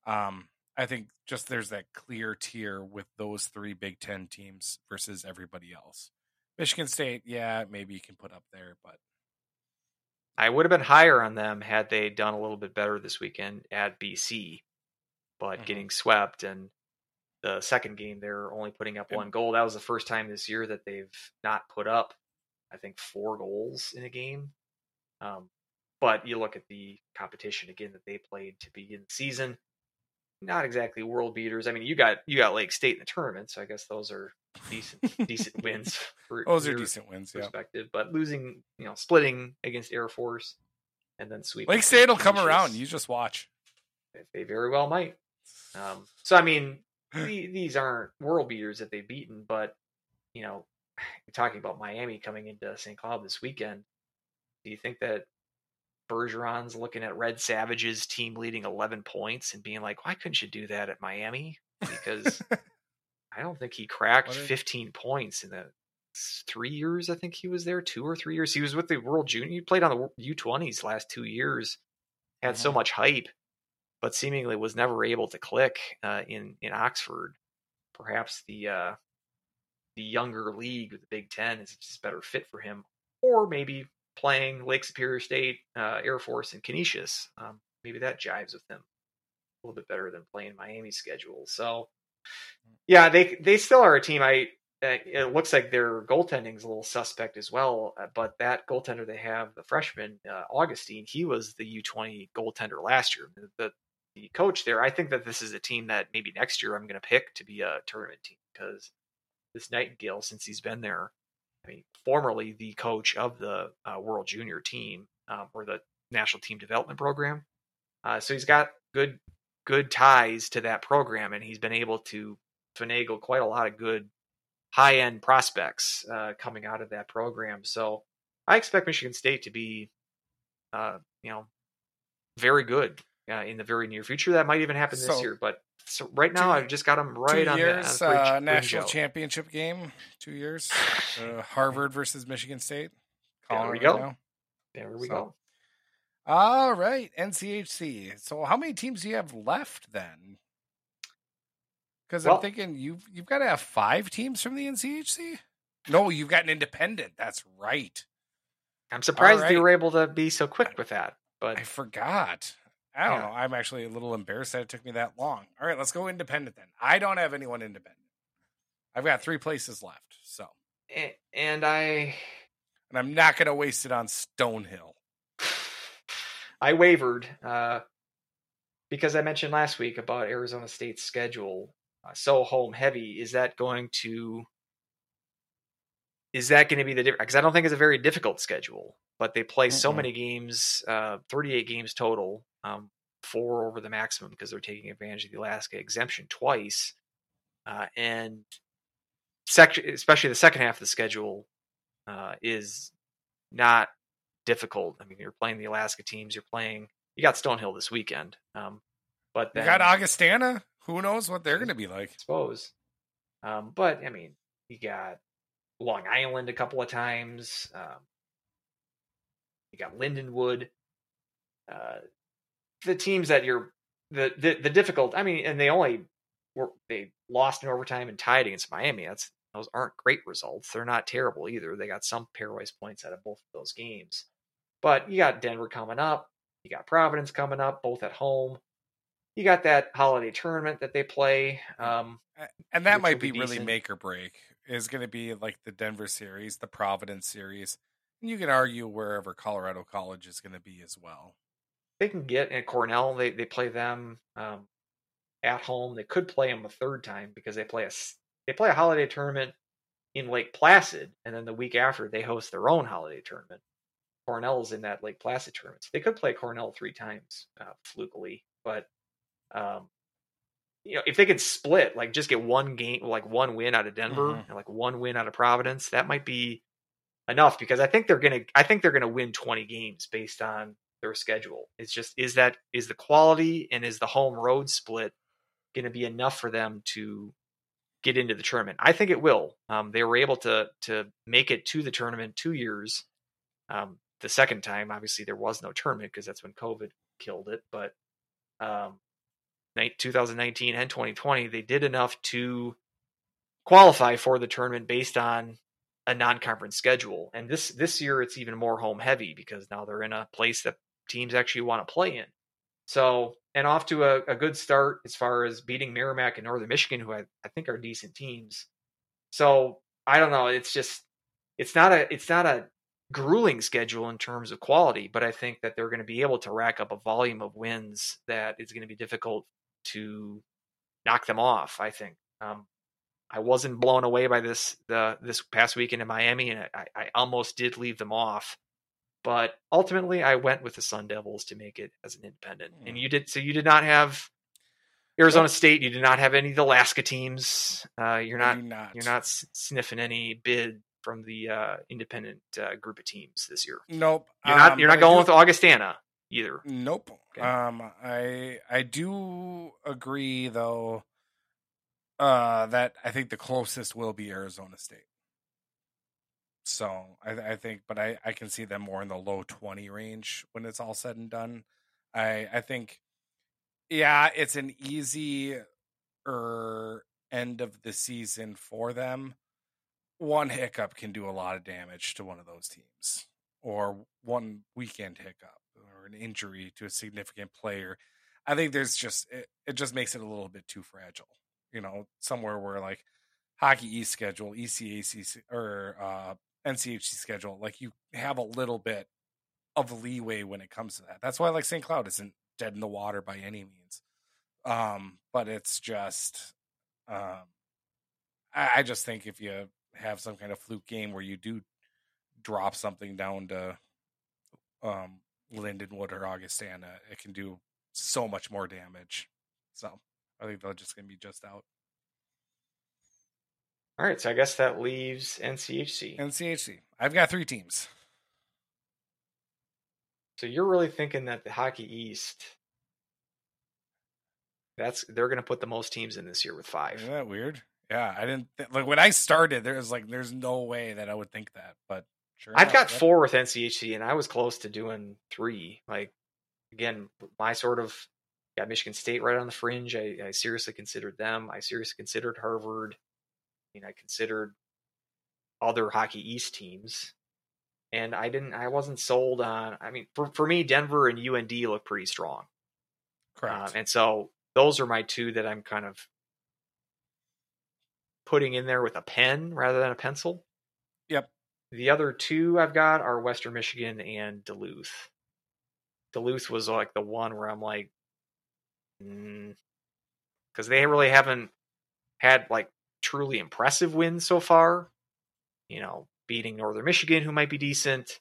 um, I think just there's that clear tier with those three Big Ten teams versus everybody else. Michigan State, yeah, maybe you can put up there, but I would have been higher on them had they done a little bit better this weekend at BC, but Mhm. getting swept and the second game they're only putting up one goal. That was the first time this year that they've not put up, I think, four goals in a game. Um, but you look at the competition again that they played to begin the season. Not exactly world beaters. I mean, you got you got Lake State in the tournament, so I guess those are decent decent wins. For those are decent wins. Yeah, perspective. But losing, you know, splitting against Air Force and then sweeping. Lake State will come around. You just watch. They very well might. Um, so I mean, the- these aren't world beaters that they've beaten, but you know, you're talking about Miami coming into St. Cloud this weekend. Do you think that Bergeron's looking at Red Savage's team leading 11 points and being like, "Why couldn't you do that at Miami?" because I don't think he cracked What 15 points in the three years. I think he was there, two or three years. He was with the World Junior. He played on the U twenties last two years. Had so Mhm. much hype, but seemingly was never able to click uh, in in Oxford. Perhaps the uh, the younger league, the Big Ten, is just a better fit for him, or maybe playing Lake Superior State, uh, Air Force, and Canisius. Um, maybe that jives with him a little bit better than playing Miami's schedule. So, yeah, they they still are a team. I it looks like their goaltending is a little suspect as well. uh, But that goaltender they have, the freshman uh, Augustine, he was the U twenty goaltender last year. The, the coach there, I think that this is a team that maybe next year I'm going to pick to be a tournament team because this Nightingale, since he's been there, I mean, formerly the coach of the uh, World Junior team um, or the National Team Development Program, uh, so he's got good good ties to that program, and he's been able to finagle quite a lot of good high end prospects uh, coming out of that program. So I expect Michigan State to be, uh, you know, very good uh, in the very near future. That might even happen this So- year, but so right now Two- I've just got them right on years, the on uh, fringe national championship game. Two years. Uh, Harvard versus Michigan State. There we go. now. There we So- go. All right, NCHC. So, how many teams do you have left then? Because Well- I'm thinking you've you've got to have five teams from the NCHC. No, you've got an independent. That's right. I'm surprised they right. were able to be so quick with that. But I forgot. I don't Yeah. know. I'm actually a little embarrassed that it took me that long. All right, let's go independent then. I don't have anyone independent. I've got three places left. So, and I and I'm not going to waste it on Stonehill. I wavered uh, because I mentioned last week about Arizona State's schedule uh, so home heavy. Is that going to is that going to be the difference? Because I don't think it's a very difficult schedule, but they play so Mm-mm. many games, uh, 38 games total, um, four over the maximum because they're taking advantage of the Alaska exemption twice, uh, and sec- especially the second half of the schedule uh, is not difficult. I mean, you're playing the Alaska teams. You're playing. You got Stonehill this weekend, um, but You then, got Augustana. Who knows what they're going to be like? I suppose. Um, but I mean, you got Long Island a couple of times. Um, you got Lindenwood. Uh, the teams that you're the, the the difficult. I mean, and they only were they lost in overtime and tied against Miami. That's those aren't great results. They're not terrible either. They got some pairwise points out of both of those games. But you got Denver coming up. You got Providence coming up, both at home. You got that holiday tournament that they play. Um, And that might be be really make or break. Is going to be like the Denver series, the Providence series. And you can argue wherever Colorado College is going to be as well. They can get and Cornell. They they play them um, at home. They could play them a third time because they play a they play a holiday tournament in Lake Placid, and then the week after they host their own holiday tournament. Cornell's in that Lake Placid tournament. So they could play Cornell three times uh, flukily, but um, you know if they could split, like just get one game, like one win out of Denver Mhm. and like one win out of Providence, that might be enough because I think they're gonna I think they're gonna win twenty games based on their schedule. It's just is that is the quality and is the home road split going to be enough for them to get into the tournament? I think it will. Um, they were able to to make it to the tournament two years. Um, the second time, obviously, there was no tournament because that's when COVID killed it. But um, 2019 and 2020, they did enough to qualify for the tournament based on a non-conference schedule. And this this year, it's even more home heavy because now they're in a place that teams actually want to play in. So, and off to a, a good start as far as beating Merrimack and Northern Michigan, who I, I think are decent teams. So I don't know. It's just it's not a it's not a grueling schedule in terms of quality, but I think that they're going to be able to rack up a volume of wins that is going to be difficult to knock them off. I think. Um, I wasn't blown away by this the this past weekend in Miami, and I, I almost did leave them off. But ultimately, I went with the Sun Devils to make it as an independent. And you did so. You did not have Arizona State. You did not have any of the Alaska teams. Uh, you're not not. you're not sniffing any bid from the uh, independent uh, group of teams this year. Nope. You're not Um, you're not going do- with Augustana either. Nope. Okay. Um, I I do agree though Uh, that I think the closest will be Arizona State. So I, I think, but I, I can see them more in the low twenty range when it's all said and done. I I think, yeah, it's an easy er end of the season for them. One hiccup can do a lot of damage to one of those teams, or one weekend hiccup, or an injury to a significant player. I think there's just it, it just makes it a little bit too fragile. You know, somewhere where like hockey East schedule, ECAC or uh, NCHC schedule, like you have a little bit of leeway when it comes to that. That's why like St. Cloud isn't dead in the water by any means. Um, but it's just um I, I just think if you have some kind of fluke game where you do drop something down to um Lindenwood or Augustana, it can do so much more damage. So I think they're just gonna be just out. All right, so I guess that leaves NCHC. NCHC. I've got three teams. So you're really thinking that the Hockey East that's they're going to put the most teams in this year with 5. Isn't that weird? Yeah, I didn't th- like when I started. There was like, there's no way that I would think that, but sure. I've enough, got 4 with NCHC and I was close to doing 3. Like again, my sort of got Michigan State right on the fringe. I, I seriously considered them. I seriously considered Harvard. I mean, I considered other Hockey East teams. And I didn't I wasn't sold on I mean for, for me Denver and UND look pretty strong. Correct. Um, and so those are my two that I'm kind of putting in there with a pen rather than a pencil. Yep. The other two I've got are Western Michigan and Duluth. Duluth was like the one where I'm like, because they really haven't had like truly impressive wins so far. You know, beating Northern Michigan, who might be decent.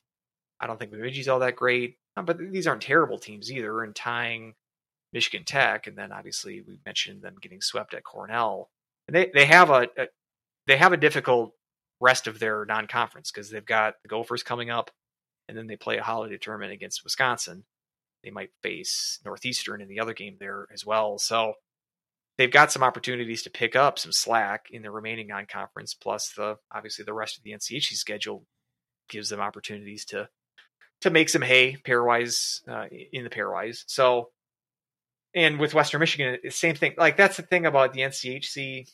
I don't think Bemidji's all that great, but these aren't terrible teams either. And tying Michigan Tech, and then obviously we mentioned them getting swept at Cornell. And they they have a, a they have a difficult rest of their non-conference because they've got the Gophers coming up, and then they play a holiday tournament against Wisconsin. They might face Northeastern in the other game there as well. So they've got some opportunities to pick up some slack in the remaining non-conference. Plus, the obviously the rest of the NCHC schedule gives them opportunities to to make some hay pairwise uh, in the pairwise. So, and with Western Michigan, same thing. Like that's the thing about the NCHC.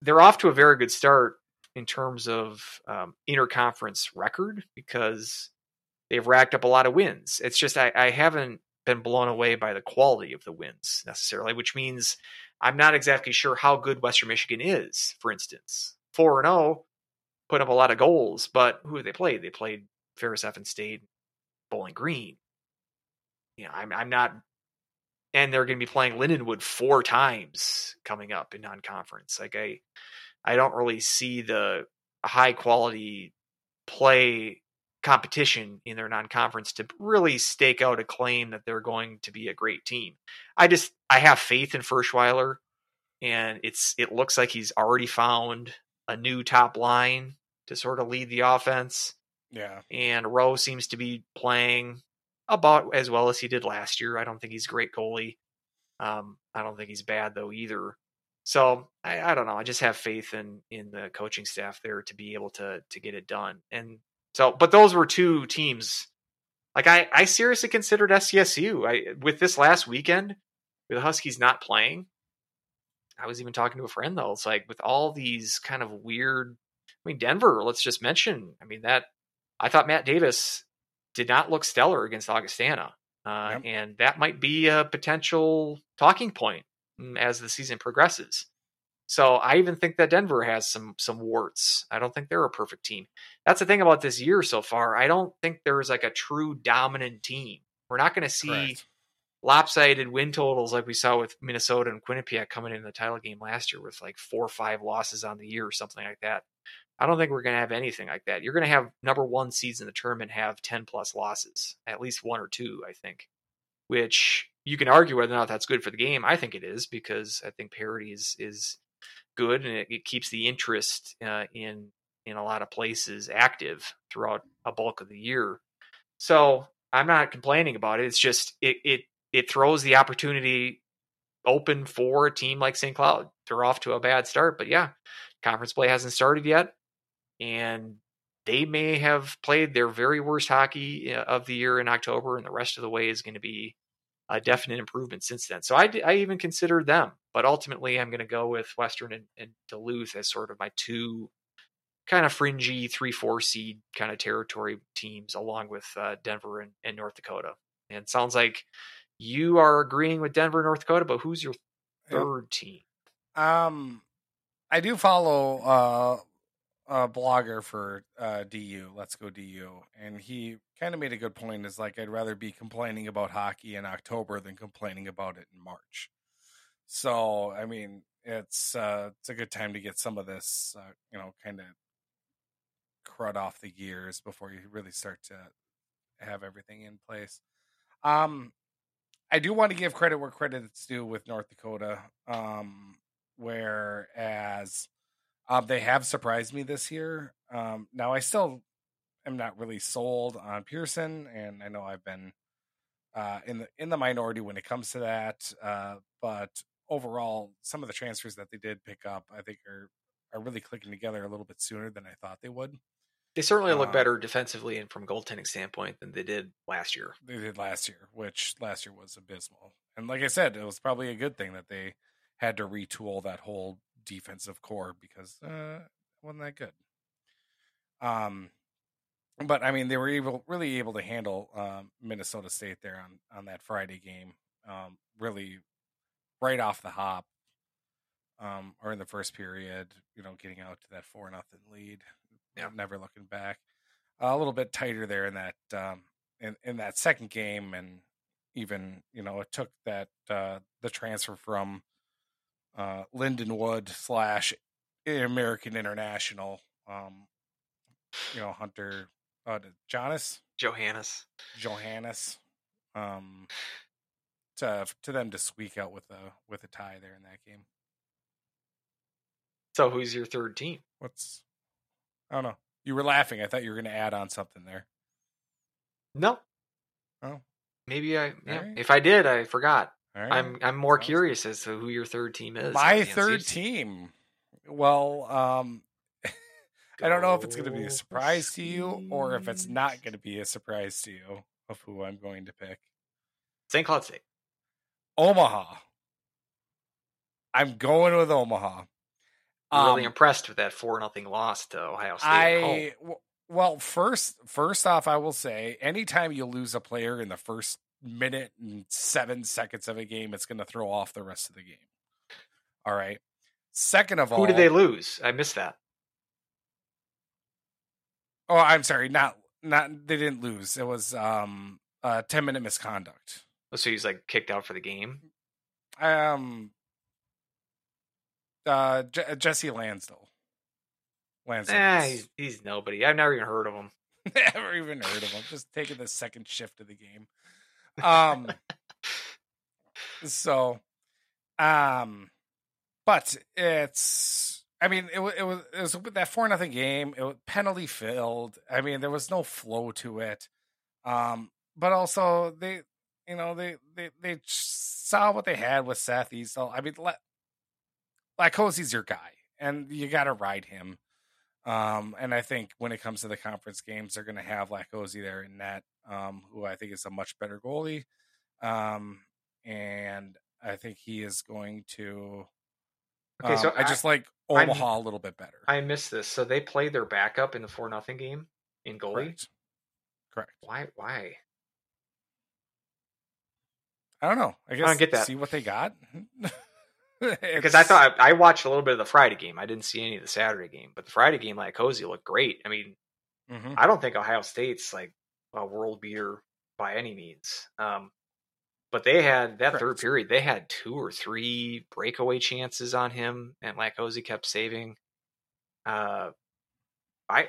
They're off to a very good start in terms of um, interconference record because they've racked up a lot of wins. It's just I, I haven't been blown away by the quality of the wins necessarily, which means I'm not exactly sure how good Western Michigan is. For instance, four and zero, put up a lot of goals, but who they play? They played Ferris State, Bowling Green. You know, I'm I'm not, and they're going to be playing Lindenwood four times coming up in non-conference. Like I, I don't really see the high quality play competition in their non-conference to really stake out a claim that they're going to be a great team. I just I have faith in Ferschweiler, and it's it looks like he's already found a new top line to sort of lead the offense. Yeah. And Rowe seems to be playing about as well as he did last year. I don't think he's a great goalie. Um, I don't think he's bad though either. So I, I don't know. I just have faith in in the coaching staff there to be able to to get it done. And so, but those were two teams. Like I, I seriously considered SCSU. I with this last weekend, with the Huskies not playing. I was even talking to a friend though. It's like with all these kind of weird. I mean, Denver. Let's just mention. I mean that. I thought Matt Davis did not look stellar against Augustana, uh, Yep. and that might be a potential talking point mm, as the season progresses. So I even think that Denver has some some warts. I don't think they're a perfect team. That's the thing about this year so far. I don't think there's like a true dominant team. We're not going to see Correct. lopsided win totals like we saw with Minnesota and Quinnipiac coming in the title game last year with like four or five losses on the year or something like that. I don't think we're going to have anything like that. You're going to have number one seeds in the tournament have 10 plus losses, at least one or two, I think, which you can argue whether or not that's good for the game. I think it is because I think parity is, is good and it, it keeps the interest uh, in, in a lot of places active throughout a bulk of the year. So I'm not complaining about it. It's just, it, it, it throws the opportunity open for a team like St. Cloud. They're off to a bad start, but yeah, conference play hasn't started yet, and they may have played their very worst hockey uh, of the year in October, and the rest of the way is going to be a definite improvement since then. So I, I even consider them, but ultimately I'm going to go with Western and, and Duluth as sort of my two kind of fringy three four seed kind of territory teams, along with uh, Denver and, and North Dakota. And it sounds like you are agreeing with Denver, North Dakota, but who's your Yep. third team? Um, I do follow uh, a blogger for uh, DU. Let's go DU, and he kind of made a good point. Is like I'd rather be complaining about hockey in October than complaining about it in March. So I mean, it's uh, it's a good time to get some of this, uh, you know, kind of crud off the gears before you really start to have everything in place. Um, I do want to give credit where credit is due with North Dakota. Um, whereas um, they have surprised me this year. Um, now I still am not really sold on Persson, and I know I've been uh, in the in the minority when it comes to that. Uh, but overall, some of the transfers that they did pick up, I think, are are really clicking together a little bit sooner than I thought they would. They certainly look Uh, better defensively and from goaltending standpoint than they did last year. they did last year, which last year was abysmal. And like I said, it was probably a good thing that they had to retool that whole defensive core because uh, it wasn't that good. Um, but I mean, they were able, really able to handle um, Minnesota State there on on that Friday game. Um, really, right off the hop, um, or in the first period, you know, getting out to that four nothing lead, Yeah. never looking back. a little bit tighter there in that um, in in that second game, and even you know it took that uh, the transfer from uh, Lindenwood slash American International, um, you know Hunter uh, Jonas Johannes. Johannes, um, to to them to squeak out with a with a tie there in that game. So who's your third team? What's I don't know. You were laughing. I thought you were going to add on something there. No. Oh. Maybe I yeah. Alright. If I did, I forgot. Right. I'm I'm more Sounds curious as to who your third team is. My third team. Well, um, I don't know if it's going to be a surprise to you or if it's not going to be a surprise to you of who I'm going to pick. St. Cloud State. Omaha. I'm going with Omaha. I'm really Um, impressed with that four nothing loss to Ohio State. I w- well, first first off, I will say anytime you lose a player in the first minute and seven seconds of a game, it's going to throw off the rest of the game. All right. Second of all, who did they lose? I missed that. Oh, I'm sorry. Not not they didn't lose. It was um a ten minute misconduct. So he's like kicked out for the game. Um. Uh, Je- Jesse Lansdale. Lansdale. Eh, he's, he's nobody. I've never even heard of him. Never even heard of him. Just taking the second shift of the game. Um. so, um, but it's. I mean, it was it was it was that four nothing game. It was penalty filled. I mean, there was no flow to it. Um, but also they, you know, they they they saw what they had with Seth Easel. I mean, let, Latkoczy's your guy, and you got to ride him. Um, and I think when it comes to the conference games, they're going to have Latkoczy there in net, um, who I think is a much better goalie. Um, and I think he is going to. Okay, so um, I just like I'm- Omaha a little bit better. I missed this. So they play their backup in the four nothing game in goalie. Correct. Correct. Why? Why? I don't know. I guess don't get that. see what they got. Because I thought I, I watched a little bit of the Friday game. I didn't see any of the Saturday game, but the Friday game, Latkoczy, looked great. I mean, Mhm. I don't think Ohio State's like a world beater by any means. Um, but they had that third period. They had two or three breakaway chances on him, and Latkoczy kept saving. Uh, I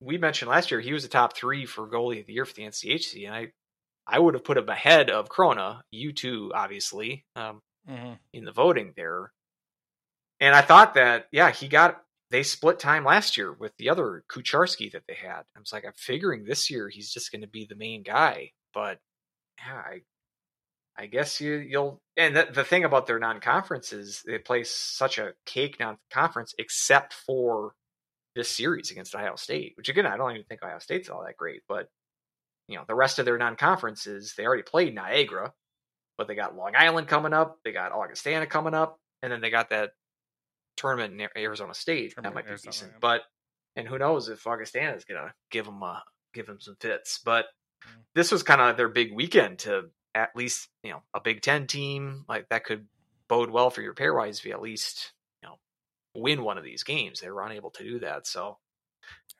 we mentioned last year he was a top three for goalie of the year for the NCHC, and I I would have put him ahead of Krona. You too, obviously, um, Mhm. in the voting there. And I thought that yeah, he got they split time last year with the other Kucharski that they had. I was like, I'm figuring this year he's just going to be the main guy, but yeah, I I guess you you'll and the, the thing about their non-conference is they play such a cake non-conference except for this series against Ohio State, which again I don't even think Ohio State's all that great, but you know the rest of their non-conferences they already played Niagara, but they got Long Island coming up, they got Augustana coming up, and then they got that tournament in Arizona State Tournament that might be Arizona, decent, yeah. but and who knows if Augustana is gonna give them uh give them some fits, but Mm. this was kind of their big weekend to at least you know a Big Ten team like that could bode well for your pairwise if you at least you know win one of these games. They were unable to do that, so.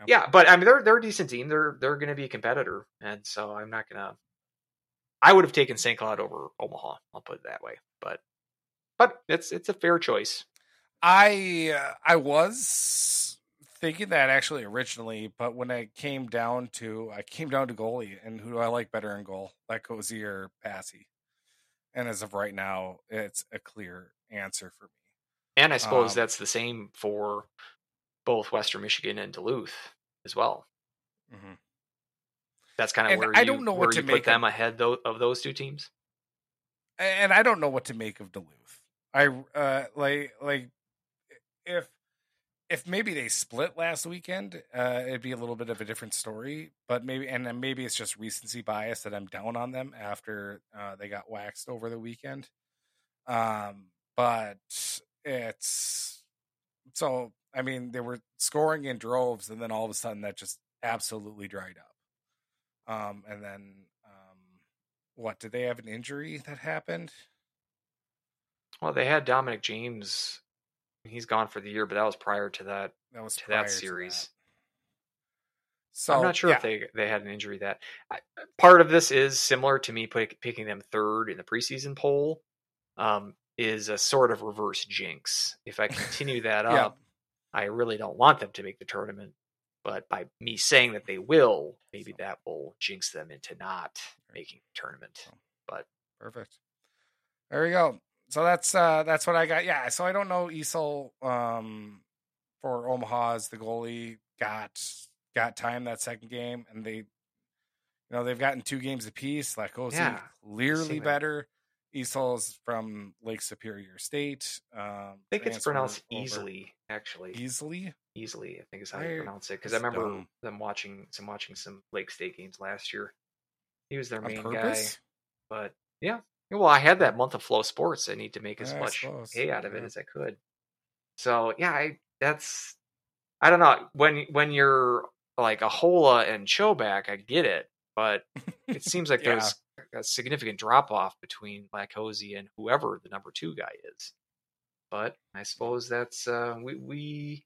Yeah. But I mean, they're they're a decent team. They're they're going to be a competitor, and so I'm not gonna. I would have taken St. Cloud over Omaha. I'll put it that way, but but it's it's a fair choice. I uh, I was thinking that actually originally, but when I came down to I came down to goalie and who do I like better in goal, like Cozy or Passy? And as of right now, it's a clear answer for me. And I suppose Um, that's the same for both Western Michigan and Duluth as well. Mm-hmm. That's kind of And where I you, don't know what to make put them of- ahead though, of those two teams. and I don't know what to make of Duluth. I uh like like if if maybe they split last weekend, uh it'd be a little bit of a different story. But maybe and then maybe it's just recency bias that I'm down on them after uh they got waxed over the weekend. Um but it's so I mean they were scoring in droves and then all of a sudden that just absolutely dried up. Um and then um what did they have an injury that happened? Well, they had Dominic James. He's gone for the year, but that was prior to that That was to that series. So I'm not sure yeah, if they they had an injury that I, part of this is similar to me pick, picking them third in the preseason poll. Um, is a sort of reverse jinx. If I continue that Yeah. up, I really don't want them to make the tournament. But by me saying that they will, maybe that will jinx them into not making the tournament. But perfect. There we go. So that's uh that's what I got. Yeah. So I don't know Esol um for Omaha as the goalie got got time that second game, and they you know they've gotten two games apiece. Latkoczy Yeah, clearly better. Esol's from Lake Superior State. Um, I think it's pronounced over- easily, actually. Easily. easily. I think is how I- you pronounce it. Because I remember dumb. them watching some watching some Lake State games last year. He was their On main guy, but yeah. Well, I had that month of FloSports. I need to make as Yeah, much hay out of it as I could. So yeah, I that's I don't know when when you're like Ahola and Chobak, I get it, but it seems like Yeah. there's a significant drop off between Latkoczy and whoever the number two guy is. But I suppose that's uh, we we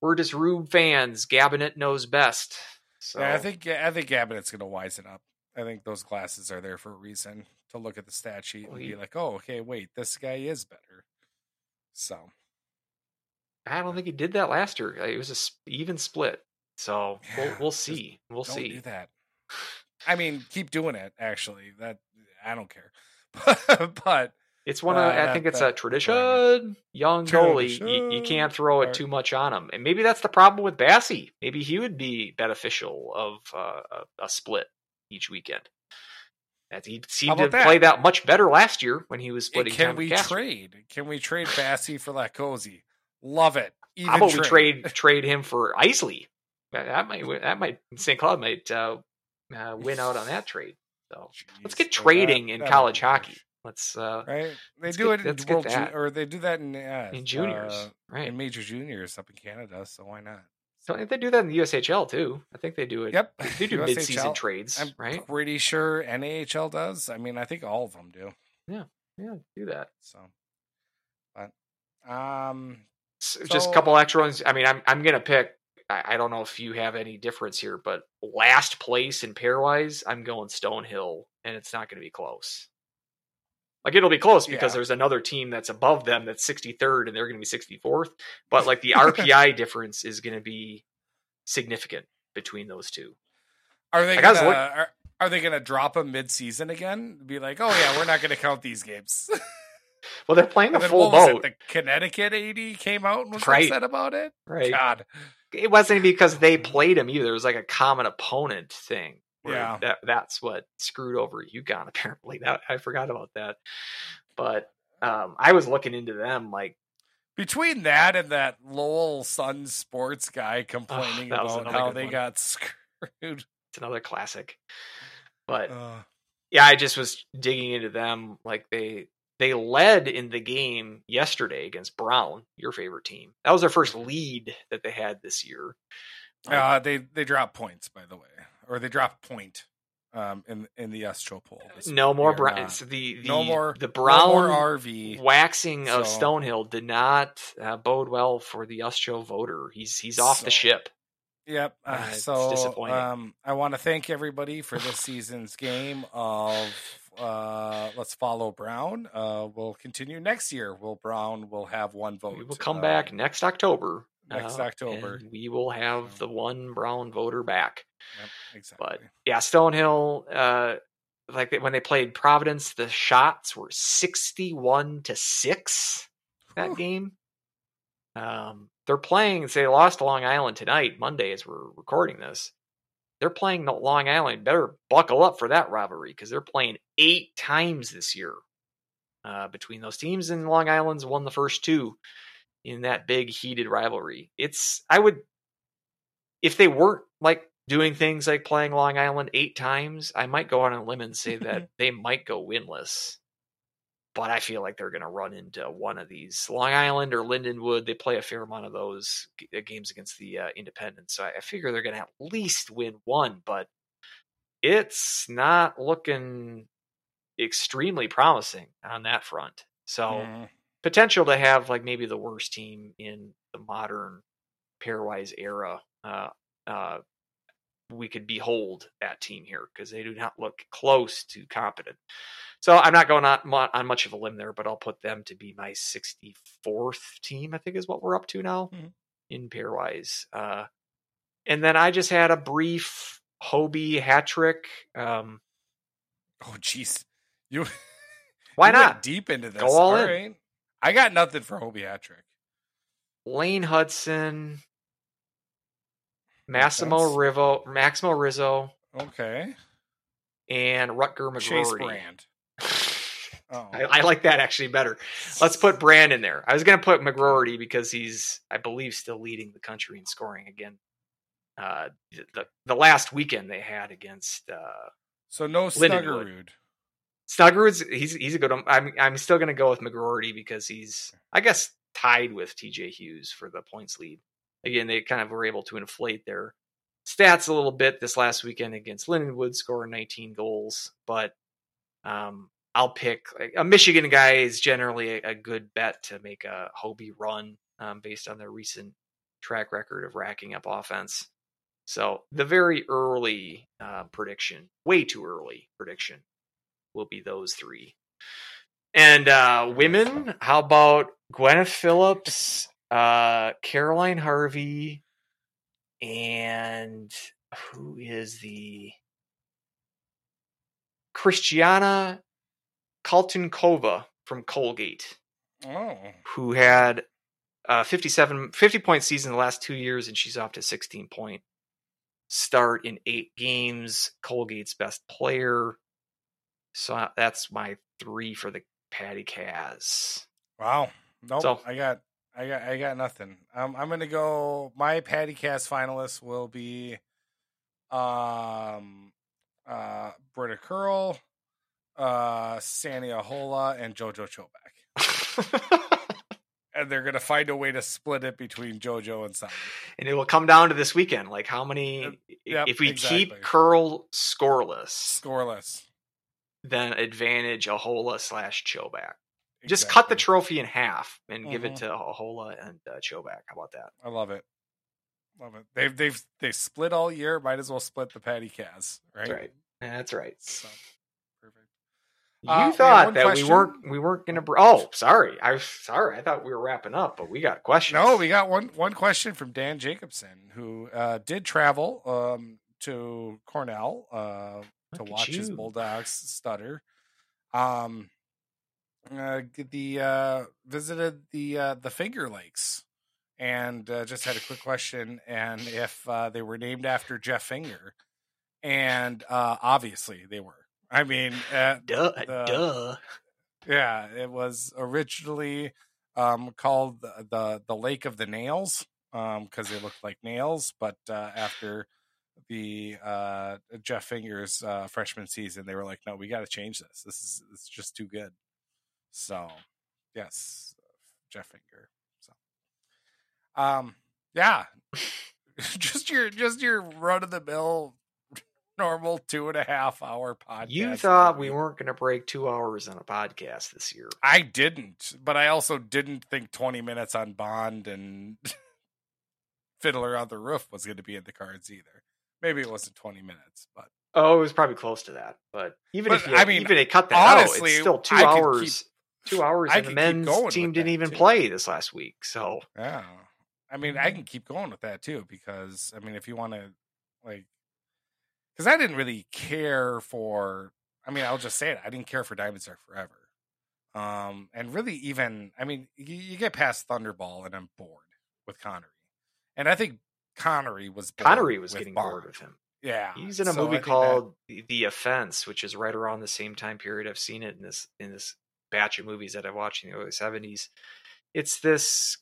we're just Rube fans. Gabinet knows best. So Yeah, I think I think Gabinet's going to wisen up. I think those glasses are there for a reason to look at the stat sheet and be like, "Oh, okay, wait, this guy is better." So I don't think he did that last year. It was a even split. So we'll we'll see. We'll don't see. do that. I mean, keep doing it. Actually, that I don't care. but It's one Uh, of I that- think it's that- a tradition. Young goalie, you, you can't throw it too much on him, and maybe that's the problem with Basse. Maybe he would be beneficial of uh, a, a split each weekend. As he seemed to that? play that much better last year when he was splitting. can we trade? Can we trade Basse for Latkoczy? Love it. Even How about we trade trade him for Isley? That that might that might St. Cloud might uh, uh, win out on that trade. So let's Jeez, get well, that- trading in that college hockey. Let's uh, Right? They do get- it in World Ju- or they do that in uh, in juniors, uh, right? in major juniors up in Canada. So why not? So they do that in the USHL too. I think they do it. Yep. They do USHL. mid-season trades, I'm right? pretty sure NAHL does. I mean, I think all of them do. Yeah, yeah, do that. So, but um, S- Just a couple extra ones. I mean, I'm I'm gonna pick. I, I don't know if you have any difference here, but last place in pairwise, I'm going Stonehill, and it's not to be close. Like it'll be close because Yeah. there's another team that's above them that's 63rd, and they're going to be 64th. But like the RPI difference is going to be significant between those two. are they Like, gonna are, are they gonna drop them mid season again? Be like, oh yeah, we're not gonna count these games. Well, they're playing then full boat, it? The Connecticut AD came out and was Right. upset about it. right? God, it wasn't because they mm-hmm. played him either. It was like a common opponent thing. Yeah. that that's what screwed over UConn. Apparently, that I forgot about that. But um, I was looking into them like Between that and that Lowell Sun Sports guy complaining about how they one. got screwed. it's another classic. But Uh, yeah, I just was digging into them. Like they they led in the game yesterday against Brown, your favorite team. That was their first lead that they had this year. uh, they they dropped points, by the way, or they dropped point um, in in the USCHO poll. No more Brown. It's the, the no more the no Brown more RV. waxing of Stonehill did not uh, bode well for the USCHO voter. He's he's off the ship. Yep. Uh, Uh, so disappointing. um, I want to thank everybody for this season's game of uh, Let's Follow Brown. Uh, we'll continue next year. Will Brown will have one vote. We will come um, back next October. Next uh, October. we will have the one Brown voter back. Yep, exactly. But yeah, Stonehill, uh, like they- when they played Providence, the shots were 61 to 6 that Whew. game. Um, they're playing, say, they lost to Long Island tonight, Monday, as we're recording this. They're playing the Long Island. Better buckle up for that rivalry because they're playing eight times this year uh, between those teams, and Long Island's won the first two in that big heated rivalry. It's, I would, if they weren't like doing things like playing Long Island eight times, I might go on a limb and say that they might go winless. But I feel like they're going to run into one of these Long Island or Lindenwood. They play a fair amount of those uh, games against the uh, Independents, so I, I figure they're going to at least win one. But it's not looking extremely promising on that front. So Mm, potential to have like maybe the worst team in the modern pairwise era. Uh, uh, we could behold that team here because they do not look close to competent. So I'm not going on, on much of a limb there, but I'll put them to be my 64th team. I think is what we're up to now Mhm. in pairwise. Uh, and then I just had a brief Hobey hat trick. Um, Oh, jeez. You why you not? deep into this? Go all in. right. I got nothing for Hobey Hattrick. Lane Hutson, Massimo. Rivo, Maximo Rizzo, Okay. and Rutger Chase Brand. Oh. I, I like that actually better. Let's put Brand in there. I was going to put McGroarty because he's, I believe, still leading the country in scoring again. Uh, the the last weekend they had against uh, so no. Snuggerud. Snuggerud's he's he's a good. I'm I'm still to go with McGroarty because he's I guess tied with TJ Hughes for the points lead. Again, they kind of were able to inflate their stats a little bit this last weekend against Lindenwood, scoring 19 goals. But um, I'll pick a Michigan guy is generally a, a good bet to make a Hobey run um, based on their recent track record of racking up offense. So the very early uh, prediction, way too early prediction, will be those three. And uh, women, how about Gwyneth Philips, uh, Caroline Harvey, and who is the Christiana Kaltounková from Colgate, Oh. who had a 57, 50 point season the last two years, and she's off to 16 point start in eight games. Colgate's best player. So that's my three for the Patty Kaz. Wow. Nope. So- I got I got I got nothing. Um I'm gonna go my Patty Kaz finalists will be um uh Britta Curl, uh Sanni Ahola, and Jojo Chobak. And they're gonna find a way to split it between Jojo and Sanni. and it will come down to this weekend. Like how many? Yep, if we exactly. keep Curl scoreless, Scoreless. Then advantage Ahola slash Chobak. Just cut the trophy in half and give it Mhm. to Ahola and uh, Chobak. How about that? I love it. Love it. They've they've they split all year. Might as well split the Patty Kaz, right? That's right. That's right. So perfect. You Uh, thought that question. we weren't we weren't gonna. Br- oh, sorry. I sorry. I thought we were wrapping up, but we got questions. No, we got one one question from Dan Jacobson, who uh, did travel um, to Cornell uh, Look at watch his. Bulldogs stutter. Um, uh, the uh, visited the uh, the Finger Lakes, and uh, just had a quick question, and if uh, they were named after Jeff Finger, and uh, obviously they were. I mean, at Duh, the- duh. Yeah, it was originally um, called the, the the Lake of the Nails um, because they looked like nails. But uh, after the uh, Jeff Fingers uh, freshman season, they were like, "No, we got to change this. This is it's just too good." So, yes, Jeff Finger. So, um, yeah, just your just your run of the mill normal two and a half hour podcast. You thought we weren't going to break two hours on a podcast this year. I didn't, but I also didn't think 20 minutes on Bond and Fiddler on the Roof was going to be in the cards either. Maybe it wasn't 20 minutes, but Oh, it was probably close to that. But even But, if you, I mean, even they cut that honestly, out, it's still two I hours. two hours, I and the men's team didn't even too. play this last week. So yeah. I mean, I can keep going with that too because I mean, if you want to like cuz I didn't really care for I mean, I'll just say it. I didn't care for Diamonds Are Forever. Um and really even I mean, you, you get past Thunderball and I'm bored with Connery. And I think Connery was Connery was getting Bond. bored with him. Yeah. He's in a so movie think that- called The- Offense, which is right around the same time period. I've seen it in this in this batch of movies that I watched in the early seventies. It's this.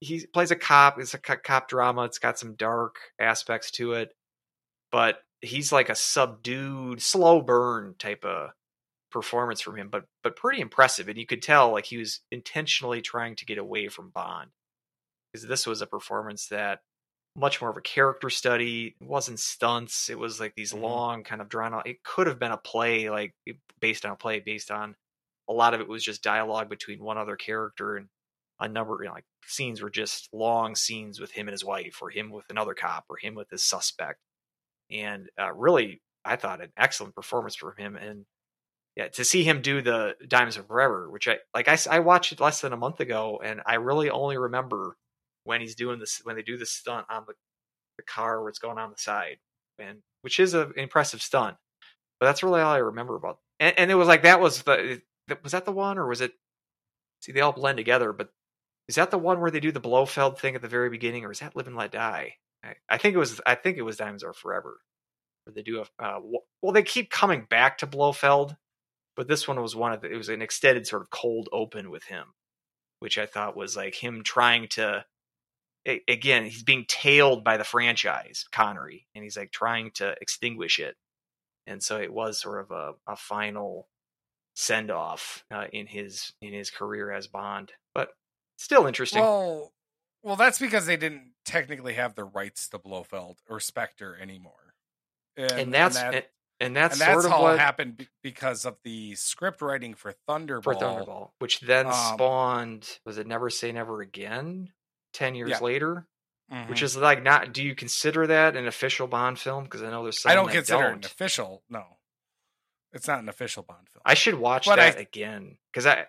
He plays a cop. It's a cop drama. It's got some dark aspects to it, but he's like a subdued, slow burn type of performance from him, but but pretty impressive. And you could tell like he was intentionally trying to get away from Bond because this was a performance that much more of a character study. It wasn't stunts. It was like these Mhm. long, kind of drawn out. It could have been a play, like based on a play, based on a lot of it was just dialogue between one other character and a number, you know, like scenes were just long scenes with him and his wife, or him with another cop, or him with his suspect. And uh, really, I thought an excellent performance from him. And yeah, to see him do the Diamonds of Forever, which I like, I watched it less than a month ago, and I really only remember when he's doing this when they do the stunt on the, the car where it's going on the side and which is an impressive stunt but that's really all i remember about and, and it was like that was the was that the one or was it see they all blend together but is that the one where they do the blofeld thing at the very beginning or is that live and let die? I, I think it was i think it was diamonds are forever where they do a uh, well they keep coming back to blofeld but this one was one of the, it was an extended sort of cold open with him which i thought was like him trying to again, he's being tailed by the franchise, Connery, and he's like trying to extinguish it. And so it was sort of a, a final send off uh, in his in his career as Bond, but still interesting. Well, well, that's because they didn't technically have the rights to Blofeld or Spectre anymore, and, and that's that- and, and that's and that's sort of all what happened because of the script writing for Thunderball. for Thunderball, which then Um, spawned was it Never Say Never Again? Ten years Yeah. later, Mhm. which is like not. Do you consider that an official Bond film? Because I know there's some I don't consider it don't. an official. No, it's not an official Bond film. I should watch But that I- again because I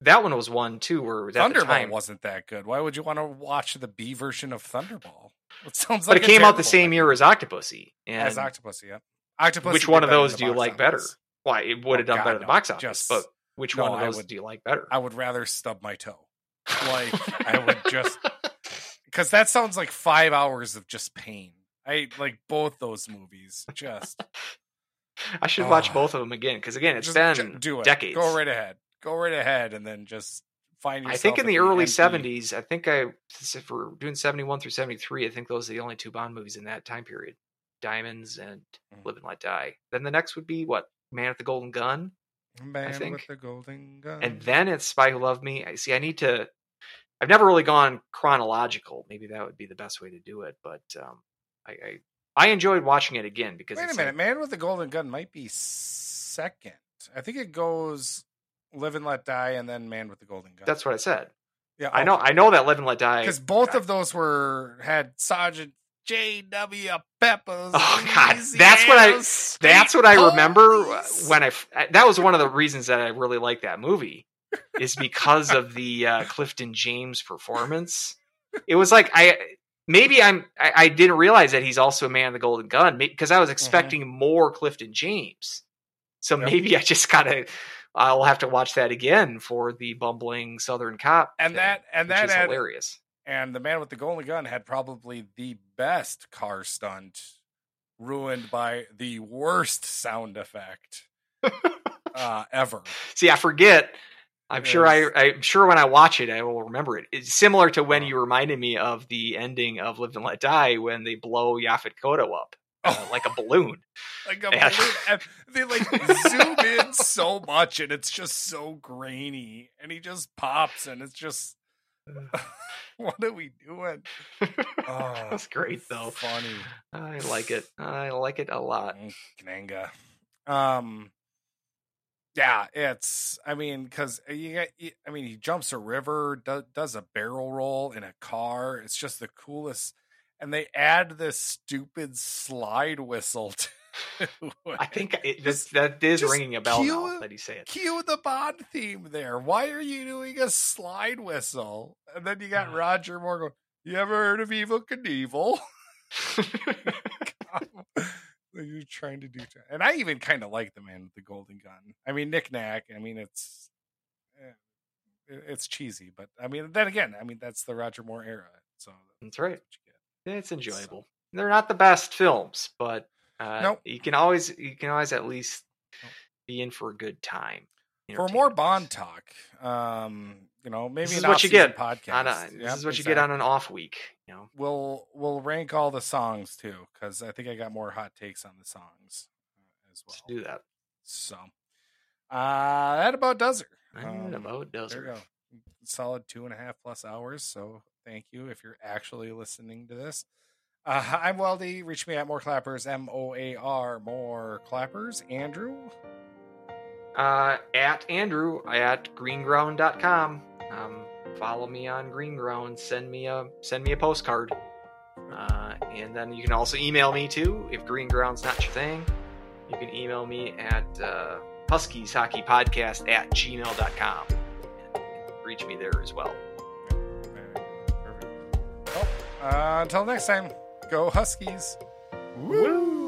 that one was one too where Thunderball time, wasn't that good. Why would you want to watch the B version of Thunderball? It sounds but like it came out the same year as Octopussy. And as Octopus. Yeah, Octopus. which one of those do you like better? Why it would have Oh, done God, better at the box office, Just- but which no, one of I those would- do you like better? I would rather stub my toe. Like I would just because that sounds like five hours of just pain. I like both those movies. Just, I should watch Ah. both of them again because again, it's just been ju- do it. decades. Go right ahead. Go right ahead, and then just find. I think in the early '70s, I think I if we're doing '71 through '73, I think those are the only two Bond movies in that time period: Diamonds and Mhm. Live and Let Die. Then the next would be what Man with the Golden Gun, Man think. with the golden gun. and then it's Spy Who Loved Me. I see. I need to. I've never really gone chronological. Maybe that would be the best way to do it. But um, I, I I enjoyed watching it again because wait a minute, like- Man with the golden gun might be second. I think it goes Live and Let Die, and then Man with the golden gun. that's what I said. yeah. I know. I know that Live and Let Die because both of those were had Sergeant J. W. Peppers. Oh, God. That's what I- State That's what I remember Police. when I. That was one of the reasons that I really liked that movie, is because of the uh, Clifton James performance. It was like I maybe I'm I, I didn't realize that he's also a man of the golden gun because I was expecting more Clifton James. So Yep. maybe I just gotta. I'll have to watch that again for the bumbling Southern cop, and thing, that and that is had, hilarious. and the man with the golden gun had probably the best car stunt ruined by the worst sound effect uh, ever. See, I forget. I'm sure I, I'm sure when I watch it, I will remember it. It's similar to when you reminded me of the ending of Live and Let Die when they blow Yaphet Kotto up uh, Oh. like a balloon. Like a Yeah. balloon, they like zoom in so much, and it's just so grainy, and he just pops, and it's just, what are we doing? Oh, That's great though. Funny. I like it. I like it a lot. Mm, Kananga. Um, yeah, it's. I mean, because uh, you get I mean, he jumps a river, does does a barrel roll in a car. It's just the coolest. And they add this stupid slide whistle to I think it, that, Just- that is ringing a bell now cue- that he say it. Cue the Bond theme there. Why are you doing a slide whistle? And then you got uh-huh. Roger Moore going, You ever heard of Evel Knievel? You're trying to do, and I even kind of like the man with the golden gun. I mean, Nick Nack. I mean, it's eh, it's cheesy, but I mean, then again, I mean, that's the Roger Moore era. So That's right. you get. It's enjoyable. They're not the best films, but uh, Nope. you can always you can always at least be in for a good time. For more. Bond talk, um, you know, maybe This is what you get podcast. A, this Yep, is what you get on an off week. You know, we'll we'll rank all the songs too because I think I got more hot takes on the songs uh, as let's well. do that. So uh, that about does it. Um, about does there it. go. Solid two and a half plus hours. So thank you if you're actually listening to this. Uh, I'm Weldie. Reach me at More Clappers. M O A R More Clappers. Andrew. Uh, at Andrew at greenground.com. Um, follow me on Greenground. Send me a send me a postcard. Uh, and then you can also email me too if Greenground's not your thing. You can email me at uh, Huskies Hockey Podcast at gmail.com. And reach me there as well. Perfect. Well, uh, until next time, go Huskies. Woo!